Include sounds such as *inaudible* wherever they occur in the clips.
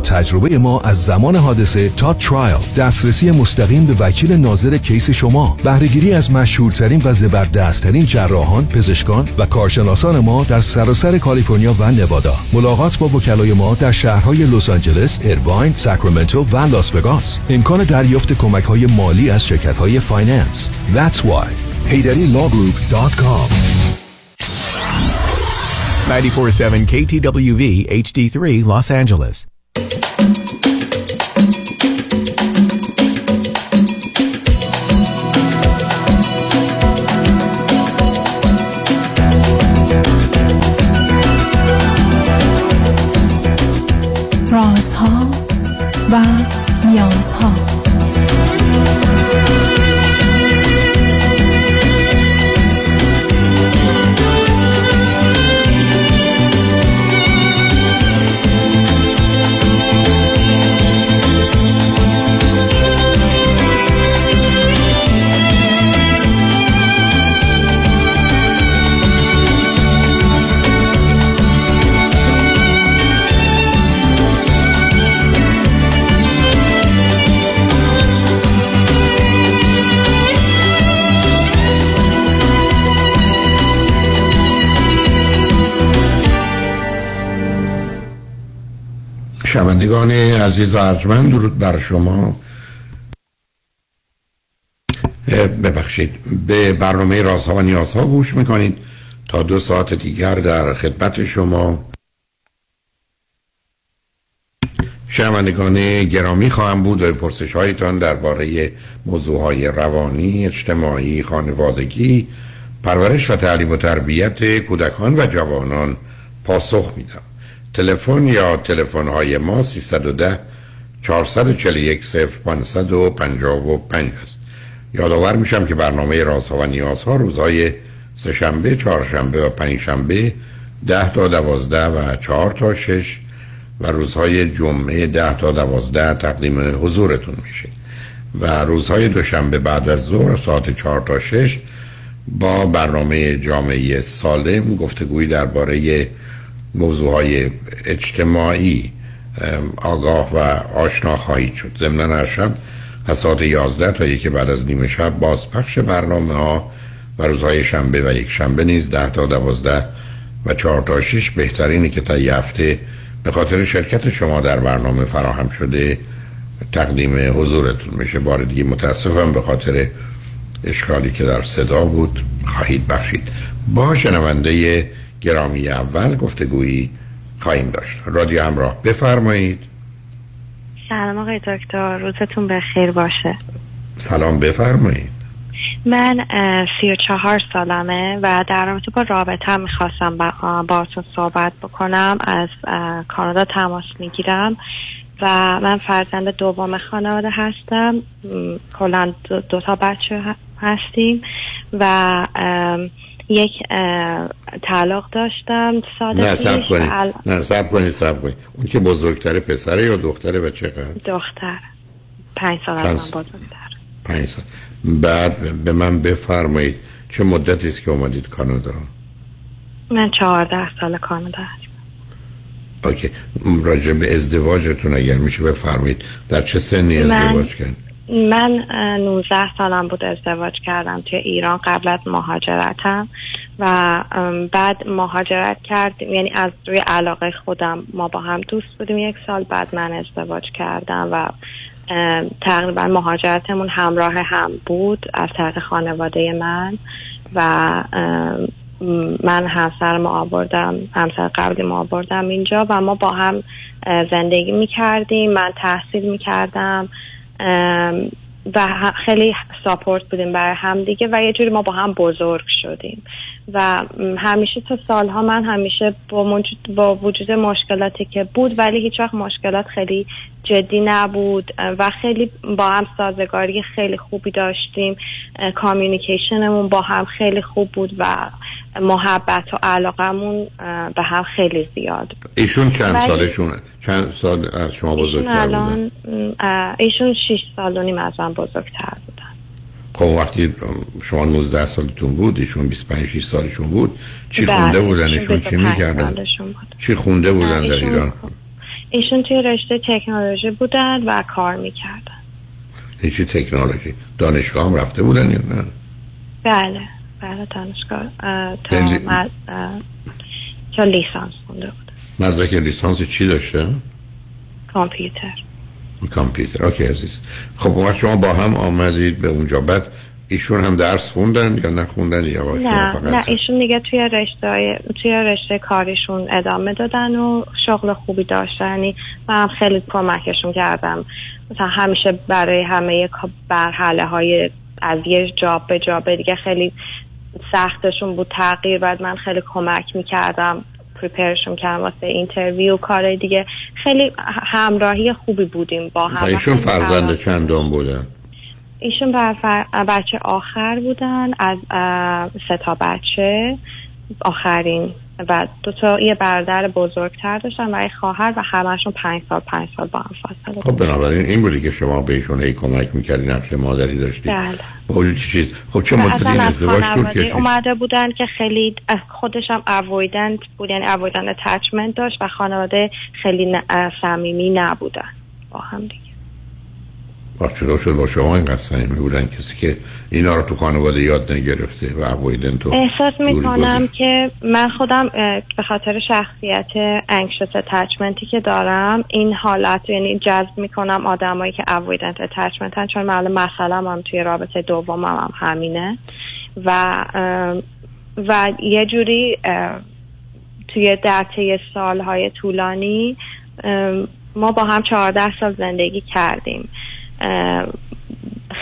تجربه ما از زمان حادثه تا trial دسترسی مستقیم به وکیل ناظر case شما بهرهگیری از مشهورترین و زبردستترین جراحان پزشکان و کارشناسان ما در سراسر کالیفرنیا و نوادا. ملاقات با وکلای ما در شهرهای لس آنجلس ایرواین ساکرامنتو و لاس وگاس. امکان دریافت کمک های مالی از شرکت های finance. That's why. HeidariLawGroup.com 947 KTWV HD3 Los Angeles. رازها و نیازها. شنوندگان عزیز و ارجمند درود بر شما ببخشید به برنامه رازها و نیازها گوش می‌کنید تا دو ساعت دیگر در خدمت شما شنوندگان گرامی خواهم بود و پرسش هایتان درباره موضوع های روانی، اجتماعی، خانوادگی، پرورش و تعلیم و تربیت کودکان و جوانان پاسخ میدم. تلفن یا تلفن های ما 310 441 0555 است. یادآور میشم که برنامه رازها و نیازها روزهای سهشنبه، چهارشنبه و پنجشنبه ده تا دوازده و چهار تا شش و روزهای جمعه ده تا دوازده تقدیم حضورتون میشه و روزهای دوشنبه بعد از ظهر ساعت چهار تا شش با برنامه جامعه سالم گفتگویی درباره موضوع های اجتماعی آگاه و آشنا خواهید شد. ضمن هر شب از ساعت 11 تا یکی بعد از نیمه شب بازپخش برنامه ها و روزهای شنبه و یک شنبه نیز 10 تا 12 و 4 تا 6 بهترینی که تا یه هفته به خاطر شرکت شما در برنامه فراهم شده تقدیم حضورتون میشه. بار دیگه متاسفم به خاطر اشکالی که در صدا بود. خواهید بخشید. با شنونده گرامی اول گفتگویی خواهیم داشت. رادیو همراه. بفرمایید. سلام آقای دکتر. روزتون بخیر باشه. سلام بفرمایید. من سی و چهار سالمه و در رابطه با رابطه می‌خواستم با باتون صحبت بکنم. از کانادا تماس می‌گیرم و من فرزند دوم خانواده هستم. کلا دو, دو تا بچه هستیم و یک طلاق داشتم سال نه سب کنید. ال- نه سب کنید سب کنید. اون که بزرگتره پسره یا دختره و چقدر؟ دختر. پنج سال. از من بزرگتر. پنج سال. بعد به من بفرمایید چه مدتی است که اومدید کانادا؟ من چهارده سال کانادا هستم. اوکی. راجع به ازدواجتون اگر میشه بفرمایید در چه سنی ازدواج کرد من اه، 19 سالم بود ازدواج کردم توی ایران قبل از مهاجرتم و بعد مهاجرت کردیم. یعنی از روی علاقه خودم ما با هم دوست بودیم یک سال بعد من ازدواج کردم و تقریبا مهاجرتمون همراه هم بود از طرف خانواده من و من همسرم آوردم همسر قبلی ما آوردم اینجا و ما با هم زندگی می کردیم من تحصیل می کردم ام، و خیلی ساپورت بودیم برای هم دیگه و یه جوری ما با هم بزرگ شدیم. و همیشه تا سالها من همیشه با, موجود با وجود مشکلاتی که بود ولی هیچ وقت مشکلات خیلی جدی نبود و خیلی با هم سازگاری خیلی خوبی داشتیم. کامیونیکیشنمون با هم خیلی خوب بود و محبت و علاقمون به هم خیلی زیاد بود. ایشون چند ولی- سالشون چند سال از شما بزرگتر بودن الان ایشون 6 سال و نیم از من بزرگتر بودن خب وقتی شما 19 سالتون بود ایشون 25 6 سالشون بود چی بله، خونده بودن؟ ایشون چی 25 می‌کردن. چی خونده بودن در ایران؟ ایشون توی رشته تکنولوژی بودن و کار می‌کردن. هیچی تکنولوژی؟ دانشگاه هم رفته بودن یا نه؟ بله بله دانشگاه اه، تا یعنی- تا لیسانس خونده بود. مدرک لیسانس چی داشته؟ کامپیوتر. کامپیوتر. اوکی عزیز. خب وقت شما با هم آمدید به اونجا. بعد ایشون هم درس خوندن یا نخوندن؟ یا با نه فقط نه ایشون دیگه توی رشته توی رشته کاریشون ادامه دادن و شغل خوبی داشتن. یعنی من خیلی کمکشون کردم. مثلا همیشه برای همه مرحله های از یه job به job دیگه خیلی سختشون بود تغییر بعد من خیلی کمک می‌کردم. prepare شون کردم واسه interview کار دیگه. خیلی همراهی خوبی بودیم با هم. ایشون فرزند چندم بودن؟ ایشون بر فر- بچه آخر بودن از سه تا بچه. آخرین و دو تا یه برادر بزرگتر داشتن و یه خواهر و همهشون پنج سال پنج سال با هم فاصله خب بنابراین این بودی که شما به ایشون هی کمک می‌کردی نقش مادری داشتی. بله. با وجود چیز؟ خب چه مدتی ازدواج طول کشید؟ اومده بودن که خیلی از خودش هم اوایدنت بود یعنی اوایدنت اتچمنت داشت و خانواده خیلی صمیمی نبودن با هم دیگه. با چرا شد با شما اینقدر صمیمی بودن کسی که اینا رو تو خانواده یاد نگرفته و اوایدن تو احساس می‌کنم. که من خودم به خاطر شخصیت انکشس اتچمنتی که دارم این حالت رو، یعنی جذب می‌کنم آدمایی که avoidant اتچمنتن چون من مثلا هم توی رابطه دومم هم همینه و و یه جوری توی در طی سالهای طولانی ما با هم چهارده سال زندگی کردیم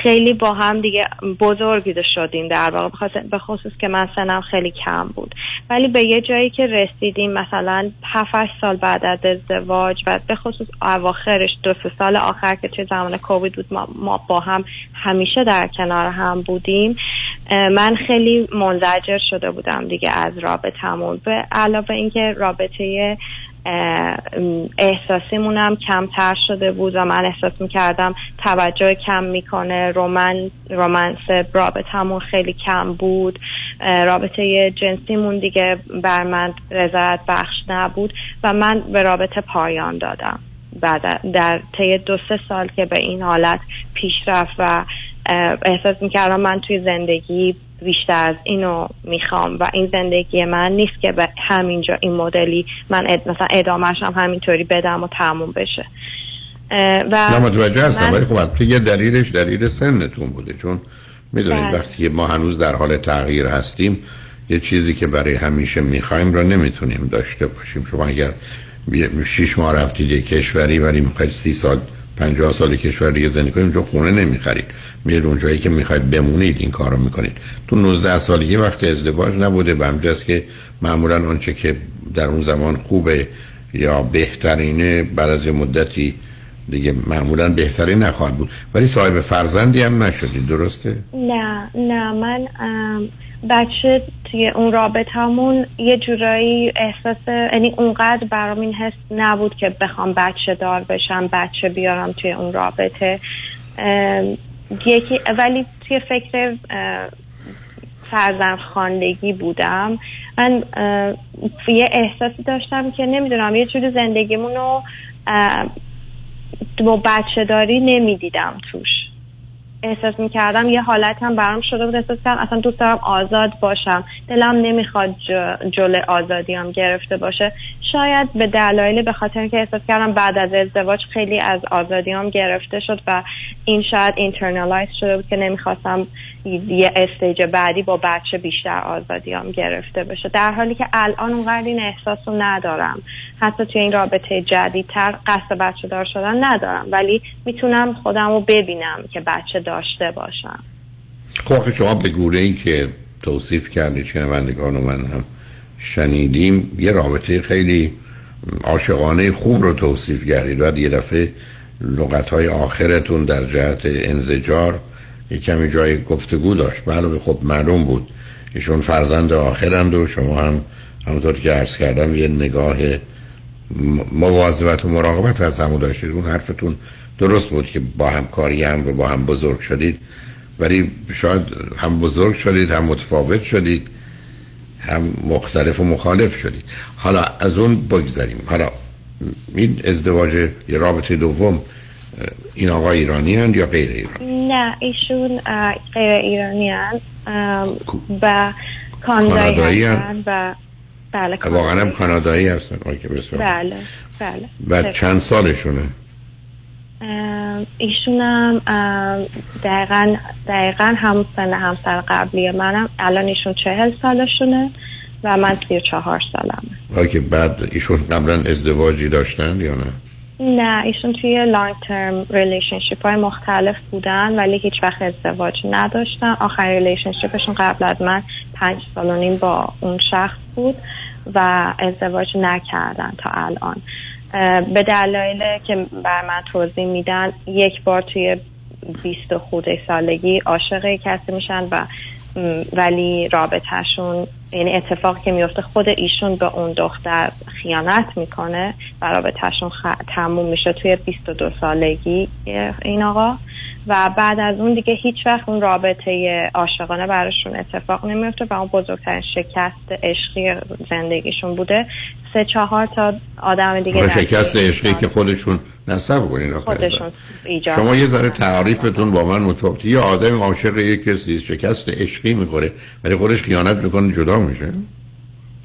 خیلی با هم دیگه بزرگی شدیم در واقع به خصوص که من سنم خیلی کم بود. ولی به یه جایی که رسیدیم مثلا 7 سال بعد از ازدواج و به خصوص اواخرش دو سال آخر که توی زمان کووید بود ما, با هم همیشه در کنار هم بودیم من خیلی منزجر شده بودم دیگه از رابطمون به علاوه اینکه رابطه اه، احساسیمون هم کمتر شده بود و من احساس می‌کردم توجه کم می‌کنه. رومن رومنس رابطمون خیلی کم بود. رابطه جنسیمون دیگه بر من رضایت بخش نبود و من به رابطه پایان دادم. بعد در طی دو سه سال که به این حالت پیش رفت و احساس می‌کردم من توی زندگی بیشتر از اینو می‌خوام و این زندگی من نیست که به همینجا این مدلی من اد... مثلا ادامهش هم همینطوری بدم و تموم بشه و نه متوجه هستم ولی خب البته یه دلیلش دلیل سنتون بوده چون می‌دونید بله. وقتی که ما هنوز در حال تغییر هستیم یه چیزی که برای همیشه می‌خوایم را نمی‌تونیم داشته باشیم شما اگر شیش ماه رفتید یه کشوری ولی می‌خواید سی سال پنجاه سال کشور دیگه زندگی کنید اونجا خونه نمی‌خرید. میرید اونجایی که می‌خواید بمونید این کارو می‌کنید. تو 19 سالگی وقت ازدواج نبوده به همجاست که معمولا آنچه که در اون زمان خوبه یا بهترینه بعد از مدتی دیگه معمولا بهتری نخواهد بود. ولی صاحب فرزندی هم نشدید درسته؟ نه نه من بچه توی اون رابطمون یه جورایی احساس یعنی اونقدر برام این حس نبود که بخوام بچه دار بشم بچه بیارم توی اون رابطه. یکی ولی توی فکر اه، فرزند خاندگی بودم. من یه احساسی داشتم که نمی‌دونم یه جوری زندگیمون رو اه، با بچه داری نمی‌دیدم توش. احساس می‌کردم یه حالت هم برام شده بود. احساس کردم اصلا دوست دارم آزاد باشم. دلم نمی‌خواد جل آزادیم گرفته باشه. شاید به دلایل به خاطر که احساس کردم بعد از ازدواج خیلی از آزادیام گرفته شد و این شاید internalize شده بود که نمی‌خواستم یه stage بعدی با بچه بیشتر آزادیام گرفته بشه. در حالی که الان اونقدر این احساس رو ندارم. حتی توی این رابطه جدیدتر قصد بچه دار شدن ندارم. ولی می‌تونم خودم رو ببینم که بچه داشته باشم. خب شما به گونه ای که توصیف کردید شنوندگان و من هم شنیدیم یه رابطه خیلی عاشقانه خوب رو توصیف کردید و یه دفعه لغت های آخرتون در جهت انزجار یه کمی جای گفتگو داشت. معلومه خب معلوم بود. ایشون فرزند آخرند و شما هم همونطور که عرض کردم یه نگاه مواظبت و مراقبت از همو داشتید. اون حرفتون درست بود که با هم کاری هم و با هم بزرگ شدید. ولی شاید هم بزرگ شدید هم متفاوت شدید هم مختلف و مخالف شدید. حالا از اون بگذاریم حالا این ازدواج یا رابطه دوم. این آقا ایرانی هند یا غیر ایرانی؟ نه ایشون غیر ایرانی هن و کانادایی هن؟ و بله واقعا هم کانادایی. هستن. بله بله. بعد چند سالشونه؟ ایشونم دقیقا دقیقا همون سن همسر قبلی منم. الان ایشون چهل سالشونه و من سی و چهار سالمه. آقای بعد ایشون قبلا ازدواجی داشتن یا نه؟ نه ایشون توی long term relationship های مختلف بودن ولی هیچ وقت ازدواج نداشتن. آخرین relationship شون قبل از من پنج سال و نیم با اون شخص بود و ازدواج نکردن تا الان. به دلایل که بر من توضیح میدن یک بار توی بیست خورده سالگی عاشق کسی میشن و ولی رابطهشون یعنی اتفاقی که میفته خود ایشون به اون دختر خیانت می‌کنه و رابطهشون خ... تموم میشه توی 22 سالگی. این آقا و بعد از اون دیگه هیچ وقت اون رابطه عاشقانه براشون اتفاق نمیفته و اون بزرگترین شکست عشقی زندگیشون بوده. سه چهار تا آدم دیگه در شکست عشقی که خودشون نصب کنین. خودشون ایجاد شما یه ذره تعریفتون با من متفاوته یه آدم عاشق یک کسی شکست عشقی می‌خوره ولی خودش خیانت می‌کنه جدا میشه.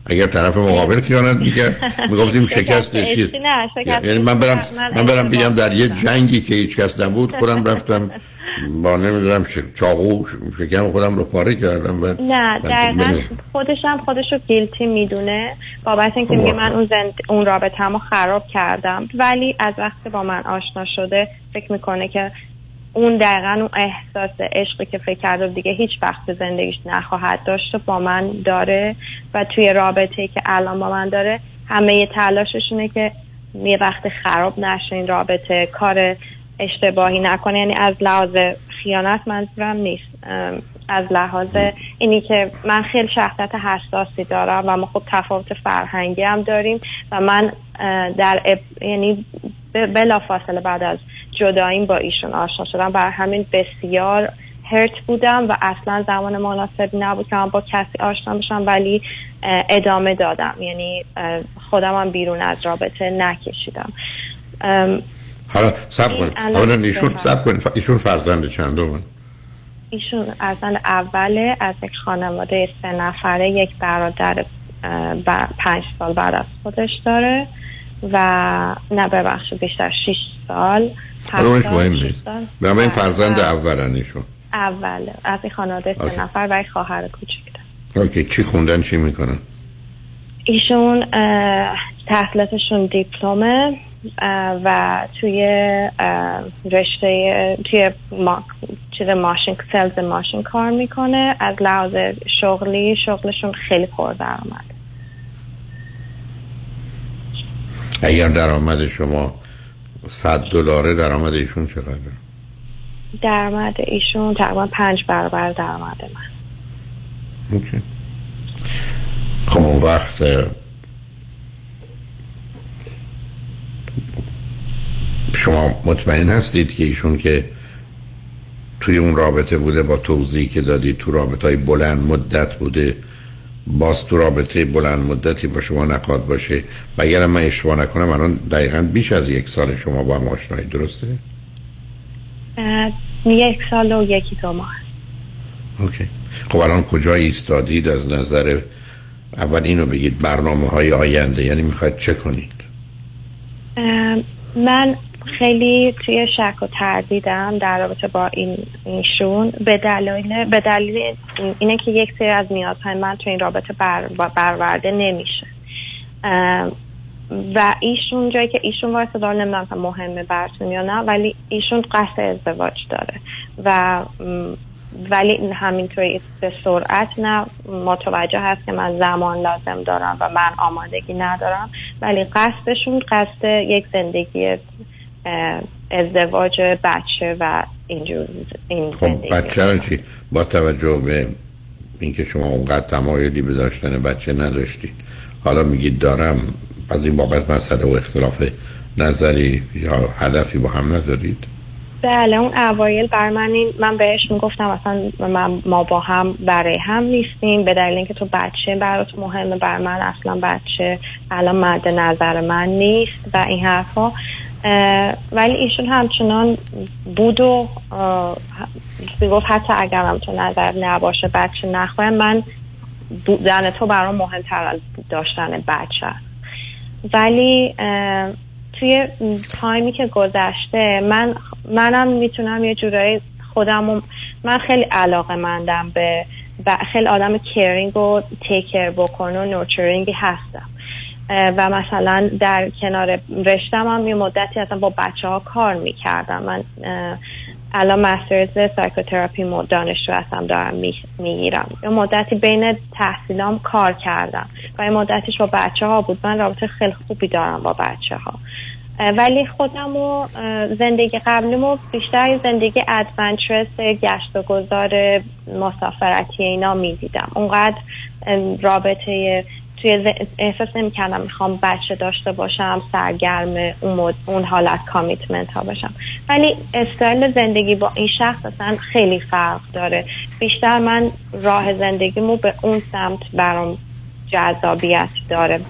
اگر طرف مقابل خیانت میگه می‌گفتیم *laughs* شکست نه، شکست یعنی من برم من برم بگم در یه جنگی که هیچ کس نبود خودم رفتم *laughs* با نمی‌دونم چاقو شکم خودم رو پاره کردم بعد نه بعد دقیقا ببین. خودش هم خودش رو گیلتی می‌دونه. بابت اینکه خب میگه. من اون, زند... اون رابطه رو خراب کردم. ولی از وقتی با من آشنا شده فکر می‌کنه که اون دقیقا اون احساس عشقی که فکر کرده دیگه هیچ وقت زندگیش نخواهد داشت با من داره و توی رابطه که الان با من داره همه تلاششونه که یه وقت خراب نشه این رابطه کار اشتباهی نکنه. یعنی از لحاظ خیانت منظورم نیست. از لحاظ اینی که من خیلی شخصیت حساسی دارم و ما خب تفاوت فرهنگی هم داریم و من در اب... یعنی بلا فاصله بعد از جداییم با ایشون آشنا شدم. بر همین بسیار هرت بودم و اصلا زمان مناسبی نبود که من با کسی آشنا بشم ولی ادامه دادم. یعنی خودم هم بیرون از رابطه نکشیدم. حالا سب کنید. حالا ایشون. سب کنید. ایشون فرزند چندم ایشون از اوله از یک خانواده سه نفره یک برادر اه، ب- پنج سال بعد از خودش داره و نه ببخشید بیشتر شیش سال. سال، مهم. بنابراین و- فرزند و اولن ایشون اوله از این خانواده. سه نفر و خواهر کوچیک داره اوکی چی خوندن چی می‌کنن؟ ایشون تحصیلاتشون دیپلمه و توی رشته توی ما... چیز ماشین سلز ماشین کار می‌کنه. از لحاظ شغلی شغلشون خیلی پردرآمد اگر درآمد شما 100 دلاره درآمد ایشون چقدره؟ درآمد ایشون تقریبا پنج برابر درآمد من. اوکی. خب اون وقت شما مطمئن هستید که ایشون که توی اون رابطه بوده با توضیحی که دادید تو رابطه های بلند مدت بوده باز تو رابطه بلند مدتی با شما نخواد باشه. و اگر من اشتباه نکنم الان دقیقا بیش از یک سال شما با هم آشنایی درسته؟ یک سال و یکی دو ماه. اوکی. خب الان کجا ایستادید؟ از نظر اول اینو بگید برنامه های آینده یعنی می‌خواید چه کنید؟ من خیلی توی شک و تردیدم در رابطه با این ایشون. به دلیل به دلیل اینه که یک سری از نیازهای من تو این رابطه بر برآورده نمیشه. و ایشون جایی که ایشون واسه دار نمی‌دونم که مهمه براتون یا نه ولی ایشون قصد ازدواج داره. و ولی همینطوری به سرعت نه متوجه هست که من زمان لازم دارم و من آمادگی ندارم. ولی قصدشون قصد یک زندگی ازدواج بچه و اینجور این خب بچه رو چی؟ با توجه به اینکه شما اونقدر تمایلی به داشتن بچه نداشتید حالا میگید دارم از این بابت مسئله و اختلاف نظری یا هدفی با هم ندارید؟ بله اون اوایل بر من این من بهش می‌گفتم اصلا من ما با هم برای هم نیستیم. به دلیل اینکه تو بچه برات مهمه بر من اصلا بچه الان مد نظر من نیست و این حرفا. ولی ایشون همچنان بود و گفت حتی اگر هم تو نظر نباشه بچه نخواهم من بودن تو برام مهمتر از داشتن بچه. ولی توی تایمی که گذشته من منم می‌تونم یه جورایی خودم من خیلی علاقه مندم به خیلی آدم caring و take care بکن و nurturing ی هستم. و مثلا در کنار رشتم هم یه مدتی اصلا با بچه ها کار می‌کردم. من الان masters psychotherapy دانشجو هستم دارم می‌گیرم. یه مدتی بین تحصیلام کار کردم. و یه مدتش با بچه ها بود. من رابطه خیلی خوبی دارم با بچه ها ولی خودم و زندگی قبلیمو بیشتر زندگی adventurous گشت و گذار مسافرتی اینا می‌دیدم. اونقدر رابطه توی احساس نمی کردم می‌خوام بچه داشته باشم سرگرم اون, اون حالت کامیتمنت ها باشم. ولی استایل زندگی با این شخص اصلا خیلی فرق داره. بیشتر من راه زندگیمو به اون سمت برام جذابیت داره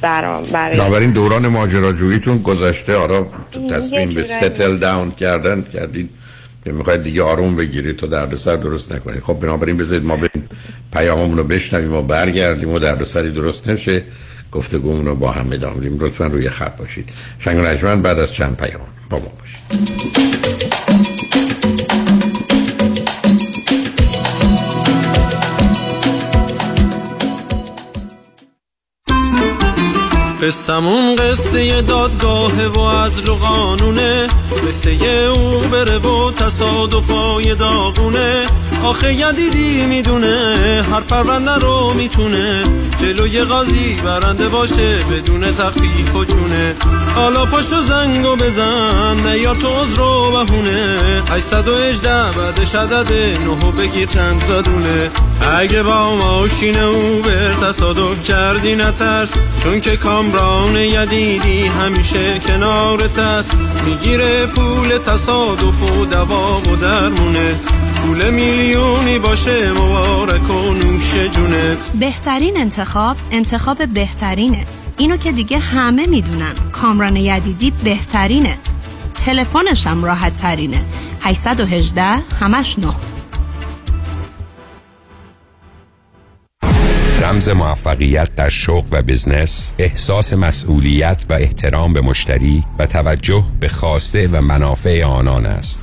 برام برای دوران ماجراجوییتون گذشته. آرا تصمیم به ستل داون کردن کردین. که می‌خواید دیگه آروم بگیرید تا دردسر درست نکنید خب بنابراین بذارید ما بریم پیاممون رو بشنویم و برگردیم و دردسری درست نشه. گفتگومون رو با هم ادامه لطفا روی خط باشید. شنگ بعد از چند پیام با ما باشید. قصمون قصه دادگاه و عدل و قانونه قصه او بره و تصادفای داغونه. آخه یدیدی می‌دونه هر پرونده رو می‌تونه جلوی قاضی برنده باشه بدون تخفیف و چونه حالا پاشو زنگ و بزن نه یا تو رو بهونه. 818 بعدش عدد نهو بگیر چند دادونه اگه با ماشین او بر تصادف کردی نترس. چون که کامران یدیدی همیشه کنارت است می‌گیره پول تصادف و دوا و درمونه. پول میلیونی باشه مبارک و نوش جونت. بهترین انتخاب انتخاب بهترینه. اینو که دیگه همه می‌دونن. کامران یدیدی بهترینه. تلفنشم راحت ترینه 818 همش نه. رمز موفقیت در شغل و بزنس احساس مسئولیت و احترام به مشتری و توجه به خواسته و منافع آنان است.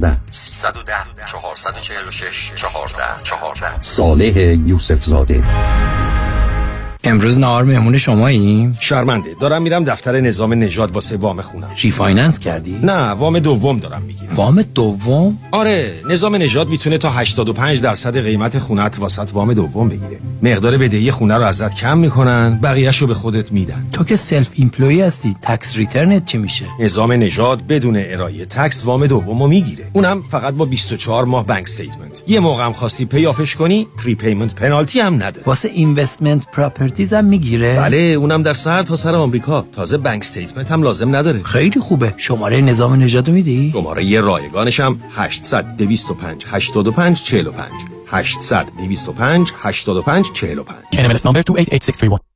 310 446 14 14 صالح یوسف زاده امروز نهار مهمون شماییم؟ شرمنده. دارم میرم دفتر نظام نژاد واسه وام خونم. refinance کردی؟ نه وام دوم دارم می‌گیرم. وام دوم؟ آره نظام نژاد می‌تونه تا 85 درصد قیمت خونت واسط وام دوم بگیره. مقدار بدهی خونه رو ازت کم می‌کنن بقیه‌شو به خودت میدن. تو که self employee هستی tax return ت چی میشه؟ نظام نژاد بدون ارائه tax وام دومو می‌گیره. اونم فقط با 24 ماه bank statement یه موقع هم خواستی pay off ش کنی prepayment penalty هم نداره. واسه investment properties هم می‌گیره؟ بله اونم در سر تا سر آمریکا. تازه bank statement هم لازم نداره. خیلی خوبه. شماره نظام نژادو میدی؟ شماره ی رایگانش هم 800 225 85 45 800 225 85 45 NMLS number 288631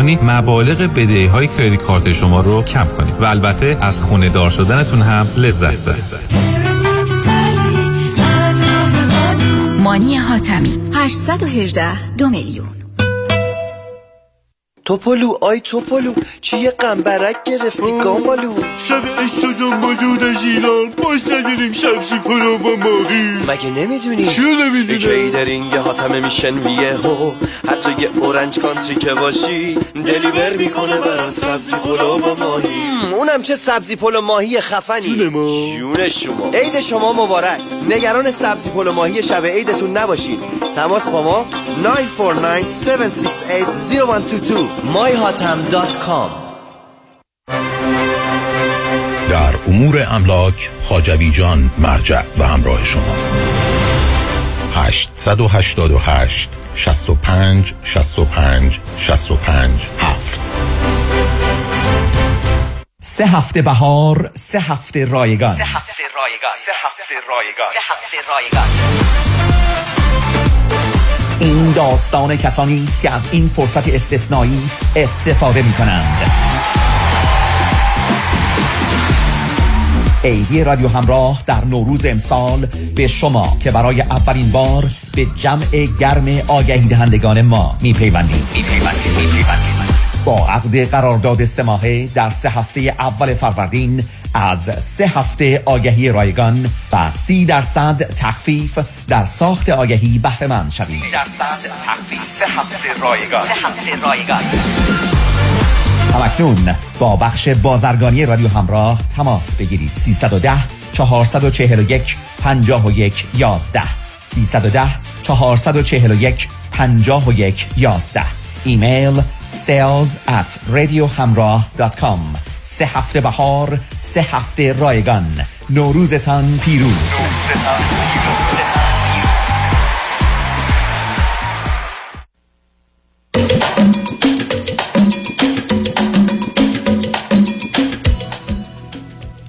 مبالغ بدهی های کردیت کارت شما رو کم کنید و البته از خونه دار شدنتون هم لذت ببرید. مانی حاتمی 818 دو میلیون. توپلو آی توپلو چی یه قنبرک گرفتی گامالو شب عشق و دنبالو ایران باش نداریم شمسی پلو با ماهی. مگه نمی‌دونی؟ چیو نمی‌دونم جایی در این یه حاتمه میشن میه هو حتی یه اورنج کانتری که باشی دلیور می‌کنه برات سبزی پلو با ماهی. اونم چه سبزی پلو ماهی خفنی. جون شما. عید شما مبارک. نگران سبزی پلو ماهی شب عیدتون نباشید تماس با ما 949 768 0122 myhatam.com در امور املاک خاجوی جان مرجع و همراه شماست. 888 65 65 65 7 سه هفته بهار سه هفته رایگان. سه هفته رایگان. سه هفته رایگان. سه هفته رایگان. این داستان کسانی که از این فرصت استثنایی استفاده می کنند ایدی رادیو همراه در نوروز امسال به شما که برای اولین بار به جمع گرم آگهی دهندگان ما می پیوندیم با عقد قرارداد سه ماهه در سه هفته اول فروردین از سه هفته آگهی رایگان و سی درصد تخفیف در ساخت آگهی بهره مند شوید. درصد تخفیف. سه هفته رایگان. سه هفته رایگان. همکنون با بخش بازرگانی رادیو همراه تماس بگیرید. 310 441 51 11 310 441 51 11 ایمیل sales at radiohamrاه.com سه هفته بهار سه هفته رایگان. نوروزتان پیروز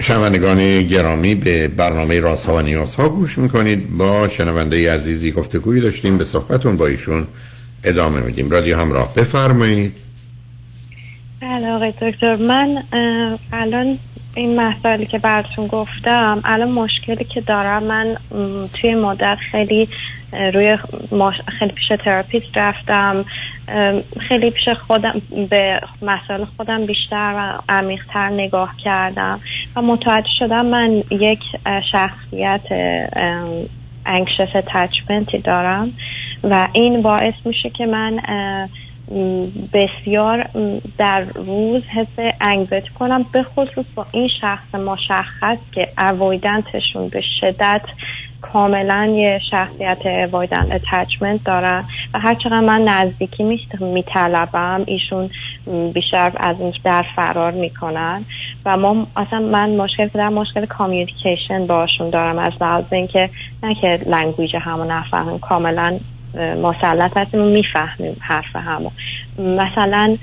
شنوندگان گرامی به برنامه راست ها و نیاز ها گوش می‌کنید. با شنونده عزیزی گفتگویی داشتیم. به صحبتون با ایشون ادامه میدیم. رادیو همراه بفرمایید. بله آقای دکتر. من الان این مسائلی که براتون گفتم الان مشکلی که دارم من توی مدت خیلی روی خیلی پیش تراپیست رفتم. خیلی پیش خودم به مسائل خودم بیشتر و عمیقتر نگاه کردم و متوجه شدم من یک شخصیت انکشس اتچمنتی دارم و این باعث میشه که من بسیار در روز حس انگزیتی کنم. به خصوص با این شخص مشخص که اوایدنتشون به شدت کاملا یه شخصیت اوایدن اتچمنت دارن و هر چقدر من نزدیکی میطلبم ایشون بیشتر از این در فرار می‌کنن. و ما اصلا من مشکل در مشکل communication باشون دارم از لحاظ اینکه نه که language همون نفهمیم کاملا مسلط هستیم و می‌فهمیم حرف همو. مثلا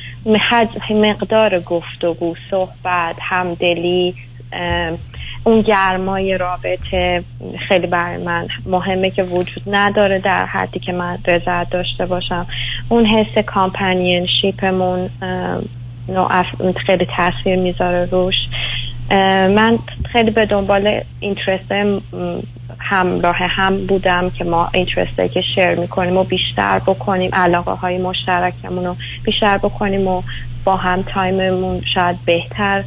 مقدار گفتگو صحبت همدلی اون گرمای رابطه خیلی برای من مهمه که وجود نداره در حدی که من رضایت داشته باشم. اون حس companionship مون خیلی تاثیر می‌ذاره روش. من خیلی به دنبال interest همراه هم بودم که ما interest که share می‌کنیم و بیشتر بکنیم علاقه های مشترکمون رو بیشتر بکنیم و با هم time مون شاید بهتر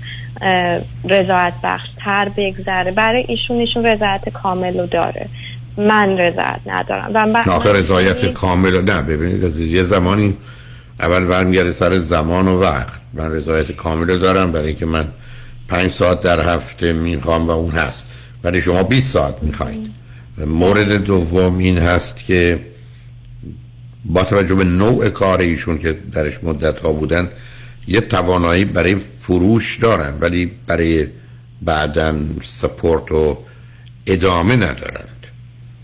رضایت بخشتر بگذره. برای ایشون ایشون رضایت کامل رو داره. من رضایت ندارم. و من- آخه رضایت کامل رو- نه ببینید یه زمانی اول برمیگرده سر زمان و وقت. من رضایت کامل رو دارم برای که من پنج ساعت در هفته می‌خوام و اون هست. ولی شما 20 ساعت می‌خواید. مورد دوم این هست که با توجه به نوع کار ایشون که درش مدت ها بودن یه توانایی برای فروش دارن ولی برای بعدا سپورت و ادامه ندارند.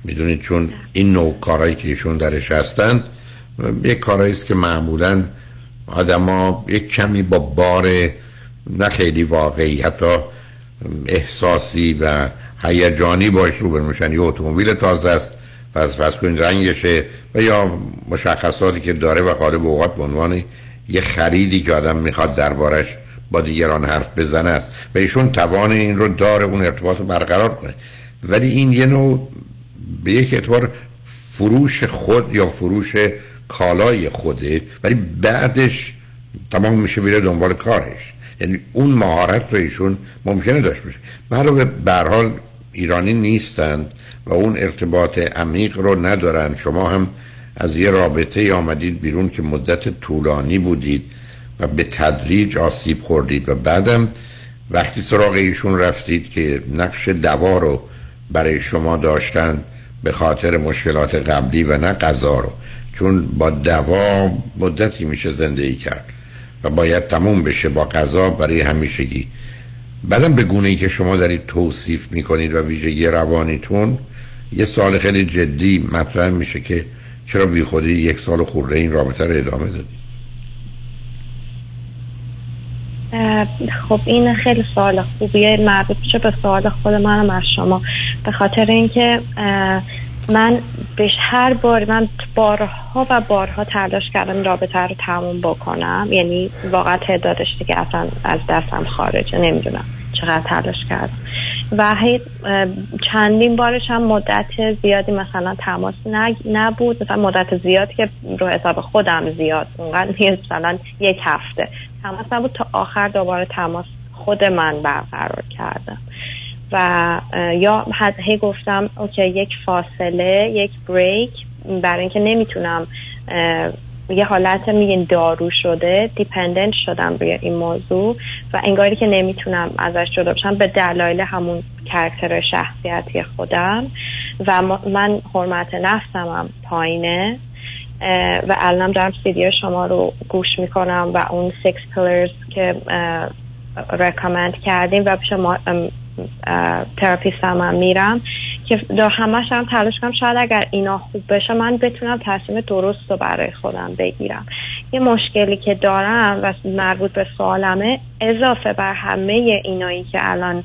می‌دونید؟ چون این نوع کارهایی که ایشون درش هستند یک کارهایی است که معمولا آدما یک کمی با بار نه خیلی واقعی حتی احساسی و هیجانی باش رو میشن یه اتومبیل تازه است. پس فرض کنید رنگشه. و یا مشخصاتی که داره و غالب اوقات به عنوان یه خریدی که آدم می‌خواد دربارش با دیگران حرف بزنه است. و ایشون توان این رو داره اون ارتباط رو برقرار کنه. ولی این یه نوع به یک اعتبار فروش خود یا فروش کالای خوده. ولی بعدش تمام میشه میره دنبال کارش. یعنی اون مهارت رو ایشون ممکنه داشت باشه. به حال ایرانی نیستند و اون ارتباط عمیق رو ندارن شما هم از یه رابطه آمدید بیرون که مدت طولانی بودید و به تدریج آسیب خوردید و بعدم وقتی سراغ ایشون رفتید که نقش دوا رو برای شما داشتن به خاطر مشکلات قبلی و نه غذا رو. چون با دوا مدتی میشه زندگی کرد و باید تموم بشه با غذا برای همیشگی. بعدم به گونه ای که شما دارید توصیف می‌کنید و ویژگی روانیتون یه سال خیلی جدی مطرح میشه که چرا بی خودی یک سال خورده این رابطه رو ادامه دادید اه، خب این خیلی سوال خوبیه. مربوط میشه به سوال خود منم از شما. به خاطر اینکه من به هر بار من بارها و بارها تلاش کردم رابطه رو تموم بکنم. یعنی واقعا تعدادش دیگه اصلا از دستم خارجه نمی‌دونم چقدر تلاش کردم. و چندین بارش هم مدت زیادی مثلا تماس نبود. مثلا مدت زیادی که رو حساب خودم زیاد. اونقدر مثلا یک هفته. تماس نبود تا آخر دوباره تماس خود من برقرار کردم. و یا حد هی گفتم اوکی یک فاصله یک بریک برای اینکه نمی‌تونم یه حالت میگین دارو شده دیپندنت شدم روی این موضوع و انگاری که نمی‌تونم ازش جدا بشم به دلایل همون character شخصیتی خودم و من حرمت نفسم هم پایینه و الانم دارم سیدی شما رو گوش می‌کنم و اون six pillars که recommend کردیم و پیش ما therapist هم, هم میرم که دا همش هم تلاش کنم شاید اگر اینا خوب بشه من بتونم تصمیم درست رو برای خودم بگیرم. یه مشکلی که دارم و مربوط به سوالمه اضافه بر همه اینایی که الان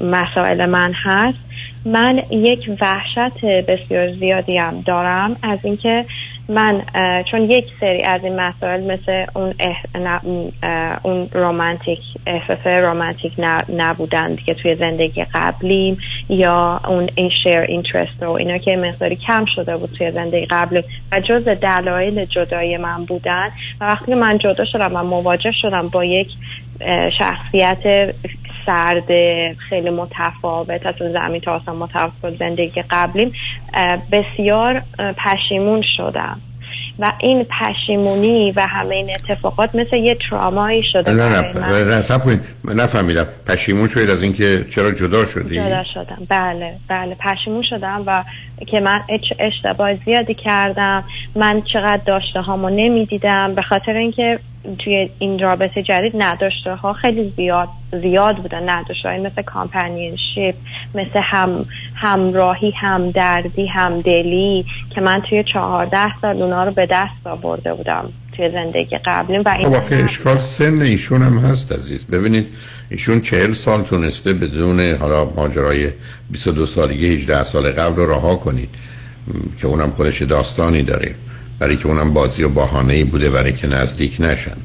مسائل من هست من یک وحشت بسیار زیادی هم دارم از اینکه من چون یک سری از این مسائل مثل اون اون رومانتیک احساس رومانتیک نبودن دیگه توی زندگی قبلیم یا اون این شیر اینترست رو اینا که مقداری کم شده بود توی زندگی قبلی و جز دلایل جدای من بودن و وقتی من جدا شدم و مواجه شدم با یک شخصیت سرد خیلی متفاوت از اون زمین تا آسمان متفاوت زندگی قبلیم. بسیار پشیمون شدم. و این پشیمونی و همه این اتفاقات مثل یه ترامایی شده نه. نه نه کنید. نفهمیدم. پشیمون شدید از اینکه چرا جدا شدی؟ جدا شدم. بله بله پشیمون شدم و که من اشتباه زیادی کردم. من چقدر داشته هامو نمی‌دیدم. به خاطر اینکه توی این رابطه جدید نداشته ها خیلی زیاد زیاد بودن نداشته های مثل کامپنینشیپ مثل هم همراهی همدردی همدلی که من توی چهارده سال اونا رو به دست آورده بودم توی زندگی قبلی و این خب اشکال سن ایشون هم هست عزیز. ببینید ایشون چهل سال تونسته بدون حالا ماجرای 22 سالگی 18 سال قبل رو رها کنید که اونم خودش داستانی داره. برای که اونم بازی و بهانه بوده برای که نزدیک نشن.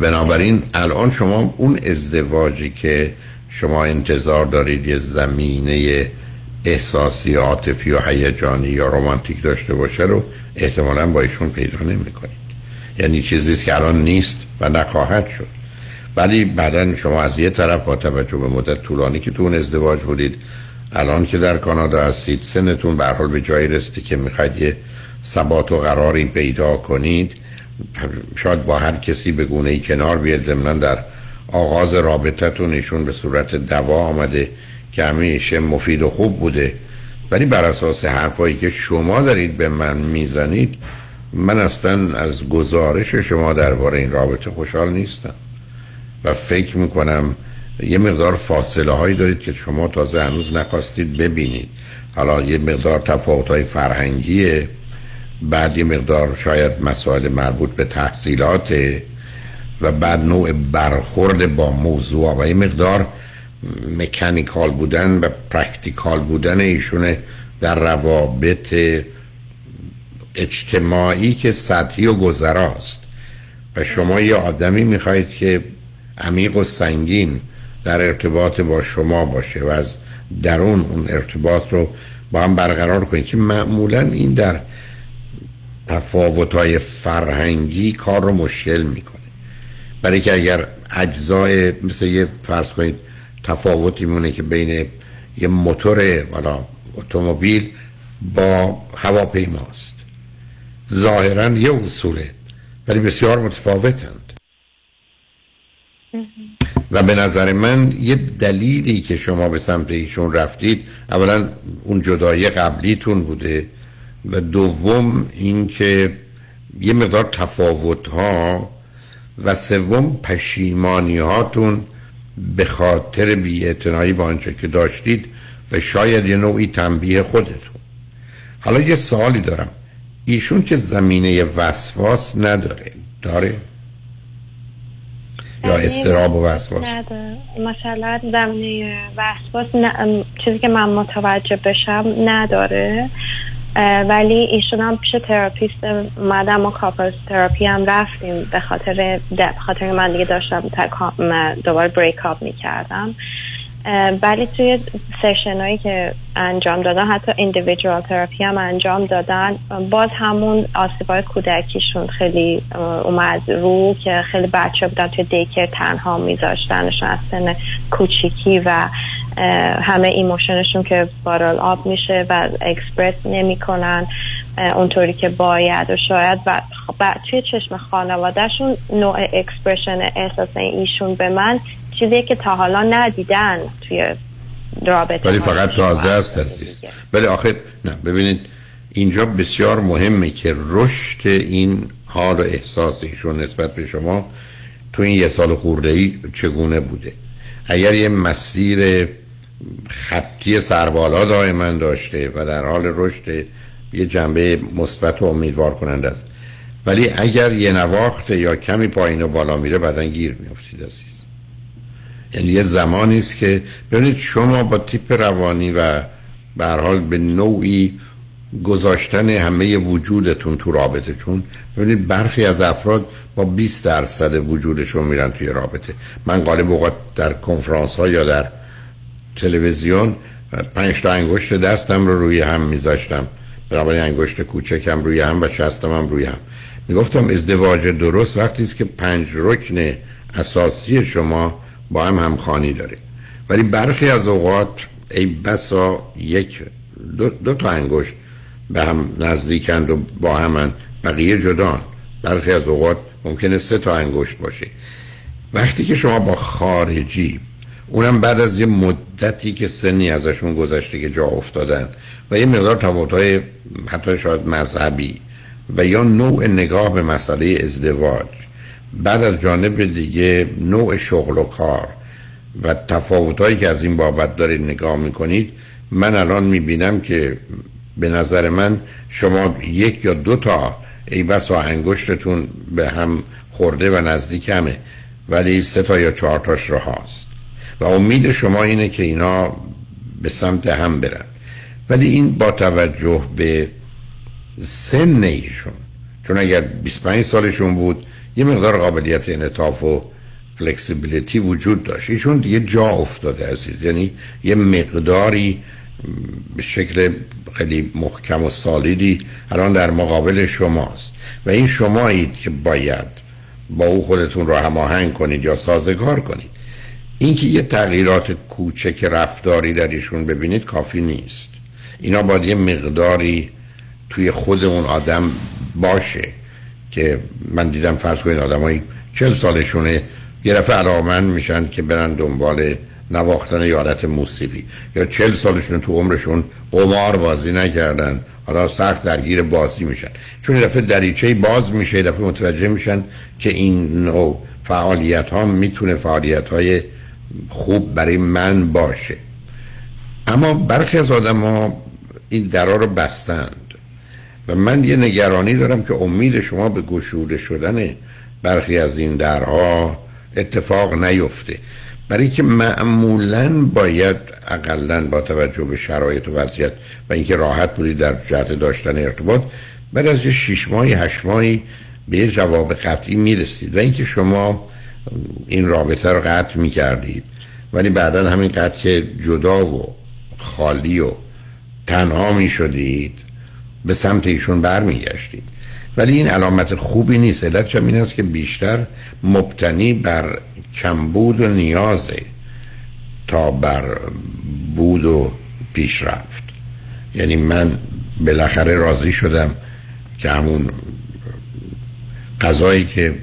بنابراین الان شما اون ازدواجی که شما انتظار دارید یه زمینه احساسی عاطفی و هیجانی یا رمانتیک داشته باشه رو احتمالا با ایشون پیدا نمی‌کنید. یعنی چیزی که الان نیست و نخواهد شد. ولی بعدا شما از یه طرف با توجه به مدت طولانی که تو اون ازدواج بودید الان که در کانادا هستید سنتون به حال به جایی رسیدی که می‌خواید یه ثبات و قراری پیدا کنید شاید با هر کسی به گونه کنار بیاد ضمنا در آغاز رابطتون ایشون به صورت دوا آمده که همیشه مفید و خوب بوده. ولی بر اساس حرفایی که شما دارید به من می‌زنید من اصلا از گزارش شما درباره این رابطه خوشحال نیستم. و فکر می‌کنم یه مقدار فاصله هایی دارید که شما تازه هنوز نخواستید ببینید. حالا یه مقدار تفاوت های فرهنگیه. بعد یه مقدار شاید مسائل مربوط به تحصیلات و بعد نوع برخورد با موضوع و یه مقدار mechanical بودن و practical بودن ایشونه در روابط اجتماعی که سطحی و گذراست و شما یه آدمی می‌خواهید که عمیق و سنگین در ارتباط با شما باشه و از درون اون ارتباط رو با هم برقرار کنید که معمولا این در تفاوت فرهنگی کار رو مشکل می‌کنه. برای که اگر اجزای مثل یه فرض کنید تفاوتی مونه که بین یه موتور والا اتومبیل با هواپیماست. ظاهرا یه اصوله ولی بسیار متفاوتند. و به نظر من یه دلیلی که شما به سمت ایشون رفتید اولا اون جدایی قبلیتون بوده. و دوم اینکه یه مقدار تفاوت ها و سوم پشیمانی هاتون به خاطر بی‌اعتنایی با آنچه که داشتید و شاید یه نوعی تنبیه خودتون. حالا یه سوالی دارم. ایشون که زمینه وسواس نداره داره؟ یا استراب و وسواس؟ نداره. مثلا زمینه وسواس چیزی که من متوجه بشم نداره. ولی ایشون هم پیش تراپیست اومدم و couples therapy هم رفتیم. به خاطر به خاطر من دیگه داشتم دوباره break up می‌کردم. ولی توی session هایی که انجام دادن حتی individual therapy هم انجام دادن باز همون آسیبای کودکیشون خیلی اومد رو که خیلی بچه بودن توی daycare تنها میذاشتنشون از سن کوچیکی و همه emotion شون که bottle up میشه و اکسپرس نمی‌کنن اونطوری که باید و شاید. و توی چشم خانوادهشون نوع اکسپرشن احساس ایشون به من چیزی که تا حالا ندیدن توی رابطه ولی فقط تازه است عزیز. ولی آخر نه ببینید اینجا بسیار مهمه که رشد این حال و احساس ایشون نسبت به شما تو این یه سال خورده ای چگونه بوده. اگر یه مسیر خطی سربالا دائما داشته و در حال رشد یه جنبه مثبت و امیدوار کننده است. ولی اگر یه نواخت یا کمی پایین و بالا میره بعدا گیر میافتید عزیز. یعنی یه زمانی است که ببینید شما با تیپ روانی و به حال به نوعی گذاشتن همه وجودتون تو رابطه چون ببینید برخی از افراد با 20 درصد وجودشون میرن توی رابطه. من غالب اوقات در کنفرانس ها یا در تلویزیون پنج تا انگشت دستم رو روی هم میذاشتم. بنابراین انگشت کوچکم روی هم و شستم هم روی هم. می‌گفتم ازدواج درست وقتی است که پنج رکن اساسی شما با هم همخانی داره. ولی برخی از اوقات ای بسا یک دو, دو تا انگشت به هم نزدیکند و با همن بقیه جدان. برخی از اوقات ممکنه سه تا انگشت باشه. وقتی که شما با خارجی اونم بعد از یه مدتی که سنی ازشون گذشته که جا افتادن و یه مقدار تفاوت‌های حتی شاید مذهبی و یا نوع نگاه به مسئله ازدواج. بعد از جانب دیگه نوع شغل و کار و تفاوتهایی که از این بابت دارید نگاه می‌کنید من الان می‌بینم که به نظر من شما یک یا دو تا ای بس و انگشتتون به هم خورده و نزدیک همه ولی سه تا یا چهار تاش رو هاست. و امید شما اینه که اینا به سمت هم برن. ولی این با توجه به سن ایشون چون اگر 25 سالشون بود یه مقدار قابلیت انعطاف و فلکسیبیلیتی وجود داشت. ایشون دیگه جا افتاده عزیز. یعنی یه مقداری به شکل خیلی محکم و سالیدی الان در مقابل شماست. و این شمایید که باید با او خودتون رو هماهنگ کنید یا سازگار کنید. اینکه یه تغییرات کوچک رفتاری در ایشون ببینید کافی نیست. اینا باید یه مقداری توی خود اون آدم باشه که من دیدم فرض کنید آدمایی چل سالشونه یه دفعه علاقمند میشن که برن دنبال نواختن یادت موسیقی. یا چل سالشون تو عمرشون قمار بازی نکردن حالا سخت درگیر بازی میشن. چون یه دفعه دریچه باز میشه دفعه متوجه میشن که این نوع فعالیت ها می‌تونه فعالیت های خوب برای من باشه. اما برخی از آدم ها این درا رو بستند. و من یه نگرانی دارم که امید شما به گشوده شدن برخی از این درها اتفاق نیفته. برای که معمولا باید اقلا با توجه به شرایط و وضعیت و اینکه راحت بودید در جهت داشتن ارتباط بعد از یه شیش ماهی هشت ماهی به جواب قطعی می‌رسید. و اینکه شما این رابطه رو قطع می‌کردید. ولی بعدا همین قطع که جدا و خالی و تنها می‌شدید به سمت ایشون برمیگشتید. ولی این علامت خوبی نیست. علت این است که بیشتر مبتنی بر کمبود و نیازه تا بر بود و پیشرفت. یعنی من بالاخره راضی شدم که همون غذایی که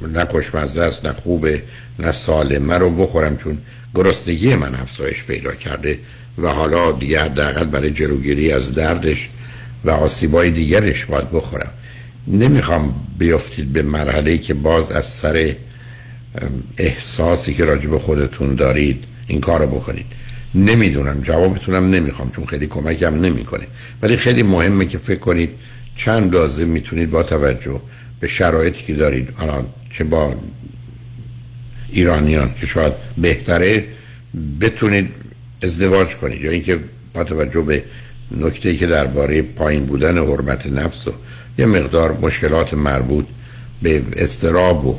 نه خوشمزه است نه خوبه نه سالمه رو بخورم چون گرسنگی من افزایش پیدا کرده و حالا دیگه حداقل برای جلوگیری از دردش و آسیبای دیگرش باید بخورم. نمی‌خوام بیافتید به مرحله که باز از سر احساسی که راجع به خودتون دارید این کارو بکنید. نمی‌دونم جوابتونم نمی‌خوام چون خیلی کمکم نمی‌کنه. ولی خیلی مهمه که فکر کنید چند لازم می‌تونید با توجه به شرایطی که دارید. الان چه با ایرانیان که شاید بهتره بتونید ازدواج کنید. یا اینکه با توجه به نکته که درباره پایین بودن حرمت نفس و یه مقدار مشکلات مربوط به استراب و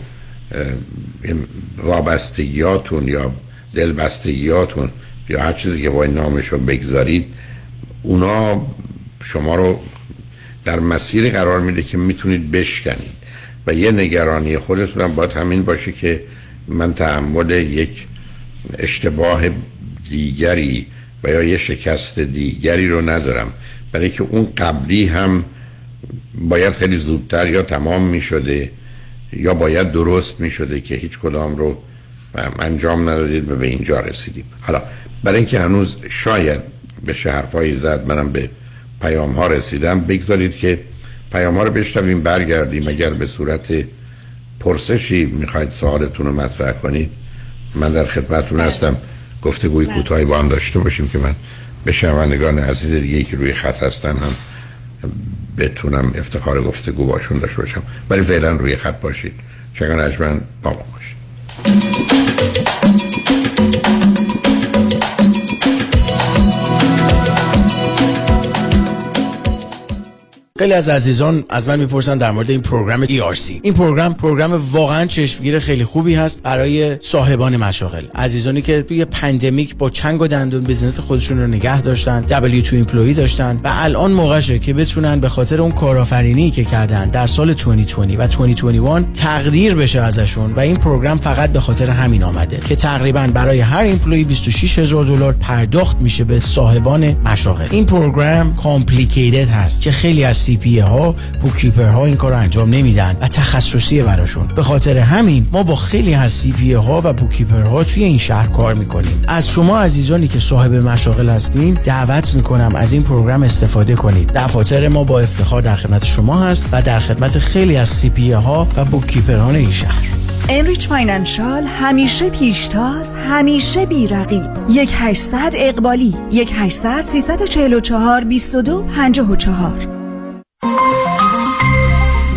وابستگیاتون یا دلبستگیاتون یا هر چیزی که باید نامش رو بگذارید اونا شما رو در مسیر قرار میده که می‌تونید بشکنید. و یه نگرانی خودتون هم باید همین باشه که من تحمل یک اشتباه دیگری و یا یه شکست دیگری رو ندارم. برای که اون قبلی هم باید خیلی زودتر یا تمام می شده یا باید درست می شده که هیچ کدام رو انجام ندادید و به اینجا رسیدیم حالا برای اینکه هنوز شاید به حرفایی زد منم به پیام ها رسیدم بگذارید که پیام ها رو بشنویم برگردیم. اگر به صورت پرسشی می‌خواید سوالتون رو مطرح کنید من در خدمتتون هستم. گفتگوی کوتاهی با هم داشته باشیم که من به شنوندگان عزیز دیگه که روی خط هستن هم بتونم افتخار گفتگو باشون داشته باشم. ولی فعلا روی خط باشید. شنگان اجمن با باشید. خیلی از عزیزان از من می‌پرسن در مورد این program ERC این program program واقعا چشمگیر خیلی خوبی هست برای صاحبان مشاغل. عزیزانی که توی pandemic با چنگ و دندون business خودشون رو نگه داشتن W2 employee داشتن و الان موقعشه که بتونن به خاطر اون کارآفرینی که کردن در سال 2020 و 2021 تقدیر بشه ازشون و این program فقط به خاطر همین آمده که تقریبا برای هر employee 26 هزار دلار پرداخت میشه به صاحبان مشاغل. این program complicated هست که خیلی از CPA ها bookkeeper ها این کار انجام نمیدن و تخصصی براشون. به خاطر همین ما با خیلی از CPA ها و bookkeeper ها توی این شهر کار می‌کنیم. از شما عزیزانی که صاحب مشاغل هستین دعوت می‌کنم از این program استفاده کنید. دفاتر ما با افتخار در خدمت شما هست و در خدمت خیلی از CPA ها و bookkeeper ان این شهر. Enrich Financial همیشه پیشتاز همیشه بی‌رقیب. یک 800 اقبالی یک 800 344 22 54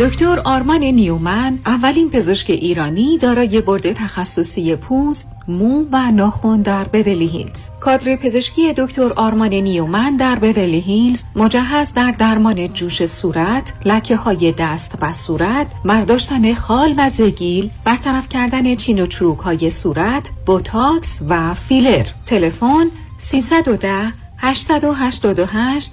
دکتر آرمان نیومن اولین پزشک ایرانی دارای board تخصصی پوست، مو و ناخن در بورلی هیلز. کادر پزشکی دکتر آرمان نیومن در بورلی هیلز مجهز در درمان جوش صورت، لکه های دست و صورت، برداشتن خال و زگیل، برطرف کردن چین و چروک های صورت، بوتاکس و فیلر. تلفن 310 888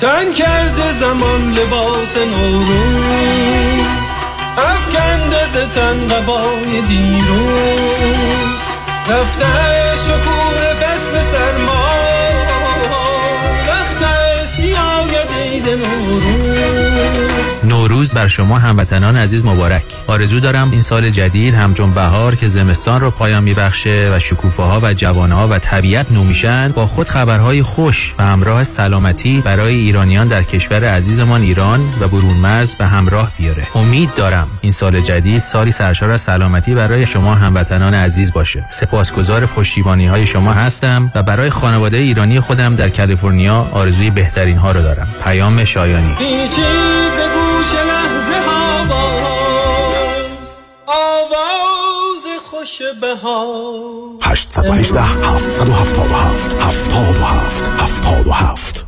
تن کرده زمان لباس نورون افکنده ز تن قبای دیرون رفته شکور فصل سرما رفته است میآید عید نورون نوروز بر شما هموطنان عزیز مبارک. آرزو دارم این سال جدید همچون بهار که زمستان رو پایان میبخشه و شکوفه ها و جوانه ها و طبیعت نو میشن با خود خبرهای خوش و همراه سلامتی برای ایرانیان در کشور عزیزمان ایران و برون مرز به همراه بیاره. امید دارم این سال جدید سالی سرشار از سلامتی برای شما هموطنان عزیز باشه. سپاسگزار پشتیبانی های شما هستم و برای خانواده ایرانی خودم در کالیفرنیا آرزوی بهترین ها رو دارم. پیام شایانی. گوش لحظه ها باز. آواز خوش بهار. 818 777 77 77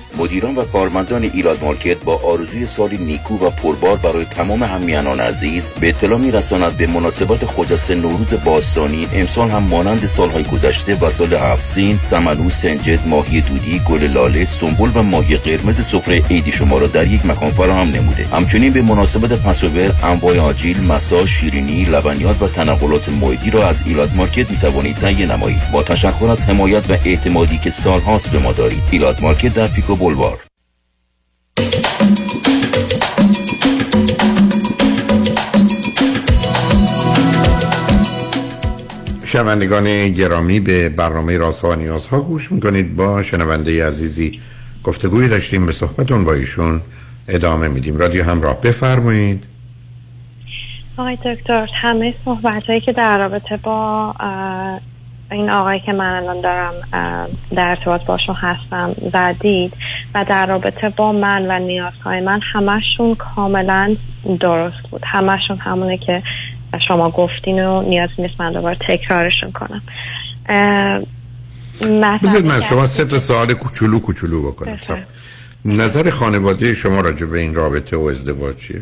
مدیران و کارمندان ایلات مارکت با آرزوی سالی نیکو و پربار برای تمام هم‌میهنان عزیز به اطلاع می رساند به مناسبت خجسته نوروز باستانی امسال هم مانند سالهای گذشته وسایل هفت سین سمنو سنجد ماهی دودی گل لاله سنبل و ماهی قرمز سفره عیدی شما را در یک مکان فراهم نموده. همچنین به مناسبت Passover انواع آجیل مساج شیرینی لبنیات و تنقلات موعدی را از ایلات مارکت می توانید تهیه نمایید. با تشکر از حمایت و اعتمادی که سالهاست به ما دارید. ایلات مارکت در پیکو بلوار شنوندگان گرامی به برنامه رازها و نیازها گوش می‌کنید. با شنونده عزیزی گفتگوی داشتیم به صحبتمون با ایشون ادامه میدیم. رادیو همراه بفرمایید. آقای دکتر همه صحبت هایی که در رابطه با این آقایی که من الان دارم در ارتباط باشون هستم زدید و در رابطه با من و نیازهای من همشون کاملا درست بود. همشون همونه که شما گفتین و نیازی نیست من دوباره تکرارشون کنم. بذارید من شما سه سوال کوچولو کوچولو بکنم. نظر خانواده شما راجع به این رابطه و ازدواج چیه؟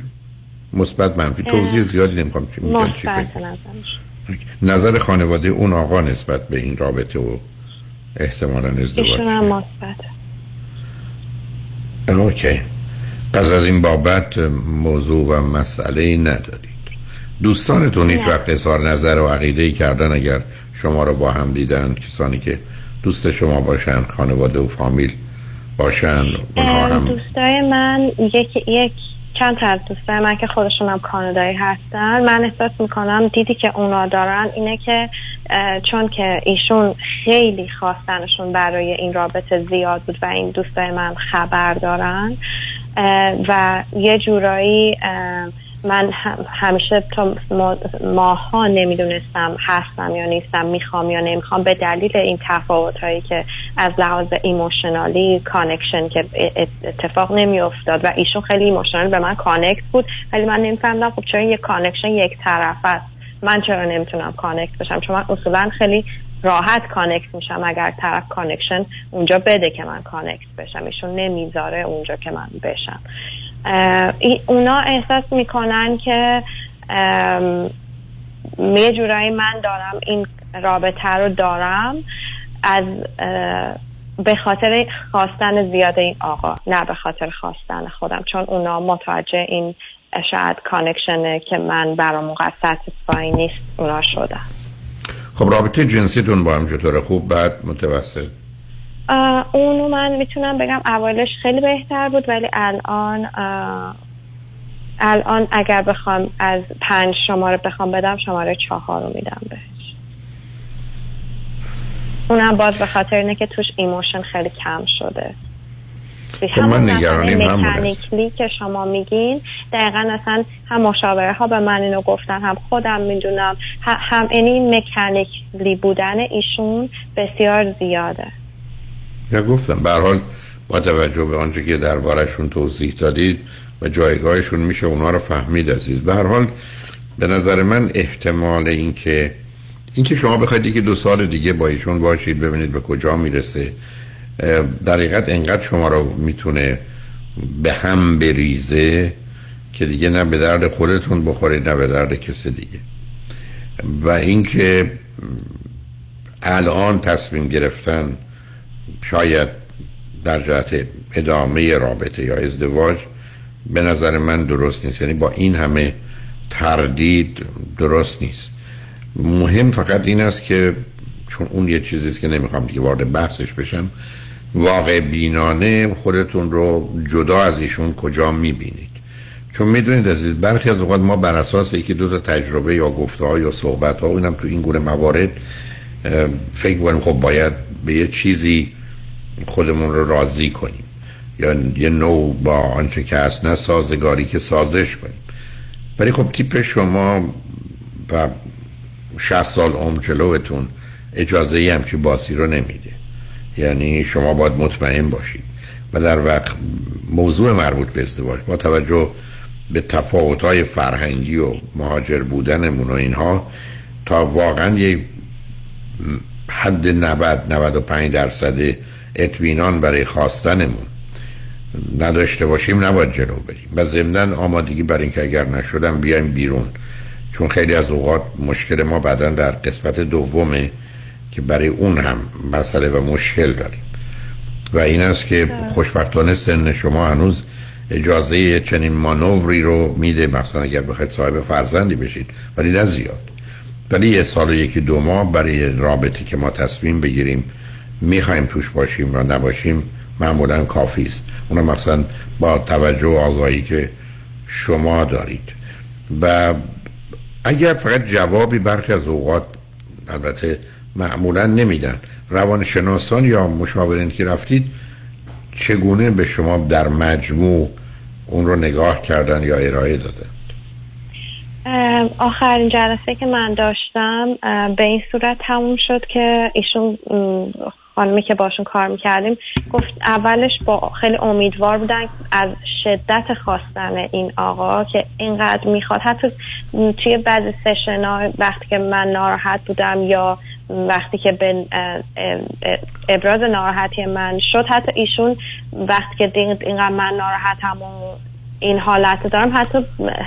مثبت منفی. توضیح زیادی نمی‌خوام چی میگم چی نظر خانواده اون آقا نسبت به این رابطه و احتمالا ازدواج مثبت اوکی. پس از این بابت موضوع و مسئله ندارید. دوستانتون هیچ وقت اظهار نظر و عقیده ای کردن اگر شما رو با هم دیدن کسانی که دوست شما باشن خانواده و فامیل باشن اونها هم دوستای من یک یک چند تا از دوستای من که خودشون هم کانادایی هستن من احساس می‌کنم دیدی که اونا دارن اینه که چون که ایشون خیلی خواستنشون برای این رابطه زیاد بود و این دوستای من خبر دارن و یه جورایی من همیشه تا ماها نمی‌دونستم هستم یا نیستم می‌خوام یا نمی‌خوام. به دلیل این تفاوت هایی که از لحاظ emotionally connection که اتفاق نمیافتاد و ایشون خیلی emotional به من connect بود ولی من نمیفهمیدم خب چرا یه connection یک طرف است. من چرا نمی‌تونم connect بشم؟ چون من اصولا خیلی راحت connect میشم اگر طرف connection اونجا بده که من connect بشم. ایشون نمی‌ذاره اونجا که من بشم. اونا احساس می‌کنن که یه جورایی من دارم این رابطه رو دارم از به خاطر خواستن زیاد این آقا نه به خاطر خواستن خودم چون اونا متوجه این شاید کانکشنه که من برام قصد نیست اونا شدن. خب رابطه جنسیتون با هم چطوره؟ خوب بعد متوسط؟ اونو من می‌تونم بگم اولش خیلی بهتر بود ولی الان الان اگر بخوام از پنج شماره بخوام بدم شماره چهار رو میدم بهش. اونم باز به خاطر اینه که توش emotion خیلی کم شده. خب من نگرانیم mechanically که شما میگین دقیقا اصلا هم مشاوره ها به من اینو گفتن هم خودم می‌دونم هم اینی mechanically بودن ایشون بسیار زیاده. یا گفتم به حال با توجه به آنچه که دربارشون توضیح دادید و جایگاهشون میشه اونا رو فهمید عزیز. به هر حال به نظر من احتمال اینکه اینکه شما بخواید که دو سال دیگه با ایشون باشید ببینید به کجا می‌رسه در حقیقت انقدر شما رو می‌تونه به هم بریزه که دیگه نه به درد خودتون بخورید نه به درد کسی دیگه. و اینکه الان تصمیم گرفتن شاید در جهت ادامه رابطه یا ازدواج به نظر من درست نیست. یعنی با این همه تردید درست نیست. مهم فقط این است که چون اون یه چیزیست که نمی‌خوام دیگه وارد بحثش بشم واقع بینانه خودتون رو جدا از ایشون کجا می‌بینید؟ چون می‌دونید از برخی از اوقات ما بر اساس یکی دو تا تجربه یا گفته ها یا صحبت ها اینم تو این گونه موارد فکر کنیم خب باید به یه چیزی خودمون رو راضی کنیم. یا یه نوع با آنچه که هست نه سازگاری که سازش کنیم. ولی خب تیپ شما و 60 سال عمر جلوتون اجازه ای همچی باسی رو نمیده. یعنی شما باید مطمئن باشید. و در وقت موضوع مربوط به ازدواج با توجه به تفاوت‌های فرهنگی و مهاجر بودنمون و اینها تا واقعا یه حد 90 95 درصد اطمینان برای خواستنمون. نداشته باشیم نباید جلو بریم. و ضمنا آمادگی برای اینکه اگر نشدم بیایم بیرون. چون خیلی از اوقات مشکل ما بعدا در قسمت دومه که برای اون هم مسئله و مشکل داریم. و این است که خوشبختانه سن شما هنوز اجازه چنین مانوری رو میده. مثلا اگر بخواید صاحب فرزندی بشید. ولی نه زیاد. ولی یه سال و یکی دو ماه برای رابطه که ما تصمیم بگیریم می‌خوایم توش باشیم و نباشیم معمولا کافی است. اونم مثلا با توجه و آگاهی که شما دارید. و اگر فقط جوابی برخی از اوقات البته معمولا نمیدن. روانشناسان یا مشاورین که رفتید چگونه به شما در مجموع اون رو نگاه کردن یا ارائه دادن؟ آخرین جلسه که من داشتم به این صورت تموم شد که ایشون خانمی که باشون کار می‌کردیم گفت اولش با خیلی امیدوار بودن از شدت خواستن این آقا که اینقدر می‌خواد. حتی توی بعضی سشن وقتی که من ناراحت بودم یا وقتی که به ابراز ناراحتی من شد حتی ایشون وقتی که اینقدر من ناراحتم و این حالت دارم. حتی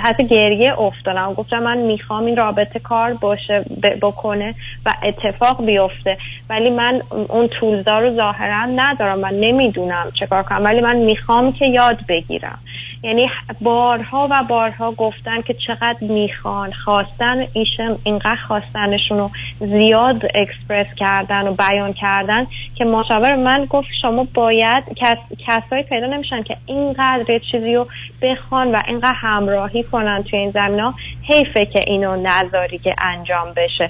حتی گریه افتادم. گفتم من می‌خوام این رابطه کار باشه بکنه و اتفاق بیفته. ولی من اون تولزار رو ظاهرا ندارم و نمی‌دونم چه کار کنم. ولی من می‌خوام که یاد بگیرم. یعنی بارها و بارها گفتن که چقدر می‌خوان خواستن ایشم اینقدر خواستنشون رو زیاد اکسپرس کردن و بیان کردن که مشاور من گفت شما باید کس... کسایی پیدا نمیشن که اینقدر چیزی رو بخوان و اینقدر همراهی کنن توی این زمین حیفه که اینو نذاری که انجام بشه.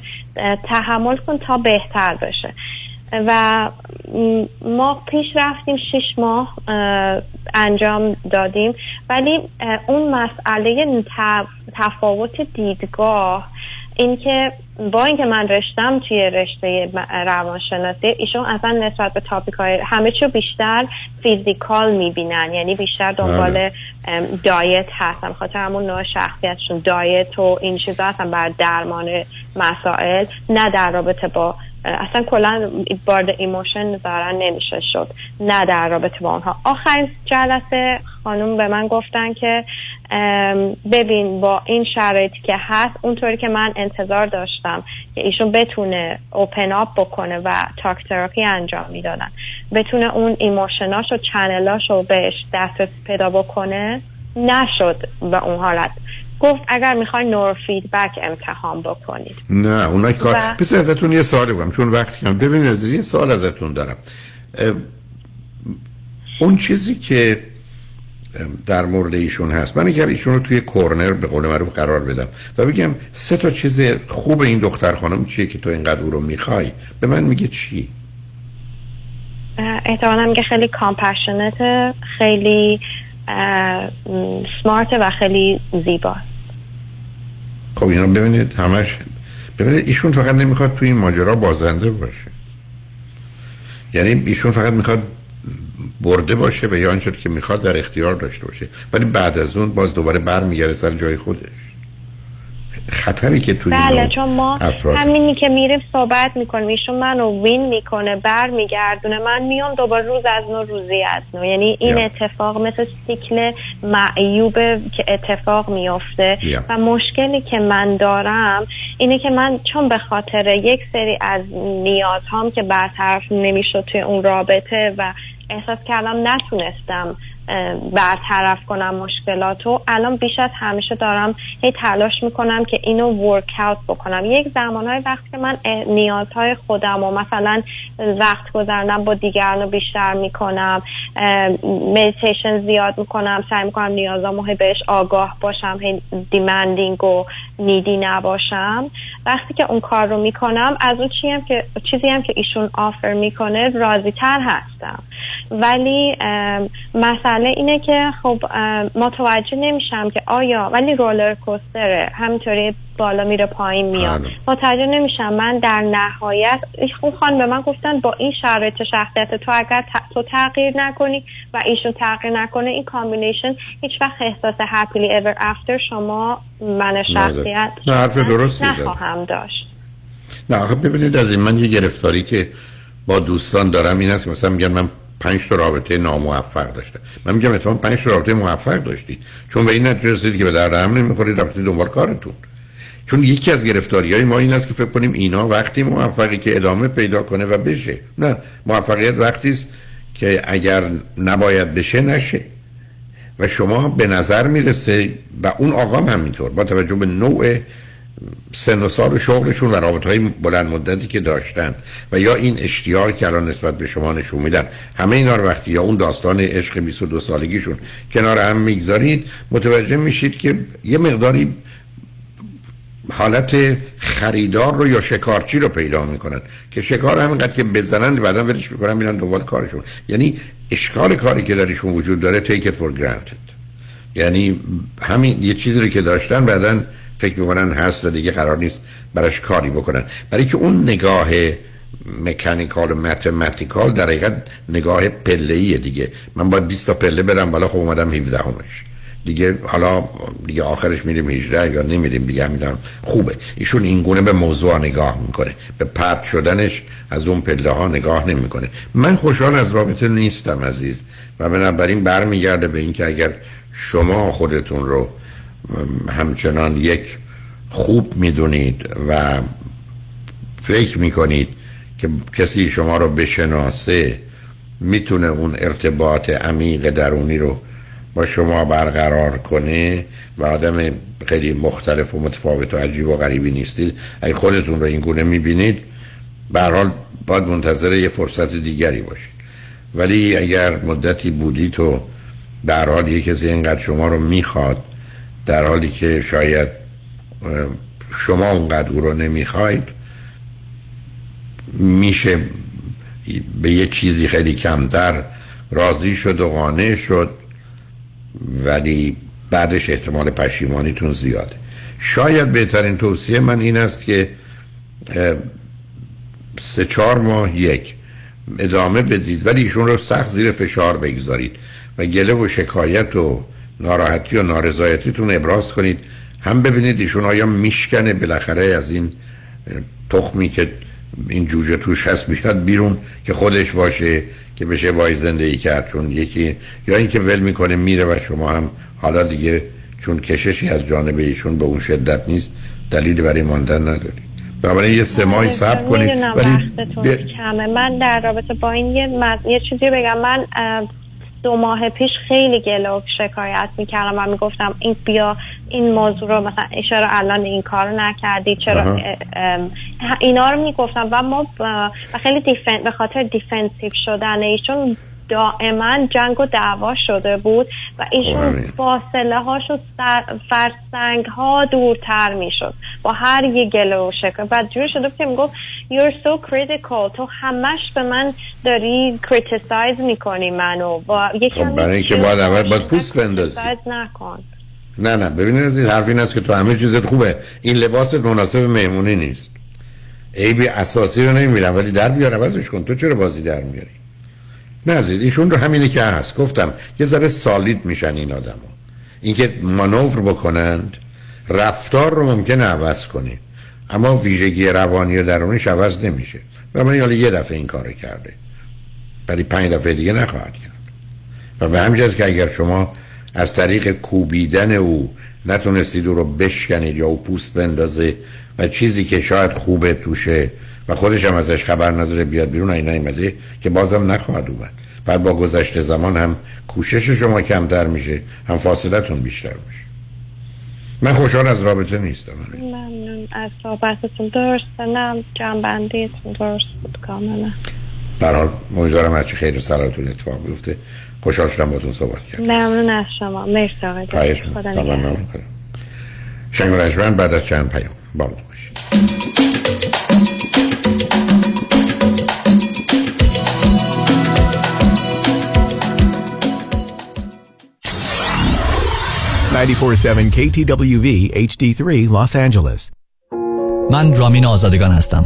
تحمل کن تا بهتر بشه. و ما پیش رفتیم شش ماه انجام دادیم. ولی اون مسئله تفاوت دیدگاه اینکه با اینکه من رشتم توی رشته روانشناسی ایشون اصلا نسبت به تاپیک های همه چی بیشتر فیزیکال می‌بینن. یعنی بیشتر دنبال بله. دایت هستن. خاطر همون نوع شخصیتشون. دایت و این چیزا هستن بر درمان مسائل نه در رابطه با اصلا کلا بارد ایموشن دارن نمیشه شد نه در رابطه با اونها. آخرین جلسه خانم به من گفتن که ببین با این شرایطی که هست اونطوری که من انتظار داشتم که ایشون بتونه open up بکنه و talk therapy انجام می‌دادن. بتونه اون emotion اش و channel اش رو بهش دست پیدا بکنه نشد به اون حالت. گفت اگر می‌خوای نور فیدبک امتحان بکنید. نه اونا کار و... ازتون یه سوالی بگم چون وقتی کم. ببینید از یه سوال ازتون دارم. اون چیزی که در مورد ایشون هست من اگر ایشون رو توی corner به قول معروف قرار بدم و بگم سه تا چیز خوب این دختر خانم چیه که تو اینقدر او رو می‌خوای؟ به من میگه چی؟ احتمالا میگه خیلی کامپشنت خیلی سمارت و خیلی زیبا. خب اینا ببینید همش ببینید ایشون فقط نمی‌خواد توی این ماجرا بازنده باشه. یعنی ایشون فقط می‌خواد برده باشه و یا آنچه که می‌خواد در اختیار داشته باشه. ولی بعد از اون باز دوباره برمیگرده سر جای خودش. خطری که توی بله چون ما همینی که میریم صحبت می‌کنیم. ایشون منو وین می‌کنه بر میگردونه من میام دوباره روز از نو روزی از نو. یعنی این اتفاق مثل سیکل معیوبه که اتفاق میافته. و مشکلی که من دارم اینه که من چون به خاطر یک سری از نیازهام که برطرف نمی‌شد توی اون رابطه و احساس کردم نتونستم برطرف کنم مشکلاتو. الان بیش از همیشه دارم هی تلاش می‌کنم که اینو work out بکنم. یک زمانهای وقتی که من نیازهای خودم و مثلا وقت گذروندنم با دیگران رو بیشتر می‌کنم مدیتیشن زیاد می‌کنم سعی می‌کنم نیازامو هی بهش آگاه باشم هی demanding و needy نباشم. وقتی که اون کار رو می‌کنم از اون چی هم که چیزی هم که ایشون offer می‌کنه راضی تر هستم. ولی مسئله اینه که خب متوجه نمیشم که آیا ولی roller coaster ه همینطوری بالا میره پایین میاد. بله. متوجه نمیشم. من در نهایت خوب خان به من گفتن با این شرایط شخصیت تو اگر تو تغییر نکنی و ایشون تغییر نکنه این combination هیچ وقت احساس happily ever after شما من شخصیت نه حرف درست نخواهم داشت. نه ببینید از این من یه گرفتاری که با دوستان دارم این است مثلا میگن من پنج تا رابطه ناموفق داشته. من میگم اتفاقا پنج تا رابطه موفق داشتید. چون به این نتیجه رسیدید که به درد هم نمی‌خورید رفتید دنبال کارتون. چون یکی از گرفتاری های ما این است که فکر کنیم اینا وقتی موفقی که ادامه پیدا کنه و بشه. نه موفقیت وقتی است که اگر نباید بشه نشه. و شما به نظر می‌رسه و اون آقا هم همینطور با توجه به نوع سن و سال و شغلشون و رابطه های بلند مدتی که داشتن و یا این اشتیاق که الان نسبت به شما نشون میدن همه اینا رو وقتی یا اون داستان عشق 22 سالگیشون کنار هم می‌گذارید متوجه میشید که یه مقداری حالت خریدار رو یا شکارچی رو پیدا می‌کنن که شکار همینقدر که بزنن بعدا ولش می‌کنن میرن دنبال کارشون. یعنی اشکال کاری که درشون وجود داره take it for granted. یعنی همین یه چیزی رو که داشتن بعدا فکر می‌کنن هست و دیگه قرار نیست براش کاری بکنن. برای که اون نگاه مکانیکال و متمتیکال در حقیقت نگاه پله دیگه. من باید 20 تا پله برم بالا خب اومدم 17 همش دیگه حالا دیگه آخرش میریم 18 یا نمیریم دیگه میرم خوبه. ایشون این گونه به موضوع نگاه می‌کنه. به پرت شدنش از اون پله ها نگاه نمی‌کنه. من خوشحال از رابطه نیستم عزیز. و بنابراین برمیگرده به اینکه اگر شما خودتون رو همچنان یک خوب می‌دونید و فکر می‌کنید که کسی شما رو بشناسه می‌تونه اون ارتباط عمیق درونی رو با شما برقرار کنه و آدم خیلی مختلف و متفاوت و عجیب و غریبی نیستید. اگه خودتون رو این گونه می‌بینید حال باید منتظر یه فرصت دیگری باشید. ولی اگر مدتی بودید و در حال یه کسی اینقدر شما رو می‌خواد در حالی که شاید شما اونقدر او رو نمی‌خواید میشه به یه چیزی خیلی کمتر راضی شد و قانع شد ولی بعدش احتمال پشیمانیتون زیاده. شاید بهترین توصیه من این است که سه چهار ماه یک ادامه بدید ولی ایشون رو سخت زیر فشار بگذارید و گله و شکایت و ناراحتی و نارضایتیتون ابراز کنید. هم ببینید ایشون آیا میشکنه بالاخره از این تخمی که این جوجه توش هست بیاد بیرون که خودش باشه که بشه وای زندگی کرد. چون یکی یا اینکه ول می‌کنه میره و شما هم حالا دیگه چون کششی از جانب ایشون به اون شدت نیست دلیلی برای ماندن نداری بنابراین یه سه ماهی صبر کنید. ولی من در رابطه با این یه, یه چیزی بگم. من دو ماه پیش خیلی گله شکایت می‌کردم و می‌گفتم این بیا این موضوع رو مثلا چرا الان این کار نکردی چرا اینا رو می‌گفتم. و ما خیلی دیفن... به خاطر دیفنسیو شدن ایشون دائما جنگ و دعوا شده بود و ایشون فاصله هاش و فرسنگ ها دورتر می‌شد. با هر یه گله و شکر بعد جور شده که می‌گفت you're so critical. تو همش به من داری criticize می‌کنی منو. و یکم خب برای اینکه باید اول باید پوست بندازی. نکن. نه نه ببینید از این حرف این است که تو همه چیزت خوبه. این لباس مناسب مهمونی نیست. عیبی اساسی رو نمیرم ولی در بیار عوضش کن. تو چرا بازی در میاری؟ نه عزیز ایشون رو همینه که هست. گفتم یه ذره سالید میشن این آدم ها. اینکه مانور بکنند رفتار رو ممکن عوض کنی اما ویژگی روانی و درونیش عوض نمیشه. و من حالا یه دفعه این کار کرده. ولی پنج دفعه دیگه نخواهد کرد. و به همین که اگر شما از طریق کوبیدن او نتونستید او رو بشکنید یا او پوست بندازه و چیزی که شاید خوبه توشه و خودش هم ازش خبر نداره بیاد بیرون این نیمده که بازم نخواهد اومد. بعد با گذشت زمان هم کوشش شما کمتر میشه هم فاصلتون بیشتر میشه. من خوشحال از رابطه نیستم. ممنون. از صحبتتون درسته نه جنبندیتون درست بود کاملا. برحال امیدوارم هرچی خیر و سراتون اتفاق بیفته. خوشحال شدم باتون صحبت کردم. ممنون از شما. مرسی آقای خدا نگهدار. شنگ بعد از چند پیام با ما باشید. 947 KTWV HD3 Los Angeles. من رامین آزادگان هستم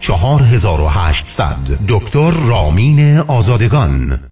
4800 دکتر رامین آزادگان.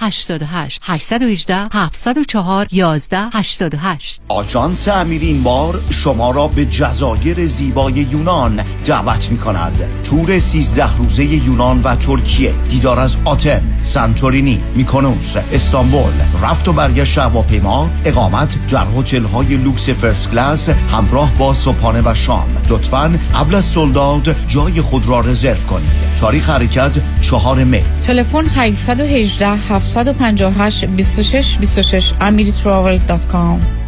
88 818 704 11 88 آژانس امیر این بار شما را به جزایر زیبای یونان دعوت می کند تور 13 روزه یونان و ترکیه دیدار از آتن سانتورینی میکونوس استانبول. رفت و برگشت هواپیما اقامت در هتل های لوکس first class همراه با صبحانه و شام. لطفا قبل از sold out جای خود را رزرو کنید. تاریخ حرکت چهار می. تلفن 818 758 26 26 amiritravel.com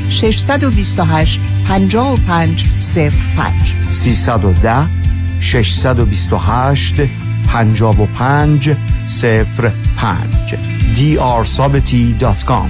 628 55 05 310 628 55 05 drsabati.com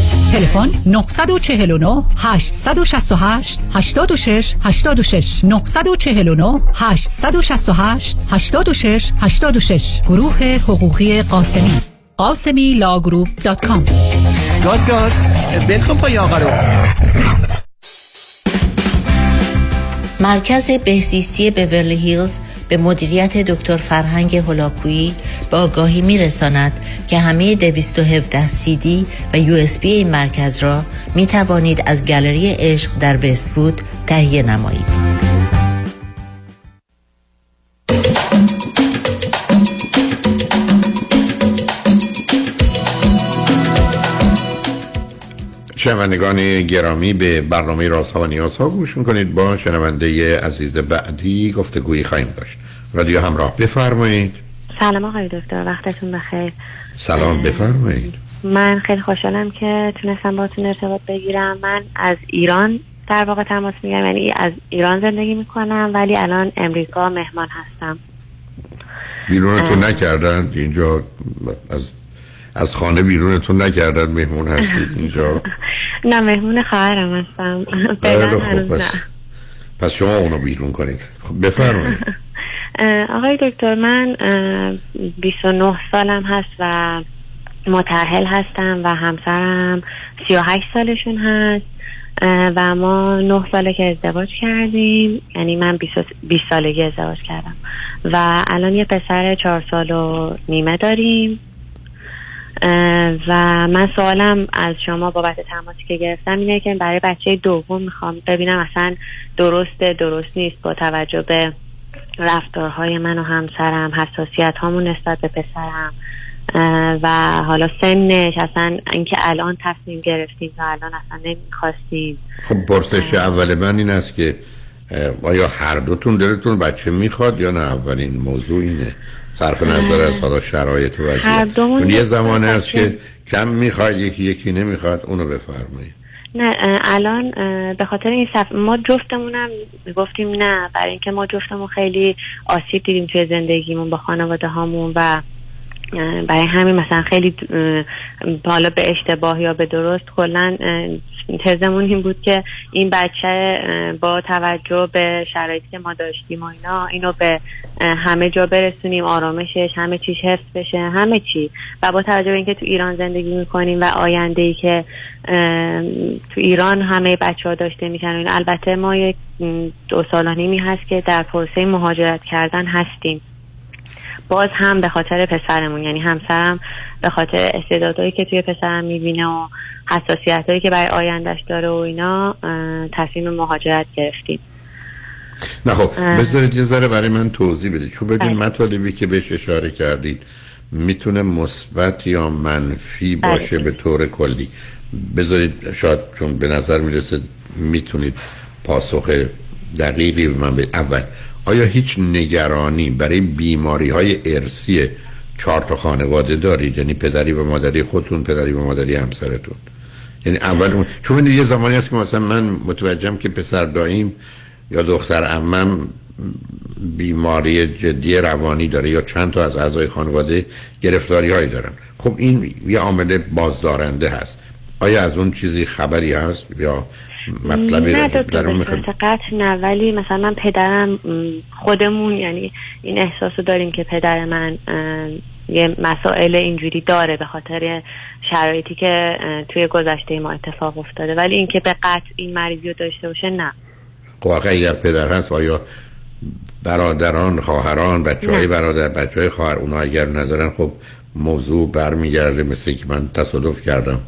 تلفن 949 868 86 86 949 868 86 86 گروه حقوقی قاسمی. قاسمی لاگروپ دات کام. گاز گاز. بلکن پای آقا رو. مرکز بهزیستی بورلی هیلز به مدیریت دکتر فرهنگ هلاکویی به آگاهی می رساند که همه 217 سی دی و یو اس بی این مرکز را می توانید از گالری عشق در بستفود تهیه نمایید. شنوندگان گرامی به برنامه رازها و نیازها گوش می‌کنید. با شنونده عزیز بعدی گفتگویی خواهیم داشت. رادیو همراه بفرمایید. سلام آقای دکتر وقتتون بخیر. سلام بفرمایید. من خیلی خوشحالم که تونستم باتون ارتباط بگیرم. من از ایران در واقع تماس می‌گیرم یعنی از ایران زندگی می‌کنم ولی الان امریکا مهمان هستم. بیرونتون نکردن اینجا از از خانه بیرونتون نکردن مهمون هستید اینجا؟ نه مهمون خواهرم هستم. بله خب پس, پس شما اونو بیرون کنید. خب بفرمایید. *laughs* آقای دکتر من اه، 29 سالم هست و متأهل هستم و همسرم 38 سالشون هست. و ما 9 ساله که ازدواج کردیم. یعنی من 20 20 سالگی ازدواج کردم. و الان یه پسر 4 سال و نیمه داریم. و من سوالم از شما بابت تماسی که گرفتم اینه که برای بچه دوم می‌خوام ببینم اصلا درسته درست نیست با توجه به رفتارهای من و همسرم حساسیت هامون نسبت به پسرم و حالا سنش اصلا اینکه الان تصمیم گرفتیم و الان اصلا نمی‌خواستیم خب پرسش اول من این است که آیا هر دوتون دلتون بچه می‌خواد یا نه؟ اولین موضوع اینه. صرف نظر از حالا شرایط و وضعیت. چون یه زمانه است که کم می‌خواد یکی یکی نمی‌خواد اونو بفرمایید. نه الان به خاطر این صف... ما جفتمونم گفتیم نه برای اینکه ما جفتمون خیلی آسیب دیدیم توی زندگیمون با خانواده هامون و برای همین مثلا خیلی حالا به اشتباه یا به درست کلا تزمون این بود که این بچه با توجه به شرایطی که ما داشتیم و اینا اینو به همه جا برسونیم آرامشش همه چیش حفظ بشه همه چی. و با توجه به اینکه تو ایران زندگی می‌کنیم و آینده ای که تو ایران همه بچه ها داشته میشن البته ما یک دو سال و نیمی هست که در پروسه مهاجرت کردن هستیم. باز هم به خاطر پسرمون یعنی همسرم به خاطر استعدادهایی که توی پسرم می‌بینه و حساسیت هایی که برای آیندهش داره و اینا تصمیم مهاجرت گرفتیم نه خب. بذارید یه ذره برای من توضیح بدید چون ببین بله. مطالبی که بهش اشاره کردید می‌تونه مثبت یا منفی بله. باشه به طور کلی بذارید شاید چون به نظر می‌رسه می‌تونید پاسخ دقیقی به من بدید اول آیا هیچ نگرانی برای بیماری های ارسی چهار تا خانواده دارید؟ یعنی پدری و مادری خودتون پدری و مادری همسرتون. یعنی اول اون چون یه زمانی هست که مثلا من متوجهم که پسر داییم یا دختر عمم بیماری جدی روانی داره یا چند تا از اعضای خانواده گرفتاری هایی دارن. خب این یه عامل بازدارنده هست. آیا از اون چیزی خبری هست یا مطلبی نه در اون می‌خواد قطع نه ولی مثلا من پدرم خودمون یعنی این احساس رو داریم که پدر من یه مسائل اینجوری داره به خاطر شرایطی که توی گذشته ما اتفاق افتاده. ولی اینکه به قطع این مریضی رو داشته باشه نه. خب اگر پدر هست آیا برادران خواهران بچه های برادر بچه های خواهر اونا اگر ندارن خب موضوع برمیگرده مثل که من تصادف کردم.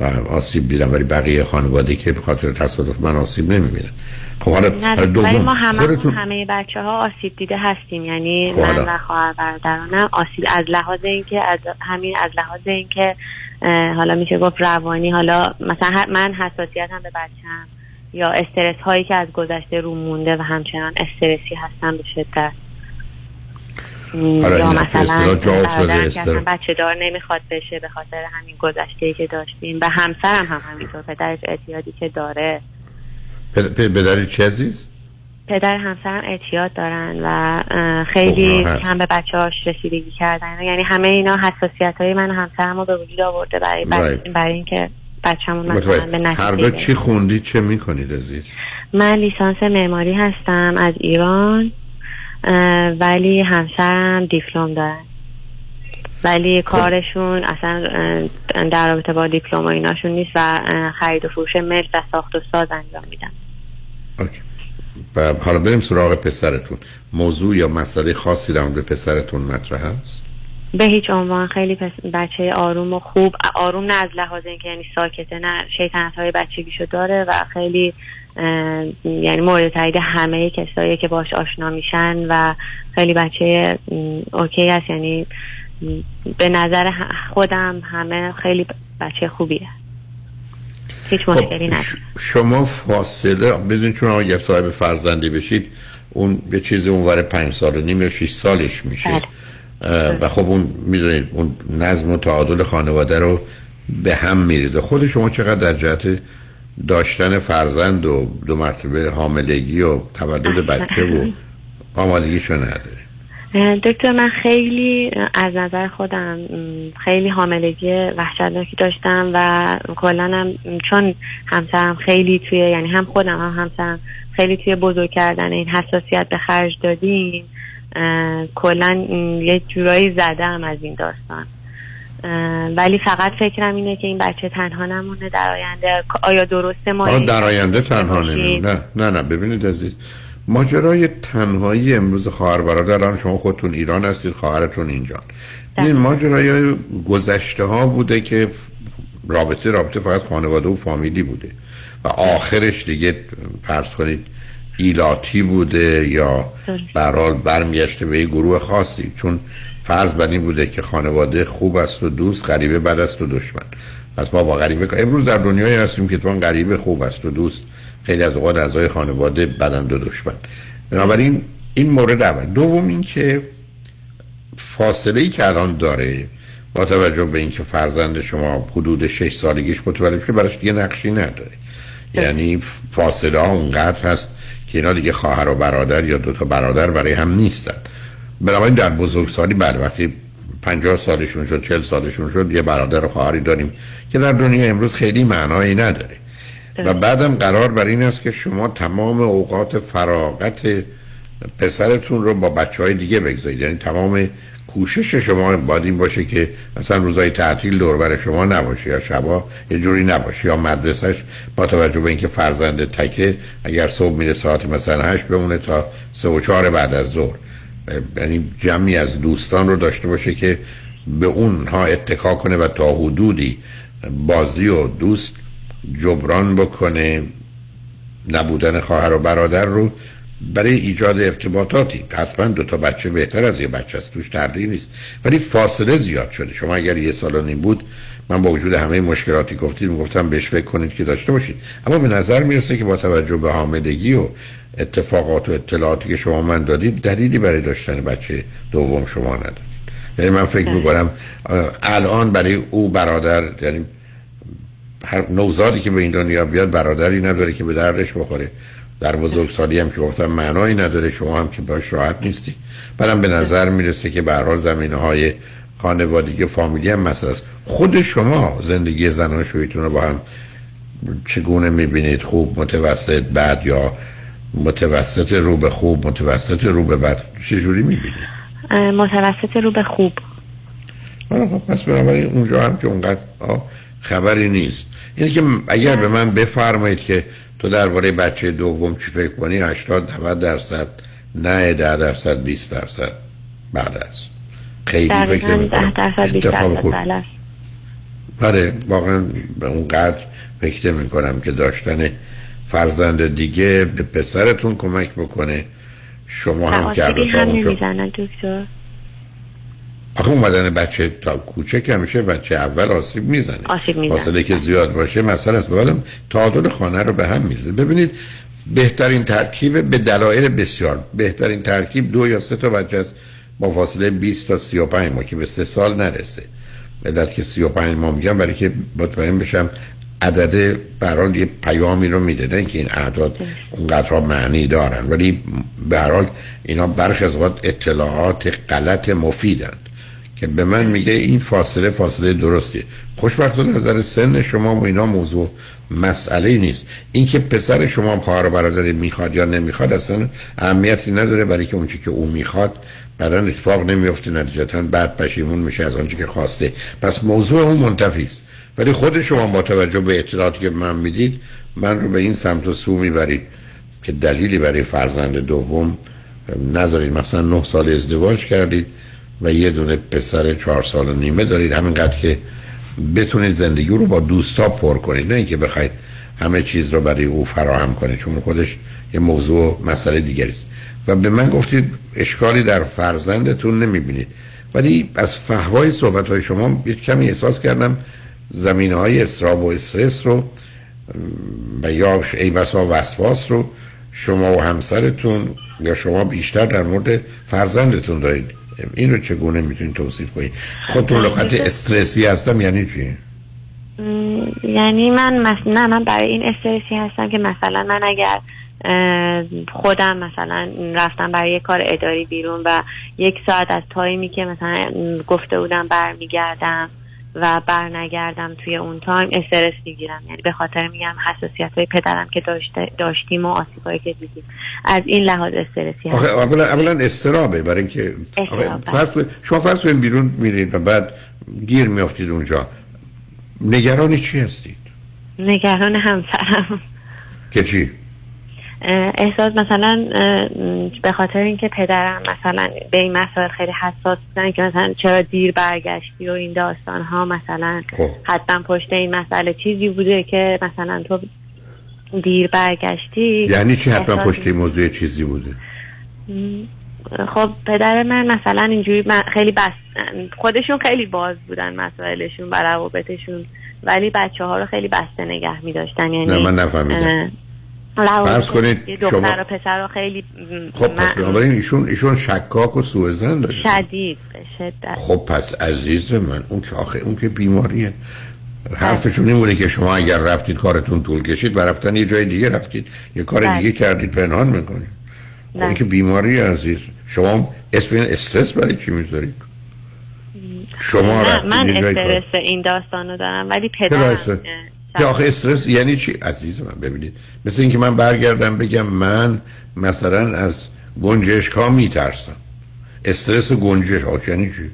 و آسیب دیدم ولی بقیه خانواده که به خاطر تصادف من آسیب نمی‌بینن خب حالا ولی ما همه خودتون همه بچه ها آسیب دیده هستیم یعنی خب من. و خواهر برادرانم آسیب از لحاظ اینکه از همین از لحاظ اینکه حالا میشه گفت روانی حالا مثلا من حساسیتم به بچم یا استرس هایی که از گذشته رو مونده و همچنان استرسی هستم به شدت یا این به مثلا بچه دار نمی‌خواد بشه به خاطر همین گذشته که داشتیم و همسرم هم همینطور پدرش اعتیادی که داره پدری چه عزیز؟ پدر همسرم اعتیاد دارن و خیلی خب،. کم به بچه هاش رسیدگی کردن یعنی همه اینا حساسیت های من همسرم رو به وجود آورده برای Right. برای اینکه بچه‌مون مثلا به هر دو. چی خوندید چه می‌کنید عزیز من لیسانس معماری هستم از ایران ولی همسرم دیپلم دارن ولی کارشون اصلا در رابطه با دیپلم و ایناشون نیست و خرید و فروش ملک و ساخت و ساز انجام میدن. حالا بریم سراغ پسرتون. موضوع یا مسئله خاصی در مورد پسرتون مطرح هست به هیچ عنوان خیلی پس- بچه آروم و خوب آروم نه از لحاظ اینکه یعنی ساکته نه شیطنت های بچگیشو داره و خیلی یعنی مورد تایید همه کسایی که باش آشنا میشن و خیلی بچه اوکی هست. یعنی به نظر خودم همه خیلی بچه خوبیه. هیچ مشکلی نداره شما فاصله بدون چون اگر صاحب فرزندی بشید اون یه چیزی اونور پنج سال و نیم یا شیش سالش میشه. بله. و خب اون می‌دونید اون نظم و تعادل خانواده رو به هم میریزه. خود شما چقدر در جهت داشتن فرزند و دو مرتبه حاملگی و تولد بچه و آمادگیشو نداره. دکتر من خیلی از نظر خودم خیلی حاملگی وحشتناکی داشتم و کلا هم م، چون همسرم خیلی توی یعنی هم خودم هم همسرم خیلی توی بزرگ کردن این حساسیت به خرج دادیم کلا یه جورایی زده هم از این داستان. ولی فقط فکرم اینه که این بچه تنها نمونه در آینده. آیا درسته ما در آینده تنها؟ نمیم نه نه نه ببینید عزیز. ماجرای تنهایی امروز خواهر برادر الان شما خودتون ایران هستید خواهرتون اینجا. این ماجرای گذشته ها بوده که رابطه رابطه فقط خانواده و فامیلی بوده. و آخرش دیگه فرض کنید ایلاتی بوده یا برحال برمیگشته به یه گروه خاصی. چون فرض بر بوده که خانواده خوب است و دوست غریبه بد است و دشمن. پس ما با غریبه امروز در دنیایی هستیم که تو غریبه خوب است و دوست. خیلی از اوقات اعضای خانواده بدند و دشمن. بنابراین این مورد اول. دوم این که فاصله ای که الان داره با توجه به اینکه فرزند شما حدود 6 سالگیش متولد شده براش دیگه نقشی نداره. یعنی فاصله ها اونقدر هست که اینا دیگه خواهر و برادر یا دوتا برادر برای هم نیستن. بنابراین در بزرگسالی بعد وقتی 50 سالشون شد 40 سالشون شد یه برادر و خواهری داریم که در دنیا امروز خیلی معنایی نداره. و بعدم قرار بر این است که شما تمام اوقات فراغت پسرتون رو با بچه های دیگه بگذارید. یعنی تمام کوشش شما باید این باشه که مثلا روزای تعطیل دور بر شما نباشه یا شبا یه جوری نباشه یا مدرسهش با توجه به اینکه فرزند تکه اگر صبح میره ساعت مثلا هشت بمونه تا سه و چهار بعد از ظهر. یعنی جمعی از دوستان رو داشته باشه که به اونها اتکا کنه و تا حدودی بازی و دوست جبران بکنه نبودن خواهر و برادر رو برای ایجاد ارتباطاتی. حتما دو تا بچه بهتر از یه بچه است توش تردید نیست. ولی فاصله زیاد شده. شما اگر یه سال و نیم بود من با وجود همه مشکلاتی گفتید می‌گفتم بهش فکر کنید که داشته باشید. اما به نظر می‌رسه که با توجه به حاملگی و اتفاقات و اطلاعاتی که شما من دادید دلیلی برای داشتن بچه دوم شما ندارید یعنی من فکر می‌کنم الان برای او برادر یعنی هر نوزادی که به این دنیا بیاد برادری نداره که به دردش بخوره. در بزرگسالی هم که گفتم معنایی نداره شما هم که باش راحت نیستی. بعدم به نظر می‌رسه که به هر حال زمینه های خانوادگی فامیلی هم مسئله است. خود شما زندگی زنان شویتون رو با هم چگونه می‌بینید؟ خوب متوسط بد یا متوسط رو به خوب متوسط رو به بد چجوری می‌بینید اه، متوسط رو به خوب. حالا خب پس بنابراین اونجا هم که اونقدر خبری نیست. یعنی که اگر به من بفرمایید که تو درباره بچه دوم چی فکر کنی 80 90 درصد نه 10 درصد 20 درصد بعد است خیلی فکر درصد بیست اتفاق درصد خوب. بله. بله واقعا به اونقدر فکر نمی کنم که داشتن فرزند دیگه به پسرتون کمک بکنه. شما هم که هم نمی‌زنن دکتر. آخه اومدن بچه تا کوچک همیشه بچه اول آسیب می‌زنه. آسیب می‌زنه. فاصله که زیاد باشه مثلا است. بعدم تعادل خانه رو به هم میرزه ببینید بهترین ترکیب به دلایل بسیار. بهترین ترکیب دو یا سه تا بچه است. با فاصله 20 تا 35 ماه که به سه سال نرسه. علت که 35 ماه میگم برای که مطمئن بشم عدد برحال یه پیامی رو میده نه اینکه این اعداد اونقدر معنی دارن. ولی به هر حال اینا برخی از اطلاعات غلط مفیدن که به من میگه این فاصله فاصله درستیه. خوشبختانه نظر سن شما و اینا موضوع مسئله نیست. اینکه پسر شما هم خواهر و برادری می‌خواد یا نمی‌خواد اصلا اهمیتی نداره برای که اونچه که او می‌خواد بعدا اتفاق نمیفته نتیجتا بعد پشیمون میشه از آنچه که خواسته. پس موضوع اون منتفی است. ولی خود شما با توجه به اطلاعاتی که من می‌دید من رو به این سمت و سو می‌برید که دلیلی برای فرزند دوم ندارید. مثلا نه سال ازدواج کردید و یه دونه پسر چهار سال و نیمه دارید. همینقدر که بتونید زندگی رو با دوستا پر کنید. نه اینکه بخواید همه چیز رو برای او فراهم کنید چون خودش یه موضوع مسئله دیگری است. و به من گفتید اشکالی در فرزندتون نمی‌بینید. ولی از فهوای صحبت های شما یه کمی احساس کردم زمینه های استراب و استرس رو و یا ای بسا وسواس رو شما و همسرتون یا شما بیشتر در مورد فرزندتون دارید این رو چگونه می‌تونید توصیف کنید خودتون لغت استرسی هستم یعنی چی؟ یعنی من مثلا نه من برای این استرسی هستم که مثلا من اگر خودم مثلا رفتم برای یه کار اداری بیرون و یک ساعت از تایمی که مثلا گفته بودم برمیگردم و برنگردم توی اون تایم استرس می‌گیرم. یعنی به خاطر میگم حساسیت های پدرم که داشته داشتیم و آسیبایی که دیدیم. از این لحاظ استرسی آخه اولا اولا استرابه برای اینکه آخه فرض شما فرض کنید بیرون میرید و بعد گیر میافتید اونجا. نگران چی هستید؟ نگران همسرم که چی؟ احساس مثلا به خاطر اینکه پدرم مثلا به این مسائل خیلی حساس بودن که مثلا چرا دیر برگشتی و این داستان ها مثلا خب. حتما پشت این مسئله چیزی بوده که مثلا تو دیر برگشتی یعنی چی حتما پشت این موضوع چیزی بوده خب پدر من مثلا اینجوری من خیلی بس خودشون خیلی باز بودن مسائلشون و روابطشون ولی بچه ها رو خیلی بسته نگه می داشتن یعنی نه، من نفهمیدم. فرض کنید دختر شما- و پسر رو خیلی خب من- بنابراین ایشون ایشون شکاک و سوء زن داره. شدید شدت. خب پس عزیز من اون که آخه اون که بیماریه. حرفشون این بوده که شما اگر رفتید کارتون طول کشید و رفتن یه جای دیگه رفتید. یه کار بله. دیگه کردید پنهان می‌کنید. خب این که بیماری عزیز. شما اسم استرس برای چی می‌ذارید؟ شما رفتید من استرس این داستان رو دارم ولی پدرم؟ که آخه استرس یعنی چی؟ عزیز من ببینید. مثل اینکه من برگردم بگم من مثلا از گنجشک ها میترسم. استرس گنجش ها یعنی چی؟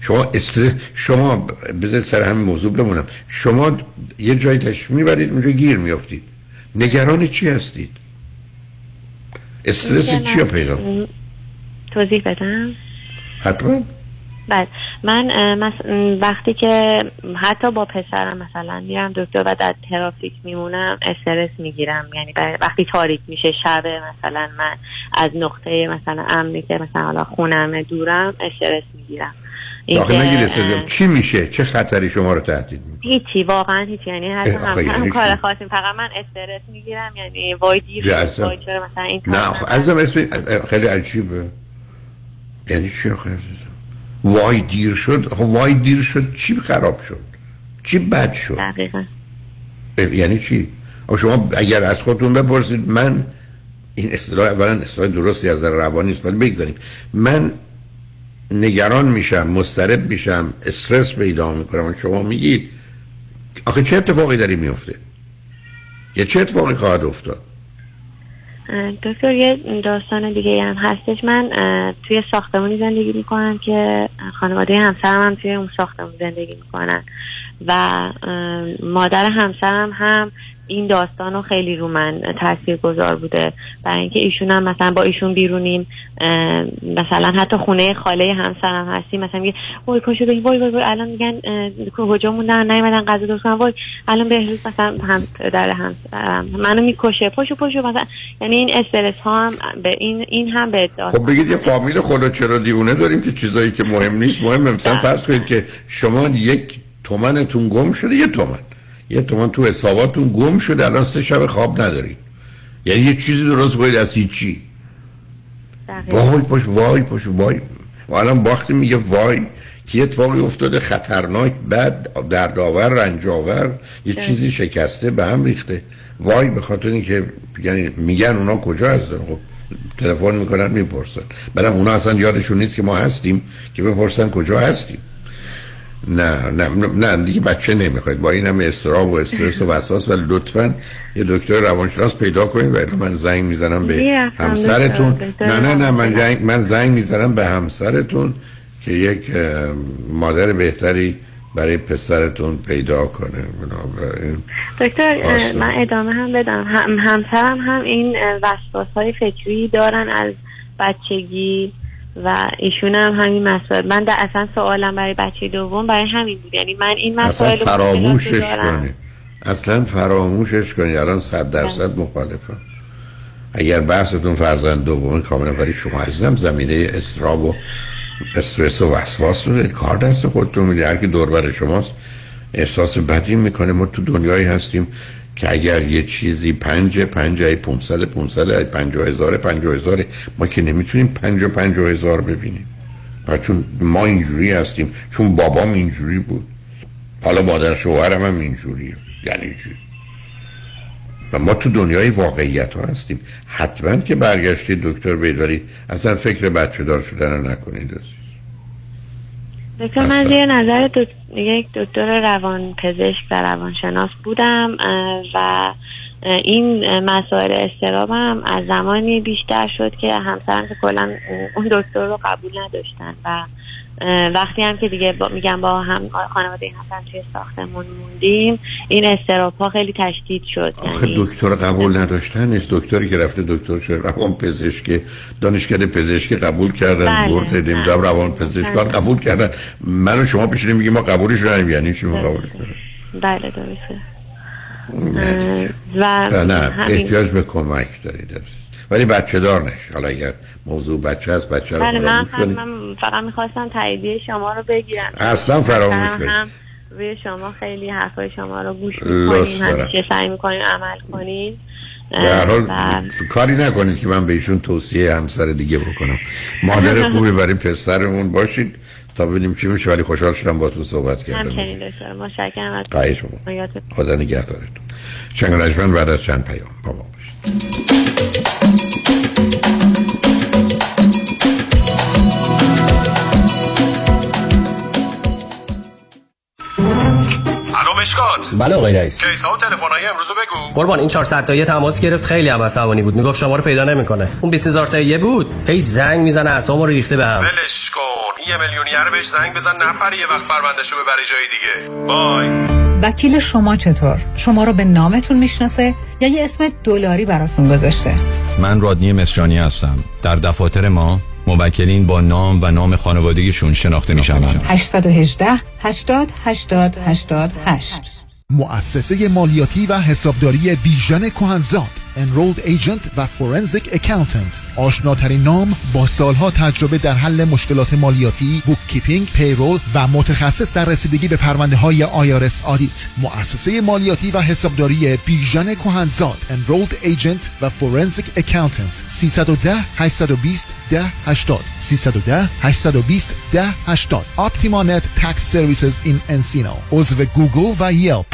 شما استرس شما بذارید سر همین موضوع بمونم. شما یه جایی تشریف می‌برید اونجا گیر میافتید. نگران چی هستید؟ استرس چی پیدا توضیح بدم؟ حتما. بله. من وقتی که حتی با پسرم مثلا میرم دکتر و در ترافیک میمونم استرس می‌گیرم. یعنی وقتی تاریک میشه شب مثلا من از نقطه مثلا امنی که مثلا حالا خونم دورم استرس می‌گیرم. نگید استرس چی میشه؟ چه خطری شما رو تهدید می‌کنه؟ هیچی واقعا هیچی. یعنی آخه هم, یعنی هم کار؟ خاصی فقط من استرس می‌گیرم. یعنی وای دیر وای چرا مثلا این کار نه خب عزیزم اسم خیلی عجیبه. یعنی چی آخه؟ عزیزم وای دیر شد خب وای دیر شد چی خراب شد؟ چی بد شد؟ دقیقا. یعنی چی؟ شما اگر از خودتون بپرسید من این اصطلاح اولا اصطلاح درستی از نظر روانی است ولی بگذاریم. من نگران میشم مضطرب میشم استرس پیدا می‌کنم. و شما میگید آخه چه اتفاقی داری میفته یا چه اتفاقی خواهد افتاد؟ دکتر یه داستان دیگه هم هستش. من توی ساختمانی زندگی می‌کنم که خانواده همسرم هم توی اون ساختمون زندگی می‌کنن. و مادر همسرم هم این داستان رو خیلی رو من تاثیر گذار بوده. برای اینکه ایشون هم مثلا با ایشون بیرونیم مثلا حتی خونه خاله همسرم هستیم مثلا میگه وای پاشو بریم وای وای وای الان میگن کجا موندن نیومدن غذا درست کنن. وای الان بهروز مثلا هم در همسرم منو می‌کشه. پاشو پاشو مثلا. یعنی این استرس ها هم به این این هم به داستان. خب بگید یه فامیل خدا چرا دیوونه داریم که چیزایی که مهم نیست مهمه مثلا فرض کنید که شما یک تومنتون گم شده یه تومن. یه تومن تو حساباتون گم شده الان سه شب خواب ندارید یعنی یه چیزی درست باید از هیچی. وای پاش وای پاش وای. و الان باختی میگه وای. که یه اتفاقی افتاده؟ خطرناک بد دردآور رنجاور یه چیزی شکسته به هم ریخته. وای به خاطر اینکه یعنی میگن اونا کجا هستن؟ خب تلفن می‌کنن می‌پرسن. بعدم اونا اصلا یادشون نیست که ما هستیم که بپرسن کجا هستیم. نه نه نه دیگه بچه نمی‌خواید. با این همه استراب و استرس و وسواس. ولی لطفا یه دکتر روانشناس پیدا کنید. و من زنگ می‌زنم به همسرتون. نه نه نه من. زنگ, من زنگ می‌زنم به همسرتون که یک مادر بهتری برای پسرتون پیدا کنه. بنابراین دکتر. من ادامه هم بدم. هم همسرم هم این وسواس های فکری دارن از بچگی. و ایشون هم همین مسائل. من در اصلا سوالم برای بچه دوم برای همین بود. یعنی من این اصلا مسائل رو فراموشش. کنی. اصلا فراموشش کنی. الان صد درصد مخالفم. اگر بحثتون فرزند دومی کاملا ولی شما عزیزم زمینه استراب و استرس و وسواس رو. کار دست خودتون میده. هر کی دور بر شماست احساس بدی می‌کنه. ما تو دنیایی هستیم. که اگر یه چیزی پنج پنج ای پونصد پونصد ای پنجاه هزار پنجاه هزار ما که نمی‌تونیم پنج و پنجاه هزار ببینیم. و چون ما اینجوری هستیم چون بابام اینجوری بود. حالا مادر شوهرم هم اینجوریه. یعنی چی؟ و ما تو دنیای واقعیت ها هستیم. حتما که برگشتید دکتر بیداری اصلا فکر بچه دار شدن رو نکنید. دکتر من زیر نظر دو... یک دکتر روان پزشک و روانشناس بودم و این مسائل استرابم از زمانی بیشتر شد که همسرم که کلا اون دکتر رو قبول نداشتن و وقتی هم که دیگه با میگم با هم خانواده این هم توی ساختمون موندیم این استراب ها خیلی تشدید شد. آخه یعنی دکتر قبول نداشتن نیست. دکتری که رفته دکتر شده روان پزشک دانشکده پزشکی قبول کردن بله، برد دیم بله. روان پزشکان قبول کردن. من و شما پیشونیم میگیم ما قبولش رو یعنی چی ما قبول بله. درسته. و نه احتیاج به کمک دارید. ولی بچه دار نش. حالا اگر موضوع بچه هست بچه رو بله من. من فقط می‌خواستم تاییدیه شما رو بگیرم. اصلا فراموش کنید. روی شما خیلی حرفای شما رو گوش می‌کنیم. همیشه سعی می‌کنیم عمل کنیم به هر حال کاری نکنید که من به ایشون توصیه همسر دیگه بکنم. مادر *laughs* خوبی برای پسرمون باشید تا ببینیم چی میشه. ولی خوشحال شدم با تو صحبت کردم. همچنین دکتر متشکرم از. خدا نگهدارتون. شنگ بعد از چند پیام با ما باشید. مشکات بله آقای رئیس. کیسا و تلفن‌های امروزو بگو. قربان این 400 تایی تماس گرفت خیلی هم عصبانی بود. می‌گفت شما رو پیدا نمی‌کنه. اون 20000 تایی بود. هی زنگ می‌زنه اعصابمو رو ریخته بهم ولش کن. این یه millionaire بهش زنگ بزن نپره یه وقت پروندهشو ببره جای دیگه. بای وکیل شما چطور؟ شما رو به نامتون می‌شناسه یا یه اسم دلاری براتون گذاشته؟ من رادنی مصریانی هستم. در دفاتر ما موکلین با نام و نام خانوادگیشون شناخته می شوند 818 80 80 88 مؤسسه مالیاتی و حسابداری بیژن کهنزاد. Enrolled Agent و Forensic Accountant. آشناترین نام با سالها تجربه در حل مشکلات مالیاتی bookkeeping، payroll و متخصص در رسیدگی به پرونده های IRS audit مؤسسه مالیاتی و حسابداری بیژن کهنزاد Enrolled Agent و Forensic Accountant. 310 820 10 80 310 820 10 80 OptimaNet Tax Services in Encino. عضو گوگل و یلپ.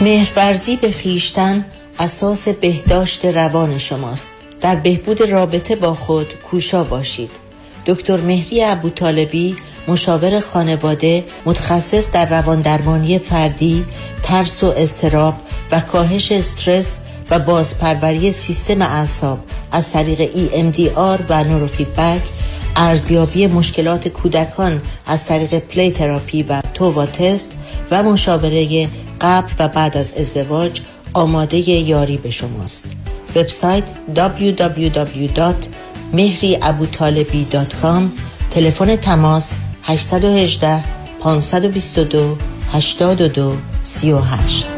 مهرورزی به خیشتن اساس بهداشت روان شماست. در بهبود رابطه با خود کوشا باشید. دکتر مهری ابوطالبی مشاور خانواده متخصص در روان درمانی فردی ترس و اضطراب و کاهش استرس و بازپروری سیستم اعصاب از طریق EMDR و نوروفیدبک ارزیابی مشکلات کودکان از طریق پلی تراپی و تووا تست و مشاوره قبل و بعد از ازدواج آماده یاری به شماست. وبسایت www.mehriabutalebi.com تلفن تماس 818 522 82 38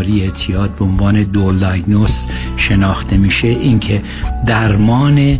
اعتیاد به عنوان شناخته میشه این که درمان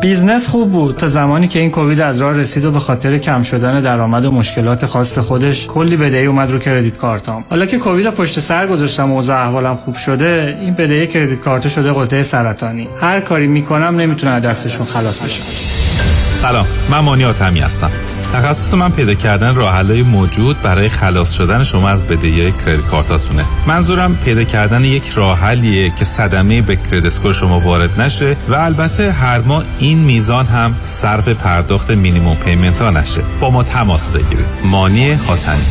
business خوب بود. تا زمانی که این کووید از راه رسید و به خاطر کم شدن درآمد و مشکلات خاص خودش کلی بدهی اومد رو credit card ام. حالا که کووید پشت سر گذاشتم و اوضاع احوالم خوب شده این بدهی credit card شده قطعه سرطانی. هر کاری می‌کنم نمی‌تونم از دستشون خلاص بشم سلام. من مانی آتمی هستم. تخصص من پیدا کردن راه‌حل‌های موجود برای خلاص شدن شما از بدهی credit card اتونه. منظورم پیدا کردن یک راه حلیه که صدمه به credit score شما وارد نشه و البته هر ماه این میزان هم صرف پرداخت minimum payment ها نشه. با ما تماس بگیرید. مانی حاتمی.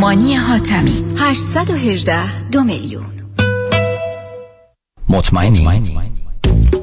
مانی حاتمی. 818 دو میلیون. مطمئنی؟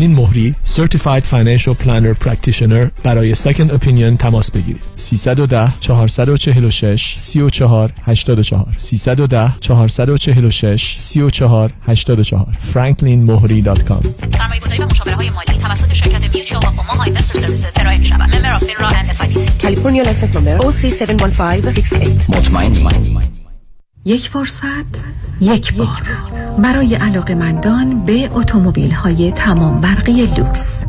فرانکلین مهری Certified Financial Planner Practitioner برای Second Opinion تماس بگیرید. 310 446 34 84 310 446 34 84 franklinmohri.com سرمایه گذاری و مشاوره های مالی توسط شرکت Mutual of Omaha Investor Services ارائه می شود member of FINRA and SIPC کالیفرنیا license number OC71568 مطمئنی؟ یک فرصت یک بار. برای علاقمندان به اتومبیل های تمام برقی لوکس.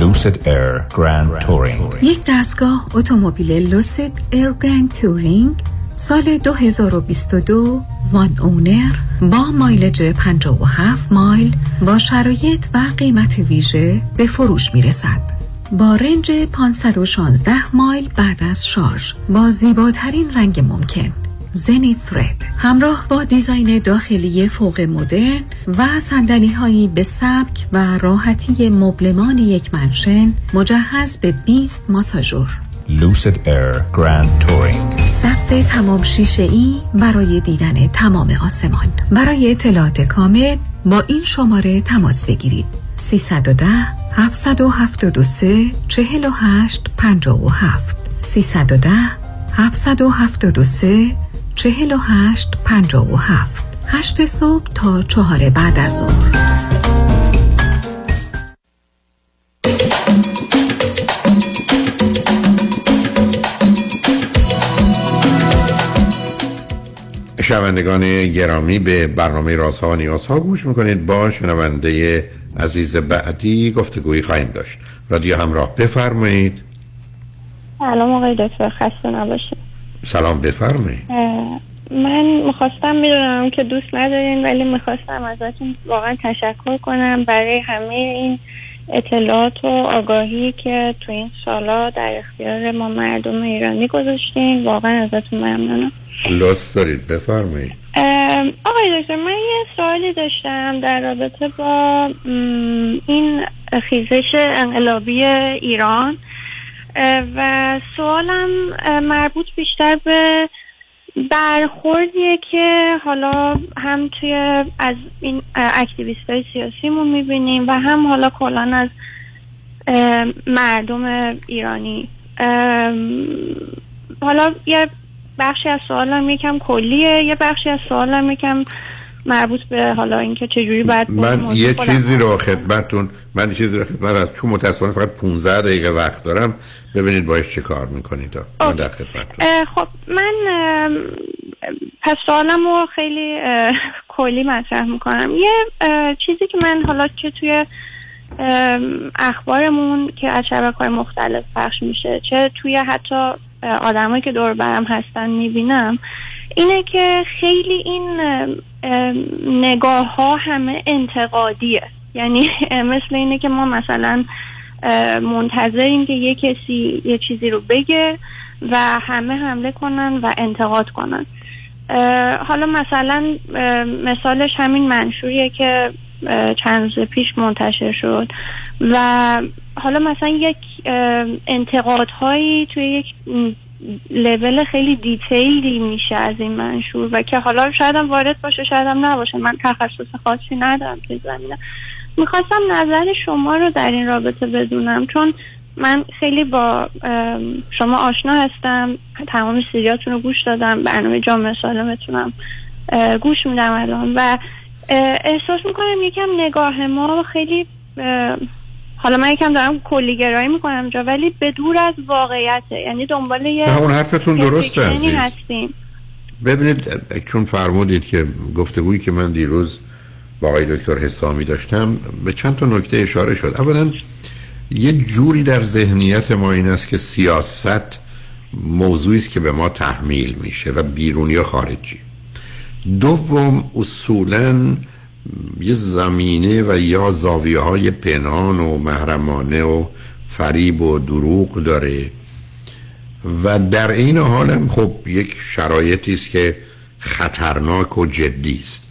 Lucid Air Grand Touring. یک دستگاه اتومبیل Lucid Air Grand Touring سال 2022 one owner با mileage 57 مایل با شرایط و قیمت ویژه به فروش می رسد. با رنج 516 مایل بعد از شارژ. با زیباترین رنگ ممکن. زنی ثرد همراه با دیزاین داخلی فوق مدرن و صندلی هایی به سبک و راحتی مبلمان یک منشن مجهز به 20 ماساژور. Lucid Air Grand Touring. سقف تمام شیشه ای برای دیدن تمام آسمان. برای اطلاعات کامل با این شماره تماس بگیرید. 310 773 48 57 310 773 48 57 8 صبح تا چهار بعد از ظهر. شنوندگان گرامی به برنامه رازها و نیازها گوش می‌کنید. با شنونده عزیز بعدی گفتگویی خواهیم داشت. رادیو همراه بفرمایید. سلام آقای دکتر خسته نباشید. سلام بفرمایید. من می‌خواستم می‌دونم که دوست ندارین ولی می‌خواستم ازتون واقعا تشکر کنم برای همه این اطلاعات و آگاهی که تو این سالا در اختیار ما مردم ایرانی گذاشتین. واقعا ازتون ممنونم. لطف دارید بفرمایید. آقای دکتر من یه سوالی داشتم در رابطه با این خیزش انقلابی ایران. و سوالم مربوط بیشتر به برخوردیه که حالا هم توی از این اکتیویست های سیاسیمون می‌بینیم و هم حالا کلان از مردم ایرانی. حالا یه بخشی از سوالم یکم کلیه یه بخشی از سوالم یکم مربوط به حالا اینکه چجوری باید من یه چیزی رو خدمتتون من یه چیزی رو خدمت از چون متاسفانه فقط 15 دقیقه وقت دارم. ببینید باش چه کار می‌کنید. من در خدمتتون. خب من پس سوالم رو خیلی کلی مطرح می‌کنم. یه چیزی که من حالا چه توی اخبارمون که از شبکه های مختلف پخش میشه چه توی حتی آدمایی که دور برم هستن می‌بینم. اینه که خیلی این نگاه ها همه انتقادیه. یعنی *laughs* مثل اینه که ما مثلا منتظریم که یه کسی یه چیزی رو بگه و همه حمله کنن و انتقاد کنن. حالا مثلا مثالش همین منشوریه که چند روز پیش منتشر شد و حالا مثلا یک انتقادهایی توی یک لول خیلی دیتیلی میشه از این منشور و که حالا شاید هم وارد باشه شاید هم نباشه. من تخصص خاصی ندارم توی زمینه. می‌خواستم نظر شما رو در این رابطه بدونم چون من خیلی با شما آشنا هستم تمام سریاتون رو گوش دادم برنامه جامعه سالمتونم گوش میدم الان و احساس می‌کنم یکم نگاه ما خیلی حالا من یکم دارم کلیگرایی می‌کنم اینجا ولی به دور از واقعیته یعنی دنبال یه اون حرفتون درسته،. هستیم. ببینید چون فرمودید که گفتگویی که من دیروز با آقای دکتر حسامی داشتم به چند تا نکته اشاره شد. اولا یه جوری در ذهنیت ما این است که سیاست موضوعی است که به ما تحمیل میشه و بیرونی و خارجی. دوم اصولا یه زمینه و یا زاویه های پنهان و محرمانه و فریب و دروغ داره. و در این حالم خب یک شرایطی است که خطرناک و جدی است.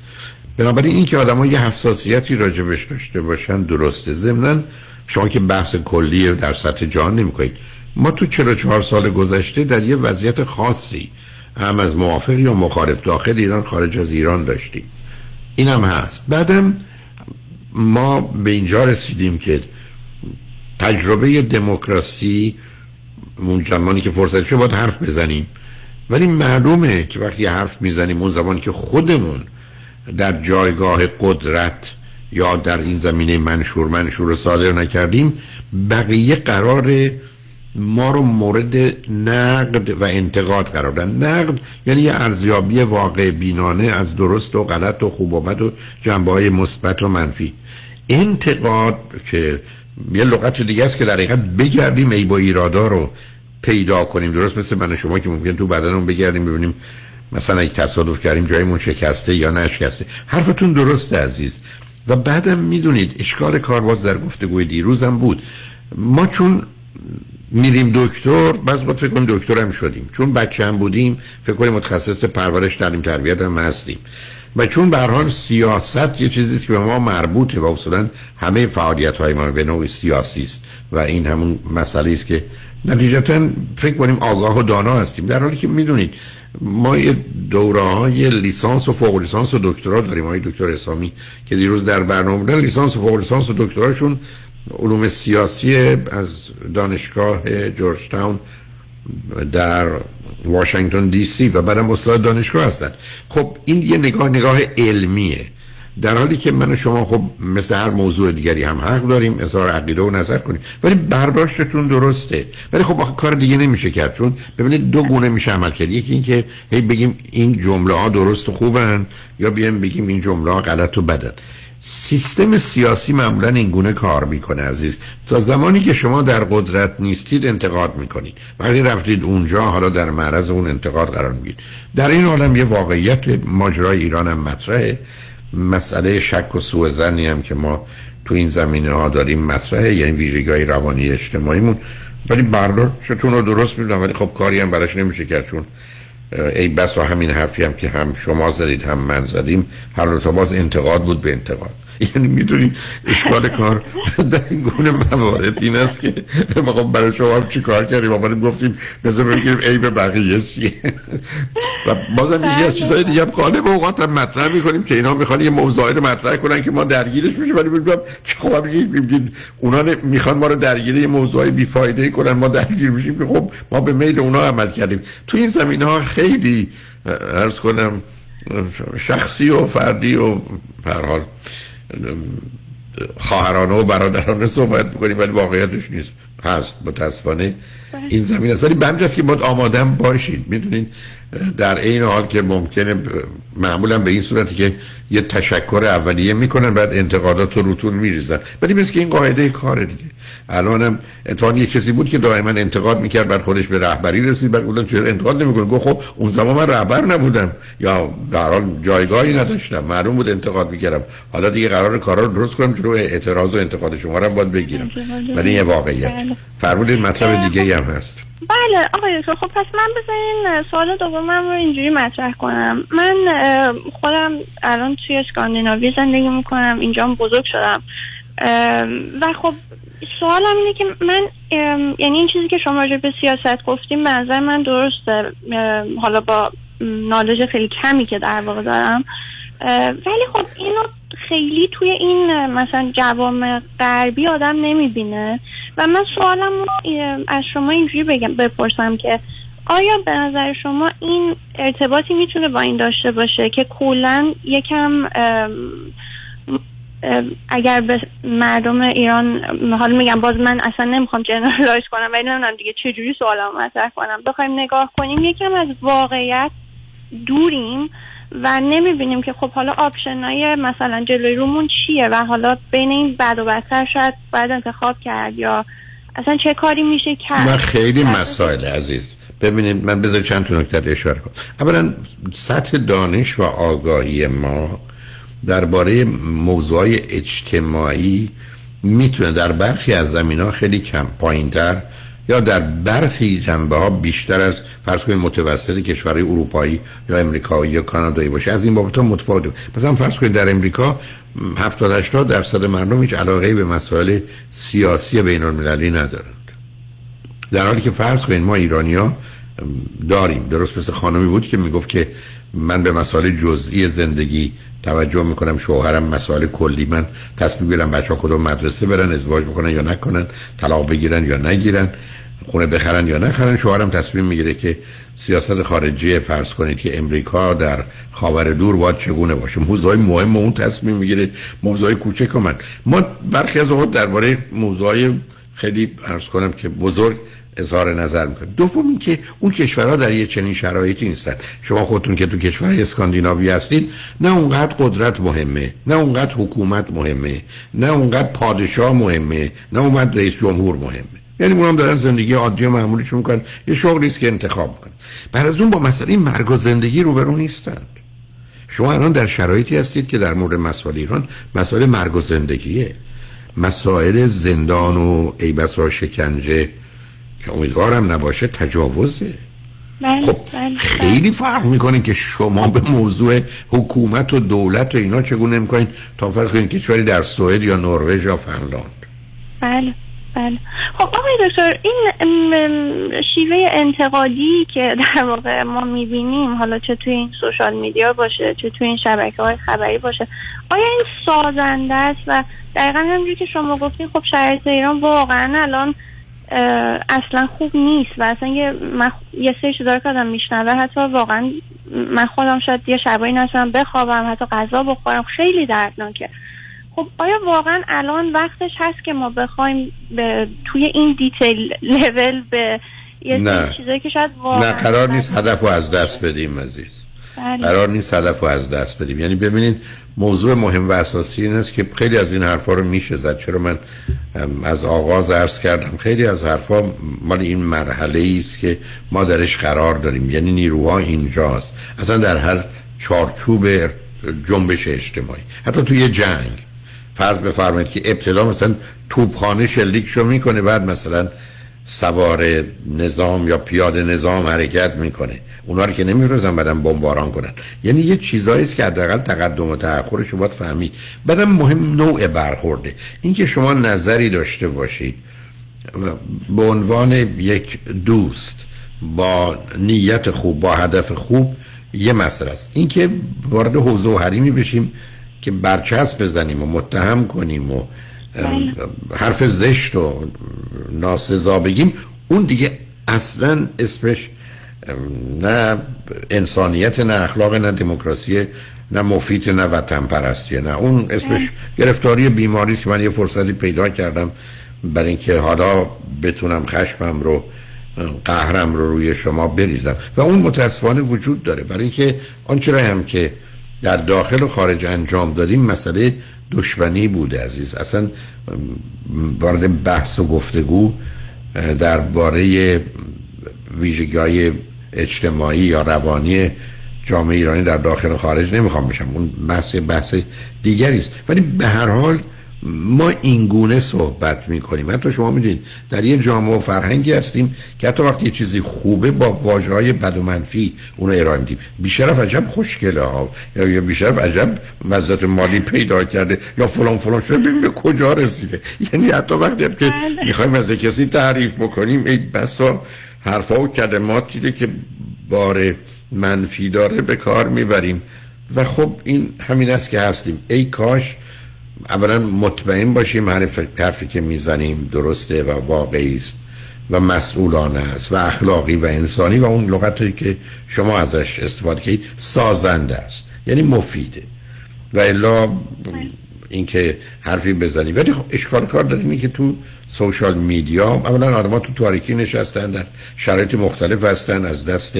بنابراین اینکه آدم یه حساسیتی راجبش داشته باشن درسته. ضمنا شما که بحث کلی در سطح جهان نمی‌کنید. ما تو 44 سال گذشته در یه وضعیت خاصی هم از موافق یا مخالف داخل ایران خارج از ایران داشتیم. این هست. بعدم ما به اینجا رسیدیم که تجربه دموکراسی اون زمانی که فرصت شد باید حرف بزنیم. ولی معلومه که وقتی حرف می‌زنیم اون زمانی که خودمون در جایگاه قدرت یا در این زمینه منشور منشور صادر نکردیم بقیه قرار ما رو مورد نقد و انتقاد قرار دادن. نقد یعنی یه ارزیابی واقع بینانه از درست و غلط و خوب و بد و جنبه های مثبت و منفی. انتقاد که یه لغت دیگه است که در حقیقت بگردیم ای با ایرادا رو پیدا کنیم. درست مثل من شما که ممکن تو بدنمون بگردیم ببینیم مثلا اگه تصادف کردیم جایمون شکسته یا نشکسته. حرفتون درسته عزیز. و بعدم می‌دونید اشکال کارباز در گفتگوی دیروزم بود. ما چون میریم دکتر بعض وقت فکر کنیم دکتر هم شدیم. چون بچه هم بودیم فکر کنیم متخصص پرورش تعلیم تربیت هم هستیم. و چون به حال سیاست یه چیزی که به ما مربوطه و اصولا همه فعالیت های ما به نوع سیاسی است و این همون مسئله است که نتیجتا فکر کنیم آگاه و دانا هستیم. در حالی که می‌دونید ما یه دوره های لیسانس و فوق لیسانس و دکترا داریم. های دکتر اسامی که دیروز در برنامه لیسانس و فوق لیسانس و دکتراشون علوم سیاسی از دانشگاه جورج تاون در واشنگتن دی سی و بعدم استاد دانشگاه هستند خب این یه نگاه نگاه علمیه. در حالی که من و شما خب مثل هر موضوع دیگری هم حق داریم اظهار عقیده و نظر کنیم. ولی برداشتتون درسته. ولی خب کار دیگه نمیشه کرد. چون ببینید دو گونه میشه عمل کرد. یکی اینکه هی بگیم این جمله ها درست و خوبن یا بیایم بگیم این جمله ها غلط و بدن. سیستم سیاسی معمولا این گونه کار می‌کنه عزیز. تا زمانی که شما در قدرت نیستید انتقاد می‌کنید. وقتی رفتید اونجا حالا در معرض اون انتقاد قرار میگید در این عالم یه واقعیت ماجرای ایران هم مطرحه. مسئله شک و سوء زنی هم که ما تو این زمینه ها داریم مطرحه. یعنی ویژگی روانی اجتماعیمون. ولی برداشتتون رو درست می‌دونم ولی خب کاری هم براش نمیشه کرد ای بس و همین حرفی هم که هم شما زدید هم من زدیم هر رو تا باز انتقاد بود به انتقاد. یعنی می‌دونید اشکال کار در این گونه موارد این است که ما خب برای شما هم چی کار کردیم؟ آمدیم گفتیم بذار بگیریم ای به بقیه چیه. و بازم یکی از چیزهای دیگه هم به اوقات هم مطرح می‌کنیم که اینا می‌خوان یه موضوعی رو مطرح کنن که ما درگیرش میشیم ولی بگیم چه خب اونا می‌خوان ما رو درگیر یه موضوعی بیفایده کنن ما درگیر میشیم که خب ما به میل اونا عمل کردیم. تو این زمینه ها خیلی عرض کنم شخصی و فردی و حال خواهرانه و برادرانه صحبت بکنیم ولی واقعیتش نیست. هست متاسفانه. این زمین است. ولی به که باید آمادم باشید. می‌دونید در این حال که ممکنه معمولا به این صورتی که یه تشکر اولیه می‌کنن بعد انتقادات رو روتون میریزن. ولی مثل که این قاعده کار دیگه. الانم اتفاقا یه کسی بود که دائما انتقاد می‌کرد بعد خودش به رهبری رسید بعد بودن چرا انتقاد نمی‌کنه گفت خب اون زمان من رهبر نبودم. یا در حال جایگاهی نداشتم. معلوم بود انتقاد می‌کردم. حالا دیگه قرار کارا رو درست کنم جلو اعتراض و انتقاد شما رو باید بگیرم. ولی یه واقعیت. بله. فرمودید مطلب دیگه هم هست. بله آقای دکتر خب پس من بذارین سوال دومم رو اینجوری مطرح کنم. من خودم الان توی اسکاندیناوی زندگی می‌کنم اینجا بزرگ شدم. و خب سوالم اینه که من یعنی این چیزی که شما راجع به سیاست گفتیم به من درسته. حالا با نالج خیلی کمی که در واقع دارم. ولی خب اینو خیلی توی این مثلا جوام غربی آدم نمی‌بینه. و من سوالم از شما اینجوری بگم بپرسم که آیا به نظر شما این ارتباطی می‌تونه با این داشته باشه که کلا یکم اگر به مردم ایران حالا میگم باز من اصلا نمی‌خوام جنرالایز کنم ولی نمی‌دونم دیگه چجوری سوالم مطرح کنم. بخوایم نگاه کنیم یکم از واقعیت دوریم. و نمی‌بینیم که خب حالا آپشنای مثلا جلوی رومون چیه و حالا بین این بد و بدتر شاید باید انتخاب کرد یا اصلا چه کاری میشه کرد؟ من خیلی مسائل عزیز. ببینید من بذار چند تا نکته اشاره کنم. اولا سطح دانش و آگاهی ما درباره موضوع اجتماعی می‌تونه در برخی از زمین ها خیلی کم پایینتر یا در برخی جنبه ها بیشتر از فرض کنید متوسط کشورهای اروپایی یا امریکایی یا کانادایی باشه. از این بابت ها متفاوته مثلا فرض کنید در امریکا 70 80 درصد مردم هیچ علاقه به مسائل سیاسی بین المللی ندارند. در حالی که فرض کنید ما ایرانیا داریم. درست مثل خانمی بود که می‌گفت که من به مسائل جزئی زندگی توجه می‌کنم شوهرم مسائل کلی من تصمیم بگیرم بچه ها کدوم مدرسه برن ازدواج بکنن یا نکنن طلاق بگیرن یا نگیرن. خونه بخرن یا نخرن شوهرم تصمیم می‌گیره که سیاست خارجی فرض کنید که امریکا در خاور دور باید چگونه باشه. موضوع مهم اون تصمیم می‌گیره. موضوع کوچک من ما برخی از اوقات درباره موضوع خیلی عرض کنم که بزرگ اظهار نظر می‌کنه دوم اینکه اون کشورها در یه چنین شرایطی نیستن. شما خودتون که تو کشور اسکاندیناوی هستید نه اونقدر قدرت مهمه نه اونقدر حکومت مهمه نه اونقدر پادشاه مهمه نه اونقدر رئیس جمهور مهمه. یعنی اونم دارن زندگی عادی و معمولیشون می‌کنن. یه شغلی است که انتخاب می‌کنن بعد از اون با مسئله مرگ و زندگی روبرو نیستند شما الان در شرایطی هستید که در مورد مسائل ایران مسائل مرگ و زندگیه. مسائل زندان و ای بسا شکنجه که امیدوارم نباشه تجاوزه. بله، خب بله. خیلی فرق می‌کنه که شما به موضوع حکومت و دولت و اینا چگونه می‌کنین تا فرض کنید کشوری در سوئد یا نروژ یا فنلاند. بله. بله. خب آقای دکتر این شیوه انتقادی که در واقع ما می‌بینیم حالا چه توی این سوشال میدیا باشه چه توی این شبکه های خبری باشه آیا این سازنده است؟ و دقیقا همونجور که شما گفتین خب شرایط ایران واقعا الان اصلا خوب نیست و اصلا یه, یه سری چیزا که آدم میشنوه حتی واقعا من خودم شاید یه شبایی نشدم بخوابم حتی غذا بخورم خیلی دردناکه. خب آیا واقعا الان وقتش هست که ما بخوایم به توی این دیتیل لول به یه نه. چیزایی که شاید واقعا نه قرار نیست هدف رو از دست بدیم عزیز. بله. قرار نیست هدف رو از دست بدیم. یعنی ببینید موضوع مهم و اساسی این است که خیلی از این حرفا رو میشه زد. چرا من از آغاز عرض کردم خیلی از حرفا مال این مرحله است که ما درش قرار داریم. یعنی نیروها اینجاست. اصلا در هر چارچوب جنبش اجتماعی. حتی توی جنگ. فرض بفرمایید که ابتدا مثلا توپخانه شلیکشو می‌کنه بعد مثلا سوار نظام یا پیاده نظام حرکت می‌کنه. اونا رو که نمیفرستن بعدم بمباران کنن. یعنی یه چیزایی که حداقل تقدم و تأخرش رو باید فهمید. بعدم مهم نوع برخورده. اینکه شما نظری داشته باشید به عنوان یک دوست با نیت خوب با هدف خوب یه مسئله است. اینکه وارد حوزه و حریمی بشیم که برچسب بزنیم و متهم کنیم و ام، حرف زشت و ناسزا بگیم اون دیگه اصلا اسمش نه انسانیت نه اخلاق نه دموکراسی نه مفید نه وطن پرستیه نه اون اسمش گرفتاری بیماری که من یه فرصتی پیدا کردم برای اینکه حالا بتونم خشمم رو قهرم رو روی شما بریزم. و اون متاسفانه وجود داره. برای اینکه آنچه هم که در داخل و خارج انجام دادیم مسئله دشمنی بوده عزیز. اصلا وارد بحث و گفتگو درباره ویژگی اجتماعی یا روانی جامعه ایرانی در داخل و خارج نمی‌خوام بشم. اون بحث بحث دیگری است. ولی به هر حال ما این گونه صحبت می‌کنیم. حتی شما می‌دونید در یه جامعه و فرهنگی هستیم که حتی وقتی یه چیزی خوبه با واجه های بد و منفی اونو ارائه میدیم. بیشرف عجب خوشگله ها. یا بیشرف عجب مزد مالی پیدا کرده. یا فلان فلان شده. ببین به کجا رسیده. *laughs* یعنی حتی وقتی هم که می‌خوایم از کسی تعریف بکنیم ای بسا حرفا و کلماتی رو که بار منفی داره به کار می‌بریم. و خب این همین است که هستیم. ای کاش اولا مطمئن باشیم حرف حرفی که می‌زنیم درسته و واقعی است و مسئولانه است و اخلاقی و انسانی و اون لغتی که شما ازش استفاده کردید سازنده است یعنی مفیده. و الا اینکه حرفی بزنیم. ولی خب اشکال کار داریم اینه که تو سوشال میدیا اولا آدم‌ها تو تاریکی نشستن در شرایط مختلف هستن از دست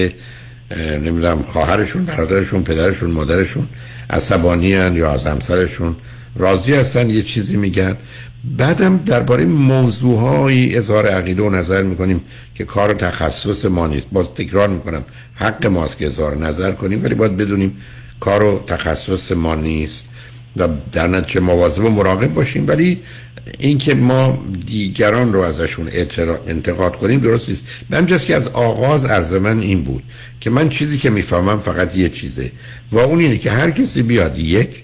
نمی‌دونم خواهرشون برادرشون پدرشون مادرشون عصبانی یا از همسرشون. راضی هستن یه چیزی میگن. بعدم درباره موضوعهایی اظهار عقیده و نظر می‌کنیم که کار تخصص ما نیست. باز تکرار می‌کنم حق ماست که اظهار نظر کنیم ولی باید بدونیم کار و تخصص ما نیست. و در نتیجه مواظب و مراقب باشیم ولی اینکه ما دیگران رو ازشون انتقاد کنیم درست نیست. همجاست که از آغاز عرض من این بود که من چیزی که می‌فهمم فقط یه چیزه و اون اینه که هر کسی بیاد یک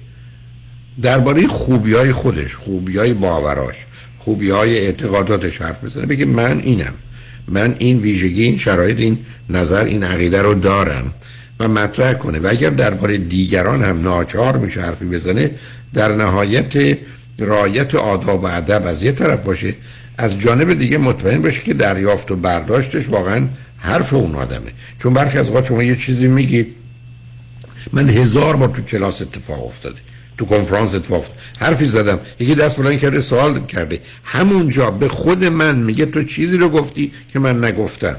درباره خوبی های خودش خوبی های باوراش خوبی های اعتقاداتش حرف بزنه بگه من اینم. من این ویژگی این شرایط این نظر این عقیده رو دارم و مطرح کنه. و اگر درباره دیگران هم ناچار میشه حرفی بزنه در نهایت رایت آداب و ادب از یه طرف باشه از جانب دیگه مطمئن باشه که دریافت و برداشتش واقعا حرف اون آدمه. چون برخی از شما یه چیزی میگی من هزار بار تو کلاس اتفاق افتاده. تو کنفرانس اتفاق حرفی زدم. یکی دست بلند کرده سوال کرده. همونجا به خود من میگه تو چیزی رو گفتی که من نگفتم.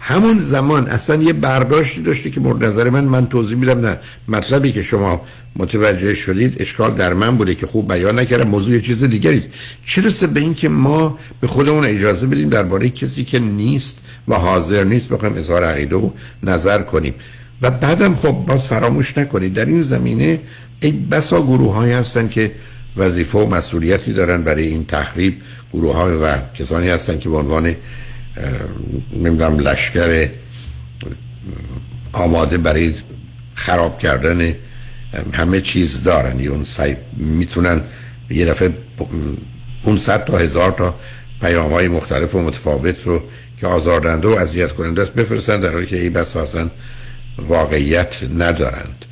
همون زمان اصلا یه برداشتی داشته که مورد نظر من من توضیح میدم. نه مطلبی که شما متوجه شدید اشکال در من بوده که خوب بیان نکردم. موضوع یه چیز دیگری است. چه رسه به اینکه ما به خودمون اجازه بدیم درباره کسی که نیست و حاضر نیست بخوایم اظهار عقیده و نظر کنیم. و بعدم خب باز فراموش نکنید. در این زمینه این بسا گروه های هستن که وظیفه و مسئولیتی دارن برای این تخریب. گروه های و کسانی هستن که به عنوان نمی‌دونم لشکر آماده برای خراب کردن همه چیز دارن. اون سعی می‌تونن یه دفعه 500 تا هزار تا پیام های مختلف و متفاوت رو که آزاردنده و اذیت کننده است بفرستن در حالی که ای بس اصلا واقعیت ندارند.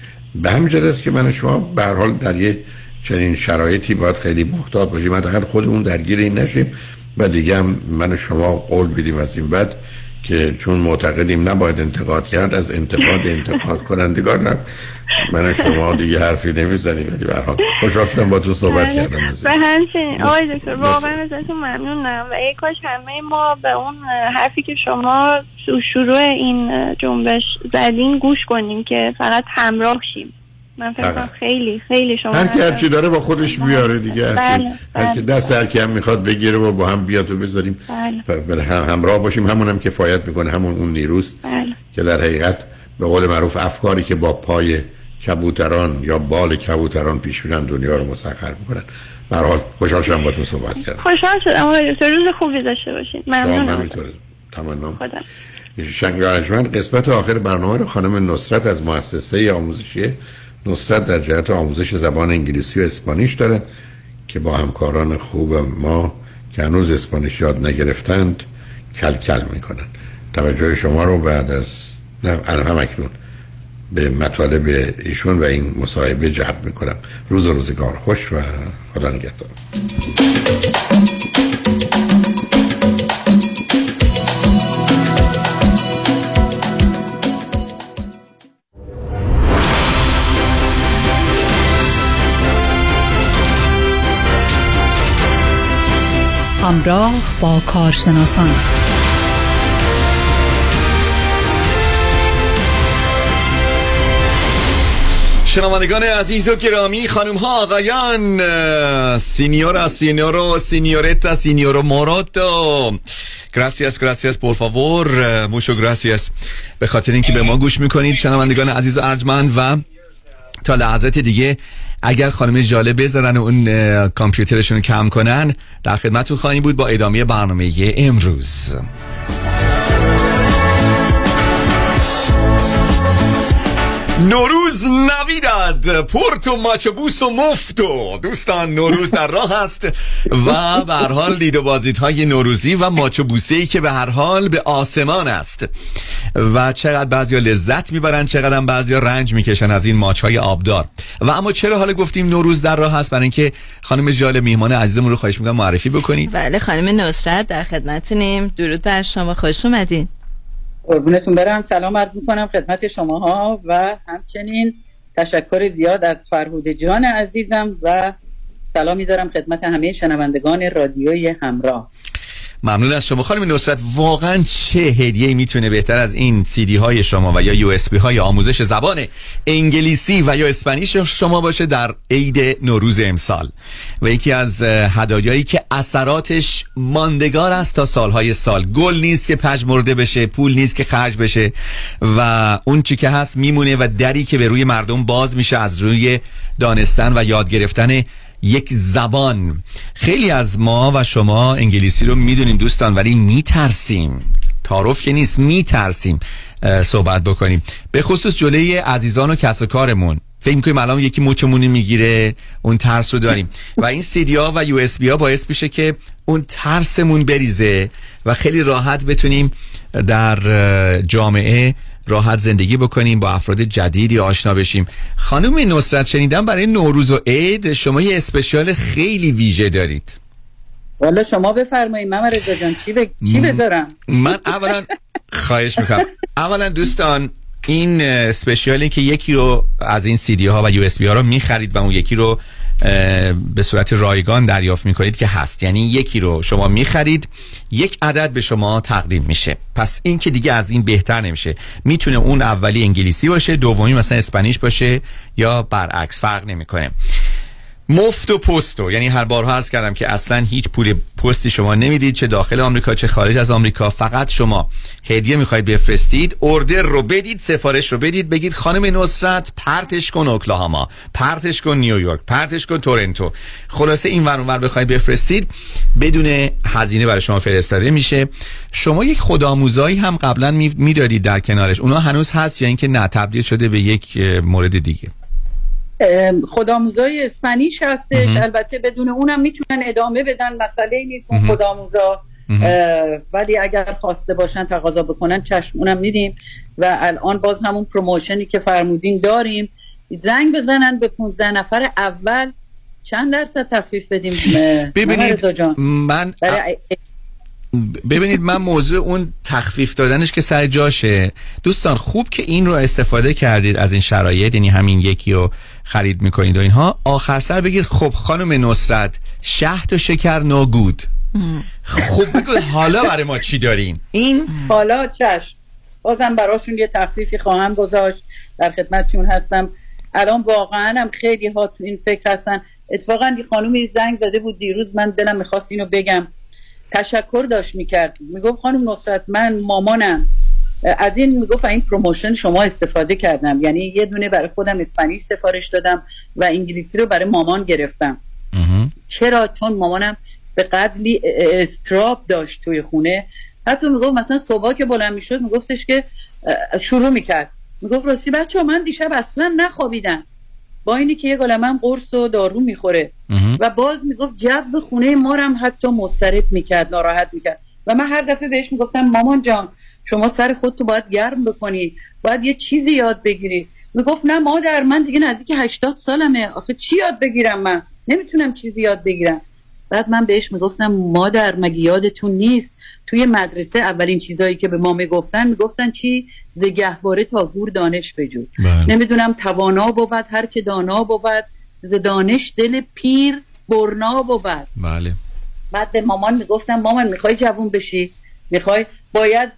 به همین است که من و شما به حال در یه چنین شرایطی باید خیلی محتاط باشیم. حداقل خودمون درگیر این نشیم و دیگه من و شما قول بدیم از این بعد که چون معتقدیم نباید انتقاد کرد از انتقاد انتقاد کنندگان هم. من شما دیگه حرفی نمی‌زنیم ولی حال. خوشحال شدم با تو صحبت بله. کردم به همچنین. آقای دکتر واقعا ازتون ممنونم. و ای کاش همه ما به اون حرفی که شما شروع این جنبش زدین گوش کنیم که فقط همراه شیم. من فکر خیلی خیلی شما هر کی هرچی داره با خودش بیاره دیگه بله. هر کی بله. دست هر کی هم می‌خواد بگیره و با هم بیاد و بذاریم. بله. هم همراه باشیم همون هم کفایت می‌کنه همون اون نیروست بله. که در حقیقت به قول معروف افکاری که با پای کبوتران یا بال کبوتران پیش میرن دنیا رو مسخر می‌کنن. به حال خوشحال شدم با تو صحبت کردم. خوشحال شدم. آقای روز خوبی داشته باشید ممنونم. تمام شنگ قسمت آخر برنامه رو خانم نصرت از مؤسسه آموزشی نصرت در جهت آموزش زبان انگلیسی و اسپانیش دارن که با همکاران خوب ما که هنوز اسپانیش یاد نگرفتند کل کل می‌کنن توجه شما رو بعد از نه هم اکنون به مطالب ایشون و این مصاحبه جلب می‌کنم. روز و روزگار خوش و خدا نگهدار. همراه با کارشناسان. شنوندگان عزیز و گرامی خانم ها آقایان señora señor و señorita señor و موراتو. Gracias gracias por favor. Mucho gracias. به خاطر اینکه به ما گوش می‌کنید شنوندگان عزیز و ارجمند و تا لحظات دیگه اگر خانم جالب بذارن اون کامپیوترشون کم کنن در خدمتتون خواهیم بود با ادامه برنامه امروز. نوروز نویداد ماچوبوس و مفتو دوستان نوروز در راه است و به هر حال دید و های نوروزی و ماچوبوسه ای که به هر حال به آسمان است. و چقدر بعضیا لذت می‌برن چقدر هم بعضیا رنج می‌کشن از این ماچ های آبدار. و اما چرا حالا گفتیم نوروز در راه است؟ برای اینکه خانم جال میهمان عزیزمون رو خواهش می‌کنم معرفی بکنید. بله خانم نصرت در خدمتتونیم. درود بر شما. خوش اومدین. قربونتون برم. سلام عرض می‌کنم خدمت شماها و همچنین تشکر زیاد از فرهود جان عزیزم و سلامی دارم خدمت همه شنوندگان رادیوی همراه. ممنون از شما. خانم نصرت واقعا چه هدیه می‌تونه بهتر از این سیدی های شما و یا یو اس بی های آموزش زبان انگلیسی و یا اسپانیش شما باشه در عید نوروز امسال؟ و یکی از هدایایی که اثراتش ماندگار است تا سالهای سال. گل نیست که پژمرده بشه پول نیست که خرج بشه و اون چی که هست میمونه و دری که به روی مردم باز میشه از روی دانستن و یاد گرفتن یک زبان. خیلی از ما و شما انگلیسی رو می‌دونین دوستان ولی میترسیم. تعارف که نیست میترسیم صحبت بکنیم. به خصوص جلوی عزیزان و کس و کارمون. فکر می‌کنیم الان یکی مچمونی می‌گیره اون ترس رو داریم. و این سیدی ها و یو اس بی ها باعث میشه که اون ترسمون بریزه و خیلی راحت بتونیم در جامعه راحت زندگی بکنیم با افراد جدیدی آشنا بشیم. خانم نصرت شنیدم برای نوروز و عید شما یه اسپشیال خیلی ویژه دارید. والا شما بفرمایید من رضا جان چی, ب... چی بذارم؟ من اولا خواهش می‌کنم. اولا دوستان این اسپشیالی که یکی رو از این سی دی ها و یو اس بی ها رو می‌خرید و اون یکی رو به صورت رایگان دریافت می‌کنید که هست. یعنی یکی رو شما می‌خرید یک عدد به شما تقدیم میشه. پس این که دیگه از این بهتر نمیشه. می‌تونه اون اولی انگلیسی باشه دومی مثلا اسپانیش باشه یا برعکس فرق نمی‌کنه. مفت و پستو یعنی هر بار عرض کردم که اصلا هیچ پول پستی شما نمی‌دید چه داخل آمریکا چه خارج از آمریکا. فقط شما هدیه می‌خواید بفرستید اوردر رو بدید سفارش رو بدید بگید خانم نصرت پرتش کن اوکلاهاما پرتش کن نیویورک پرتش کن تورنتو. خلاصه این ور اونور بخواید بفرستید بدون هزینه برای شما فرستاده میشه. شما یک خودآموزایی هم قبلا می‌دادید در کنارش. اونا هنوز هست یا اینکه نه تبدیل شده به یک مورد دیگه. خداموزای اسپانیش هستش. البته بدون اونم می‌تونن ادامه بدن. مسئله نیست اون خداموزا ولی اگر خواسته باشن تقاضا بکنن چشم اونم میدیم. و الان باز همون پروموشنی که فرمودین داریم. زنگ بزنن به 15 نفر اول. چند درصد تخفیف بدیم؟ ببینید من ببینید من موضوع اون تخفیف دادنش که سر جاشه. دوستان خوب که این رو استفاده کردید از این شرایط یعنی همین یکی رو خرید می‌کنید و اینها. آخر سر بگید خب خانم نصرت شهد و شکر ناگود. خب بگید حالا برای ما چی دارین؟ این؟ حالا چشم. بازم براشون یه تخفیفی خواهم گذاشت. در خدمتشون هستم. الان واقعا هم خیلی ها تو این فکر هستن. اتفاقا یه خانومی زنگ زده بود دیروز. من دلم می‌خواست اینو بگم. تشکر داشت می‌کرد. می‌گفت خانم نصرت من مامانم. از این می‌گفت این promotion شما استفاده کردم. یعنی یه دونه برای خودم Spanish سفارش دادم و انگلیسی رو برای مامان گرفتم. چرا؟ چون مامانم به قدری اضطراب داشت توی خونه. حتی می‌گفت مثلا صبح که بلند می‌شد میگفتش که شروع می‌کرد. می‌گفت راستی بچه من دیشب اصلا نخوابیدم. با اینی که یه من قرص و دارو می‌خوره. و باز می‌گفت جو خونه ما هم حتی مضطرب می‌کرد ناراحت می‌کرد. و من هر دفعه بهش می‌گفتم مامان جان شما سر خودتو باید گرم بکنی باید یه چیزی یاد بگیری. می‌گفت نه مادر من دیگه نزدیک 80 سالمه. آخه چی یاد بگیرم من؟ نمی‌تونم چیزی یاد بگیرم. بعد من بهش می‌گفتم مادر مگه یادتون نیست؟ توی مدرسه اولین چیزایی که به ما می‌گفتن می‌گفتن چی؟ زگهباره تا گور دانش بجود بله. نمی‌دونم توانا بود هر که دانا بود ز دانش دل پیر برنا بود. بله. بعد به مامان می‌گفتم مامان می‌خوای جوون بشی؟ می‌خوای باید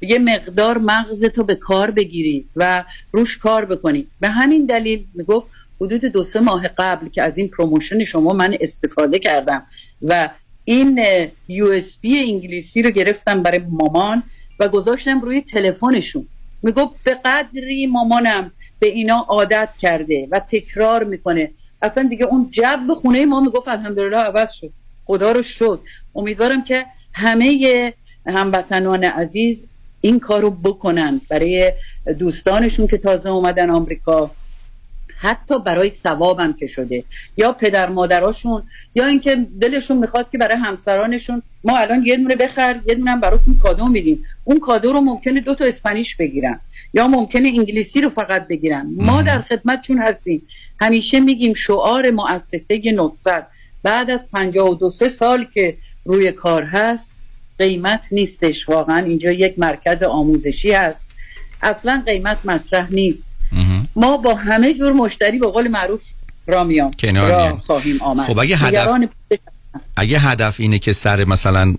یه مقدار مغز تو به کار بگیری و روش کار بکنی. به همین دلیل می‌گفت حدود دو سه ماه قبل که از این promotion شما من استفاده کردم و این USB انگلیسی رو گرفتم برای مامان و گذاشتم روی تلفنشون. می‌گفت به قدری مامانم به اینا عادت کرده و تکرار می‌کنه. اصلا دیگه اون جو خونه ما می‌گفت الحمدلله عوض شد. خدا رو شد امیدوارم که همه هموطنان عزیز این کارو بکنن برای دوستانشون که تازه اومدن آمریکا. حتی برای ثوابم که شده. یا پدر مادراشون یا اینکه دلشون می‌خواد که برای همسرانشون ما الان یه دونه بخر یه دونه براتون کادو میدیم. اون کادو رو ممکنه دو تا اسپانیش بگیرن. یا ممکنه انگلیسی رو فقط بگیرن. ما در خدمتشون هستیم. همیشه میگیم شعار مؤسسه نصرت. بعد از 52 سال که روی کار هست قیمت نیستش. واقعا اینجا یک مرکز آموزشی هست. اصلا قیمت مطرح نیست. ما با همه جور مشتری به قول معروف را میام کنار خواهیم آمد. خب اگه هدف اگه هدف اینه که سر مثلا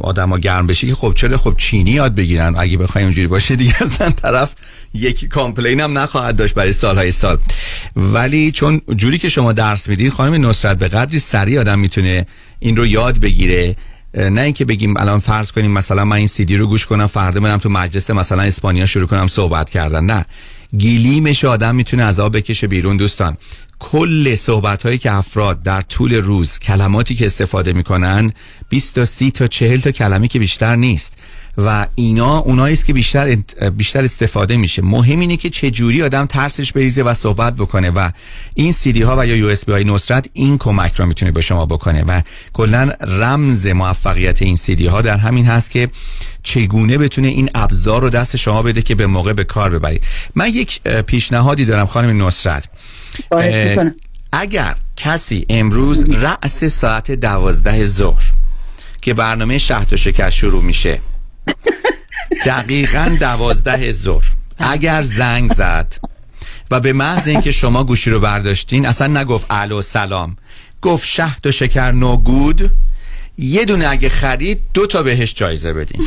آدما گرم بشه که خب چرا خب چینی یاد بگیرن؟ اگه بخوایم اونجوری باشه دیگه *laughs* اصلا طرف یکی complain هم نخواهد داشت برای سالهای سال. ولی چون جوری که شما درس می‌دید خانم نصرت به قدری سریع آدم می‌تونه این رو یاد بگیره. نه اینکه بگیم الان فرض کنیم مثلا من این سیدی رو گوش کنم فردا برم تو مجلس مثلا اسپانیا شروع کنم صحبت کردن. نه. گلیمش آدم می‌تونه از آب بکشه بیرون دوستان. کل صحبت هایی که افراد در طول روز کلماتی که استفاده می‌کنن 20 تا 30 تا 40 تا کلمه که بیشتر نیست. و اینا اونایی است که بیشتر بیشتر استفاده میشه. مهم اینه که چه جوری آدم ترسش بریزه و صحبت بکنه و این سی دی ها و یا یو اس بی های نصرت این کمک را می‌تونه به شما بکنه و کلا رمز موفقیت این سی دی ها در همین هست که چگونه بتونه این ابزار رو دست شما بده که به موقع به کار ببرید. من یک پیشنهادی دارم خانم نصرت. اگر کسی امروز رأس ساعت دوازده ظهر که برنامه شهد و شکر شروع میشه دقیقا دوازده ظهر. اگر زنگ زد و به محض اینکه شما گوشی رو برداشتین اصلا نگفت الو سلام. گفت شهد و شکر نو گود. یه دونه اگه خرید دو تا بهش جایزه بدین.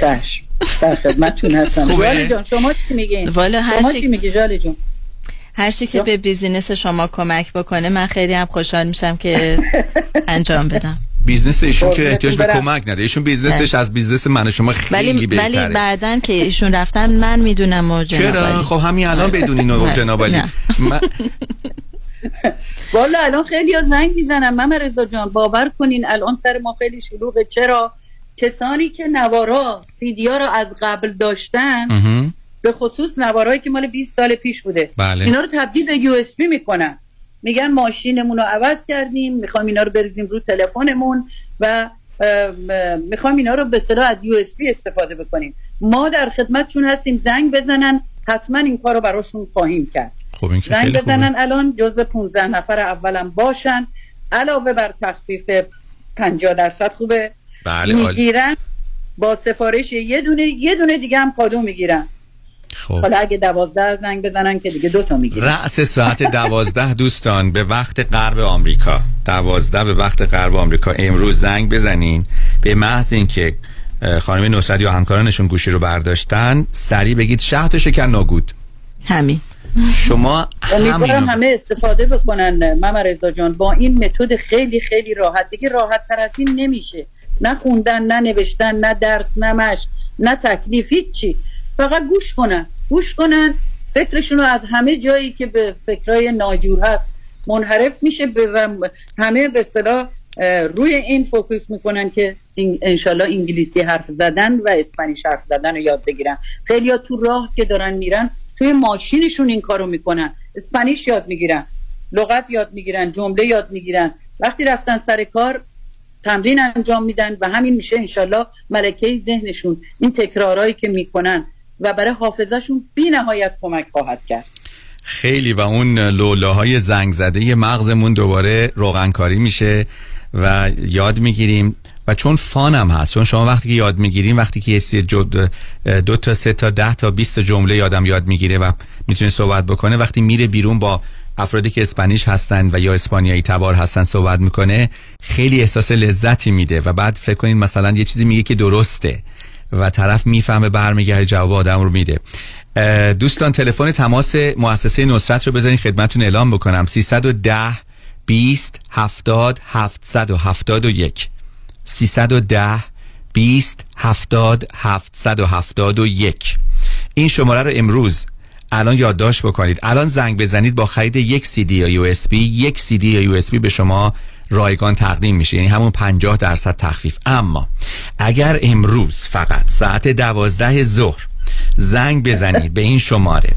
چشم. در خدمتتون هستم. خوبه؟ جان شما چی میگین؟ والا هر شما چی- چی میگی جالی جون؟ هر چی که به business شما کمک بکنه من خیلی هم خوشحال میشم که *laughs* انجام بدم. business ایشون که قربونتون احتیاج به. کمک نداره ایشون business ش از business من شما خیلی ولی ولی بهتره بعدا که ایشون رفتن من می‌دونم و چرا جنابعالی. خب همین الان بدونین و. جنابعالی. من- *laughs* والا الان خیلی ها زنگ می‌زنن مم رضا جان باور کنین الان سر ما خیلی شلوغه چرا کسانی که نوارا سیدی ها رو از قبل داشتن. به خصوص نوارایی که مال 20 سال پیش بوده بله. اینا رو تبدیل به USB می‌کنن میگن ماشینمون رو عوض کردیم می‌خوایم اینا رو بریزیم رو تلفنمون و می‌خوایم اینا رو به اصطلاح از USB استفاده بکنیم. ما در خدمتشون هستیم زنگ بزنن حتما این کار رو براشون خواهیم کرد. خب این زنگ خیلی بزنن خوبه الان جزو 15 نفر اولم باشن. علاوه بر تخفیف 50 درصد خوبه. بله می‌گیرن با سفارش یه دونه یه دونه دیگه هم کادو می‌گیرن. خب. حالا اگه دوازده زنگ بزنن که دیگه دوتا می‌گیرن. رأس ساعت دوازده دوستان به وقت غرب آمریکا. دوازده به وقت غرب آمریکا. امروز زنگ بزنین. به محض اینکه خانم نصرت یا همکارانشون گوشی رو برداشتن سریع بگید شهد و شکر ناگود همین. شما امیدوارم همین همه استفاده بکنن مم رضا جان. با این متد خیلی خیلی راحت. دیگه راحت تر از این نمیشه. نه خوندن نه نوشتن نه درس نه مشق نه تکلیف هیچی فقط گوش کنن گوش کنن. فکرشون رو از همه جایی که به فکرای ناجور هست منحرف میشه به همه به اصطلاح اه، روی این فوکوس می‌کنن که انشالله انگلیسی حرف زدن و اسپانیش حرف زدن رو یاد بگیرن. خیلی ها تو راه که دارن میرن توی ماشینشون این کارو می‌کنن. اسپانیش یاد می‌گیرن لغت یاد می‌گیرن جمله یاد می‌گیرن. وقتی رفتن سر کار تمرین انجام میدن و همین میشه انشالله ملکه ذهنشون. این تکرارهایی که می‌کنن و برای حافظهشون بی نهایت کمک خواهد کرد. خیلی و اون لولاهای زنگ زده مغزمون دوباره روغنکاری میشه و یاد می‌گیریم و چون فانم هست چون شما وقتی که یاد می‌گیریم وقتی که یه جو- دو تا سه تا ده تا 20 تا جمله یادم یاد می‌گیره و می‌تونه صحبت بکنه وقتی میره بیرون با افرادی که اسپانیش هستن و یا اسپانیایی تبار هستن صحبت می‌کنه خیلی احساس لذتی میده و بعد فکر کنین مثلا یه چیزی میگه که درسته. و طرف می‌فهمه برمیگرده جواب آدم رو میده. دوستان تلفن تماس مؤسسه نصرت رو بذارین خدمتتون اعلام بکنم. 310 20 70 771 310 20 70 771 این شماره رو امروز الان یادداشت بکنید. الان زنگ بزنید با خرید یک سی دی یا USB. یک سی دی یا USB به شما رایگان تقدیم میشه. یعنی همون 50 درصد تخفیف. اما اگر امروز فقط ساعت دوازده ظهر زنگ بزنید به این شماره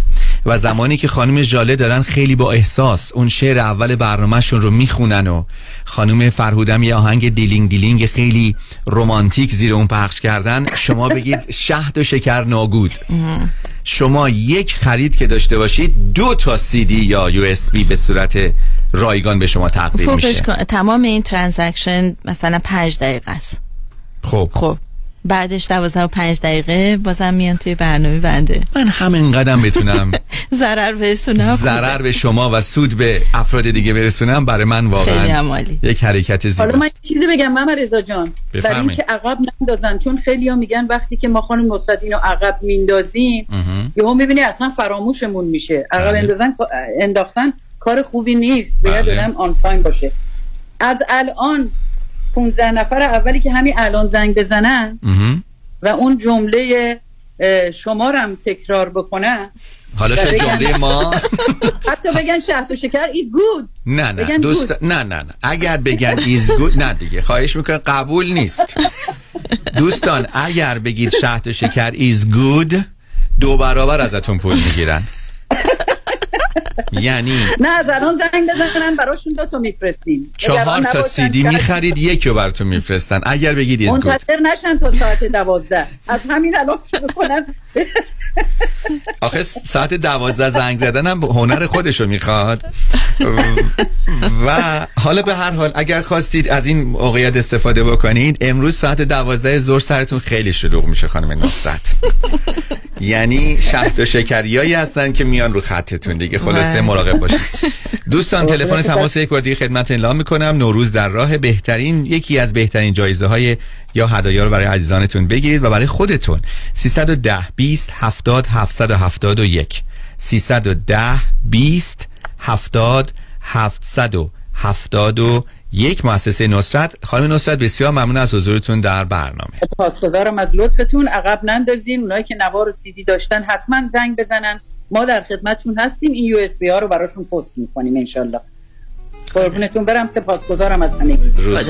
و زمانی که خانم ژاله دارن خیلی با احساس اون شعر اول برنامهشون رو می‌خونن و خانم فرهودم یه آهنگ دیلینگ دیلینگ خیلی رومانتیک زیر اون پخش کردن شما بگید شهد و شکر not good. شما یک خرید که داشته باشید دو تا سی دی یا USB به صورت رایگان به شما تقدیم میشه. کن- تمام این transaction مثلا پنج دقیقه است. خب. خب. بعدش دوازده و پنج دقیقه بازم میان توی برنامه بنده. من همین قدم بتونم. *laughs* ضرر برسونم. ضرر به شما و سود به افراد دیگه برسونم برای من خیلی واقعا عمالی یک حرکت حالا من چیزی بگم محمد رضا جان. برای بفرمایید. اینکه عقب نندازن چون خیلی ها میگن وقتی که ما خانم نصرت اینو عقب میندازیم. یهو می‌بینی اصلا فراموشمون میشه. عقب بله. اندازن انداختن کار خوبی نیست. باید بله. آدم آن تایم باشه. از الان 15 نفر اولی که همین الان زنگ بزنن. و اون جمله شما رو هم تکرار بکنن. حالا شد جمله ما *laughs* حتی بگن شهد و شکر is good. نه نه. دوست. نه نه نه. اگر بگن is good نه دیگه. خواهش می‌کنم قبول نیست. دوستان اگر بگید شهد و شکر is good دو برابر ازتون پول می‌گیرن. *laughs* یعنی نه از الان زنگ بزنن براشون دو تا میفرستیم. چهار تا سیدی می‌خرید یکی رو براتون میفرستن. اگر بگید good منتظر نشن تا ساعت دوازده. از همین الان شروع کنن. آخه ساعت دوازده زنگ زدن هم هنر خودشو می‌خواد. و حالا به هر حال اگر خواستید از این موقعیت استفاده بکنید امروز ساعت دوازده زور سرتون خیلی شلوغ میشه خانم نصرت. یعنی شهد و شکریایی هستن که میان رو خطتون دیگه. خلاصه بله. مراقب باشید. دوستان تلفن تماس یک بار دیگه خدمت اعلام می‌کنم. نوروز در راه بهترین یکی از بهترین جایزه های یا هدایا رو برای عزیزانتون بگیرید و برای خودتون. 310 20 70 771 310 20 70 771 مؤسسه نصرت. خانم نصرت بسیار ممنون از حضورتون در برنامه. پاسگزارم از لطفتون عقب نندازین. اونایی که نوار و سیدی داشتن حتما زنگ بزنن. ما در خدمتشون هستیم. این یو اس بی ها رو براشون پست می‌کنیم انشالله. قربونتون برم. سپاسگزارم از همگی. روز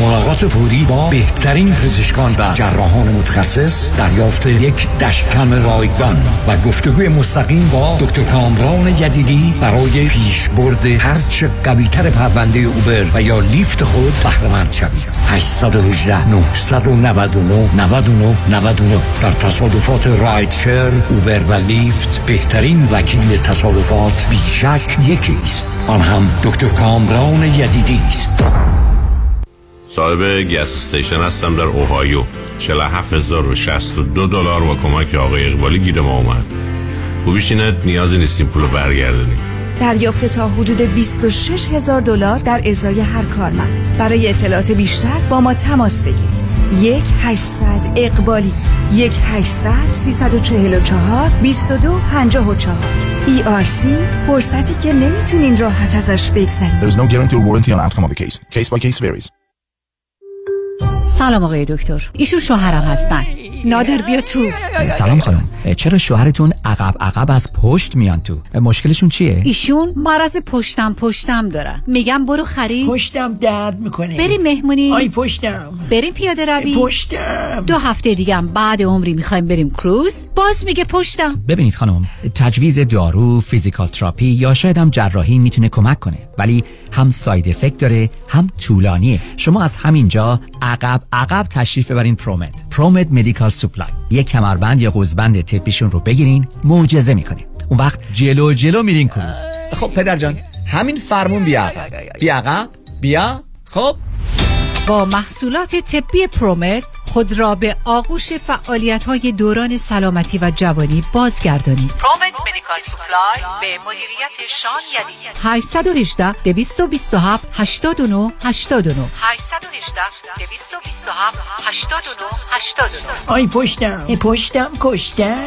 ملاقات فوری با بهترین پزشکان و جراحان متخصص دریافت یک دشکم رایگان و گفتگوی مستقیم با دکتر کامران یدیدی برای پیشبرد هرچه قویتر پرونده اوبر و یا لیفت خود بهرهمند شوید. 818 999 99 99 در تصادفات رایت شیر اوبر و لیفت بهترین وکیل تصادفات بیشک یکی است. آن هم دکتر کامران یدیدی است. صاحب گس استیشن هستم در اوهایو. 47062 دلار با کمک آقای اقبالی گیر ما اومد. خوبیش اینه نیازی نیستیم پولو برگردونیم. دریافت تا حدود 26 هزار دلار در ازای هر کارمند. برای اطلاعات بیشتر با ما تماس بگیرید. یک 800 اقبالی یک 800 344 22 54 ERC فرصتی که نمی‌تونین راحت ازش بگذرید. There is no guarantee or warranty on outcome of the case. Case by case varies. سلام آقای دکتر. ایشون شوهرم هستن. نادر بیا تو. سلام خانم. چرا شوهرتون عقب عقب از پشت میان تو؟ مشکلشون چیه؟ ایشون مرض پشتم پشتم دارن. میگم برو خرید. پشتم درد می‌کنه. بریم مهمونی. آی پشتم. بریم پیاده روی. پشتم. دو هفته دیگه هم بعد عمری می‌خوایم بریم کروز. باز میگه پشتم. ببینید خانم تجویز دارو فیزیکال تراپی یا شاید هم جراحی می‌تونه کمک کنه. ولی هم side effect داره هم طولانیه. شما از همینجا عقب عقب تشریف ببرین ProMed. ProMed Medical Supply یک کمربند یا قوزبند طبیشون رو بگیرین معجزه می‌کنه اون وقت جلو جلو میرین کروز خب پدر جان همین فرمون بیا عقب بیا عقب بیا. خب. با محصولات طبی ProMed خود را به آغوش فعالیت های دوران سلامتی و جوانی بازگردانید. ProMed Medical Supply به مدیریت شان یدیدی 818 227 89 89 818 227 89 89 آی پشتم ای پشتم کشتم.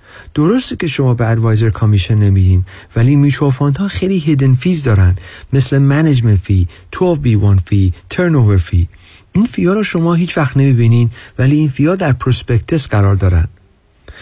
درسته که شما به advisor commission نمیدین ولی میچو ها خیلی hidden fees دارن. مثل management fee 12B1 fee turn fee این fee ا رو شما هیچ وقت نمی‌بینین ولی این fee ا در prospectus قرار دارن.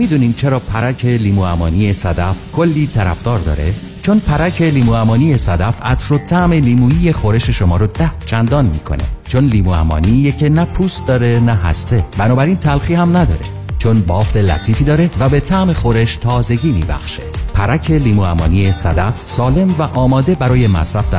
می‌دونین چرا پرک لیمو امانی صدف کلی طرفدار داره؟ چون پرک لیمو امانی صدف عطر و طعم لیمویی خورش شما رو ده چندان می‌کنه. چون لیمو امانی که نه پوست داره نه هسته. بنابراین تلخی هم نداره. چون بافت لطیفی داره و به طعم خورش تازگی میبخشه. پرک لیمو امانی صدف سالم و آماده برای مصرف در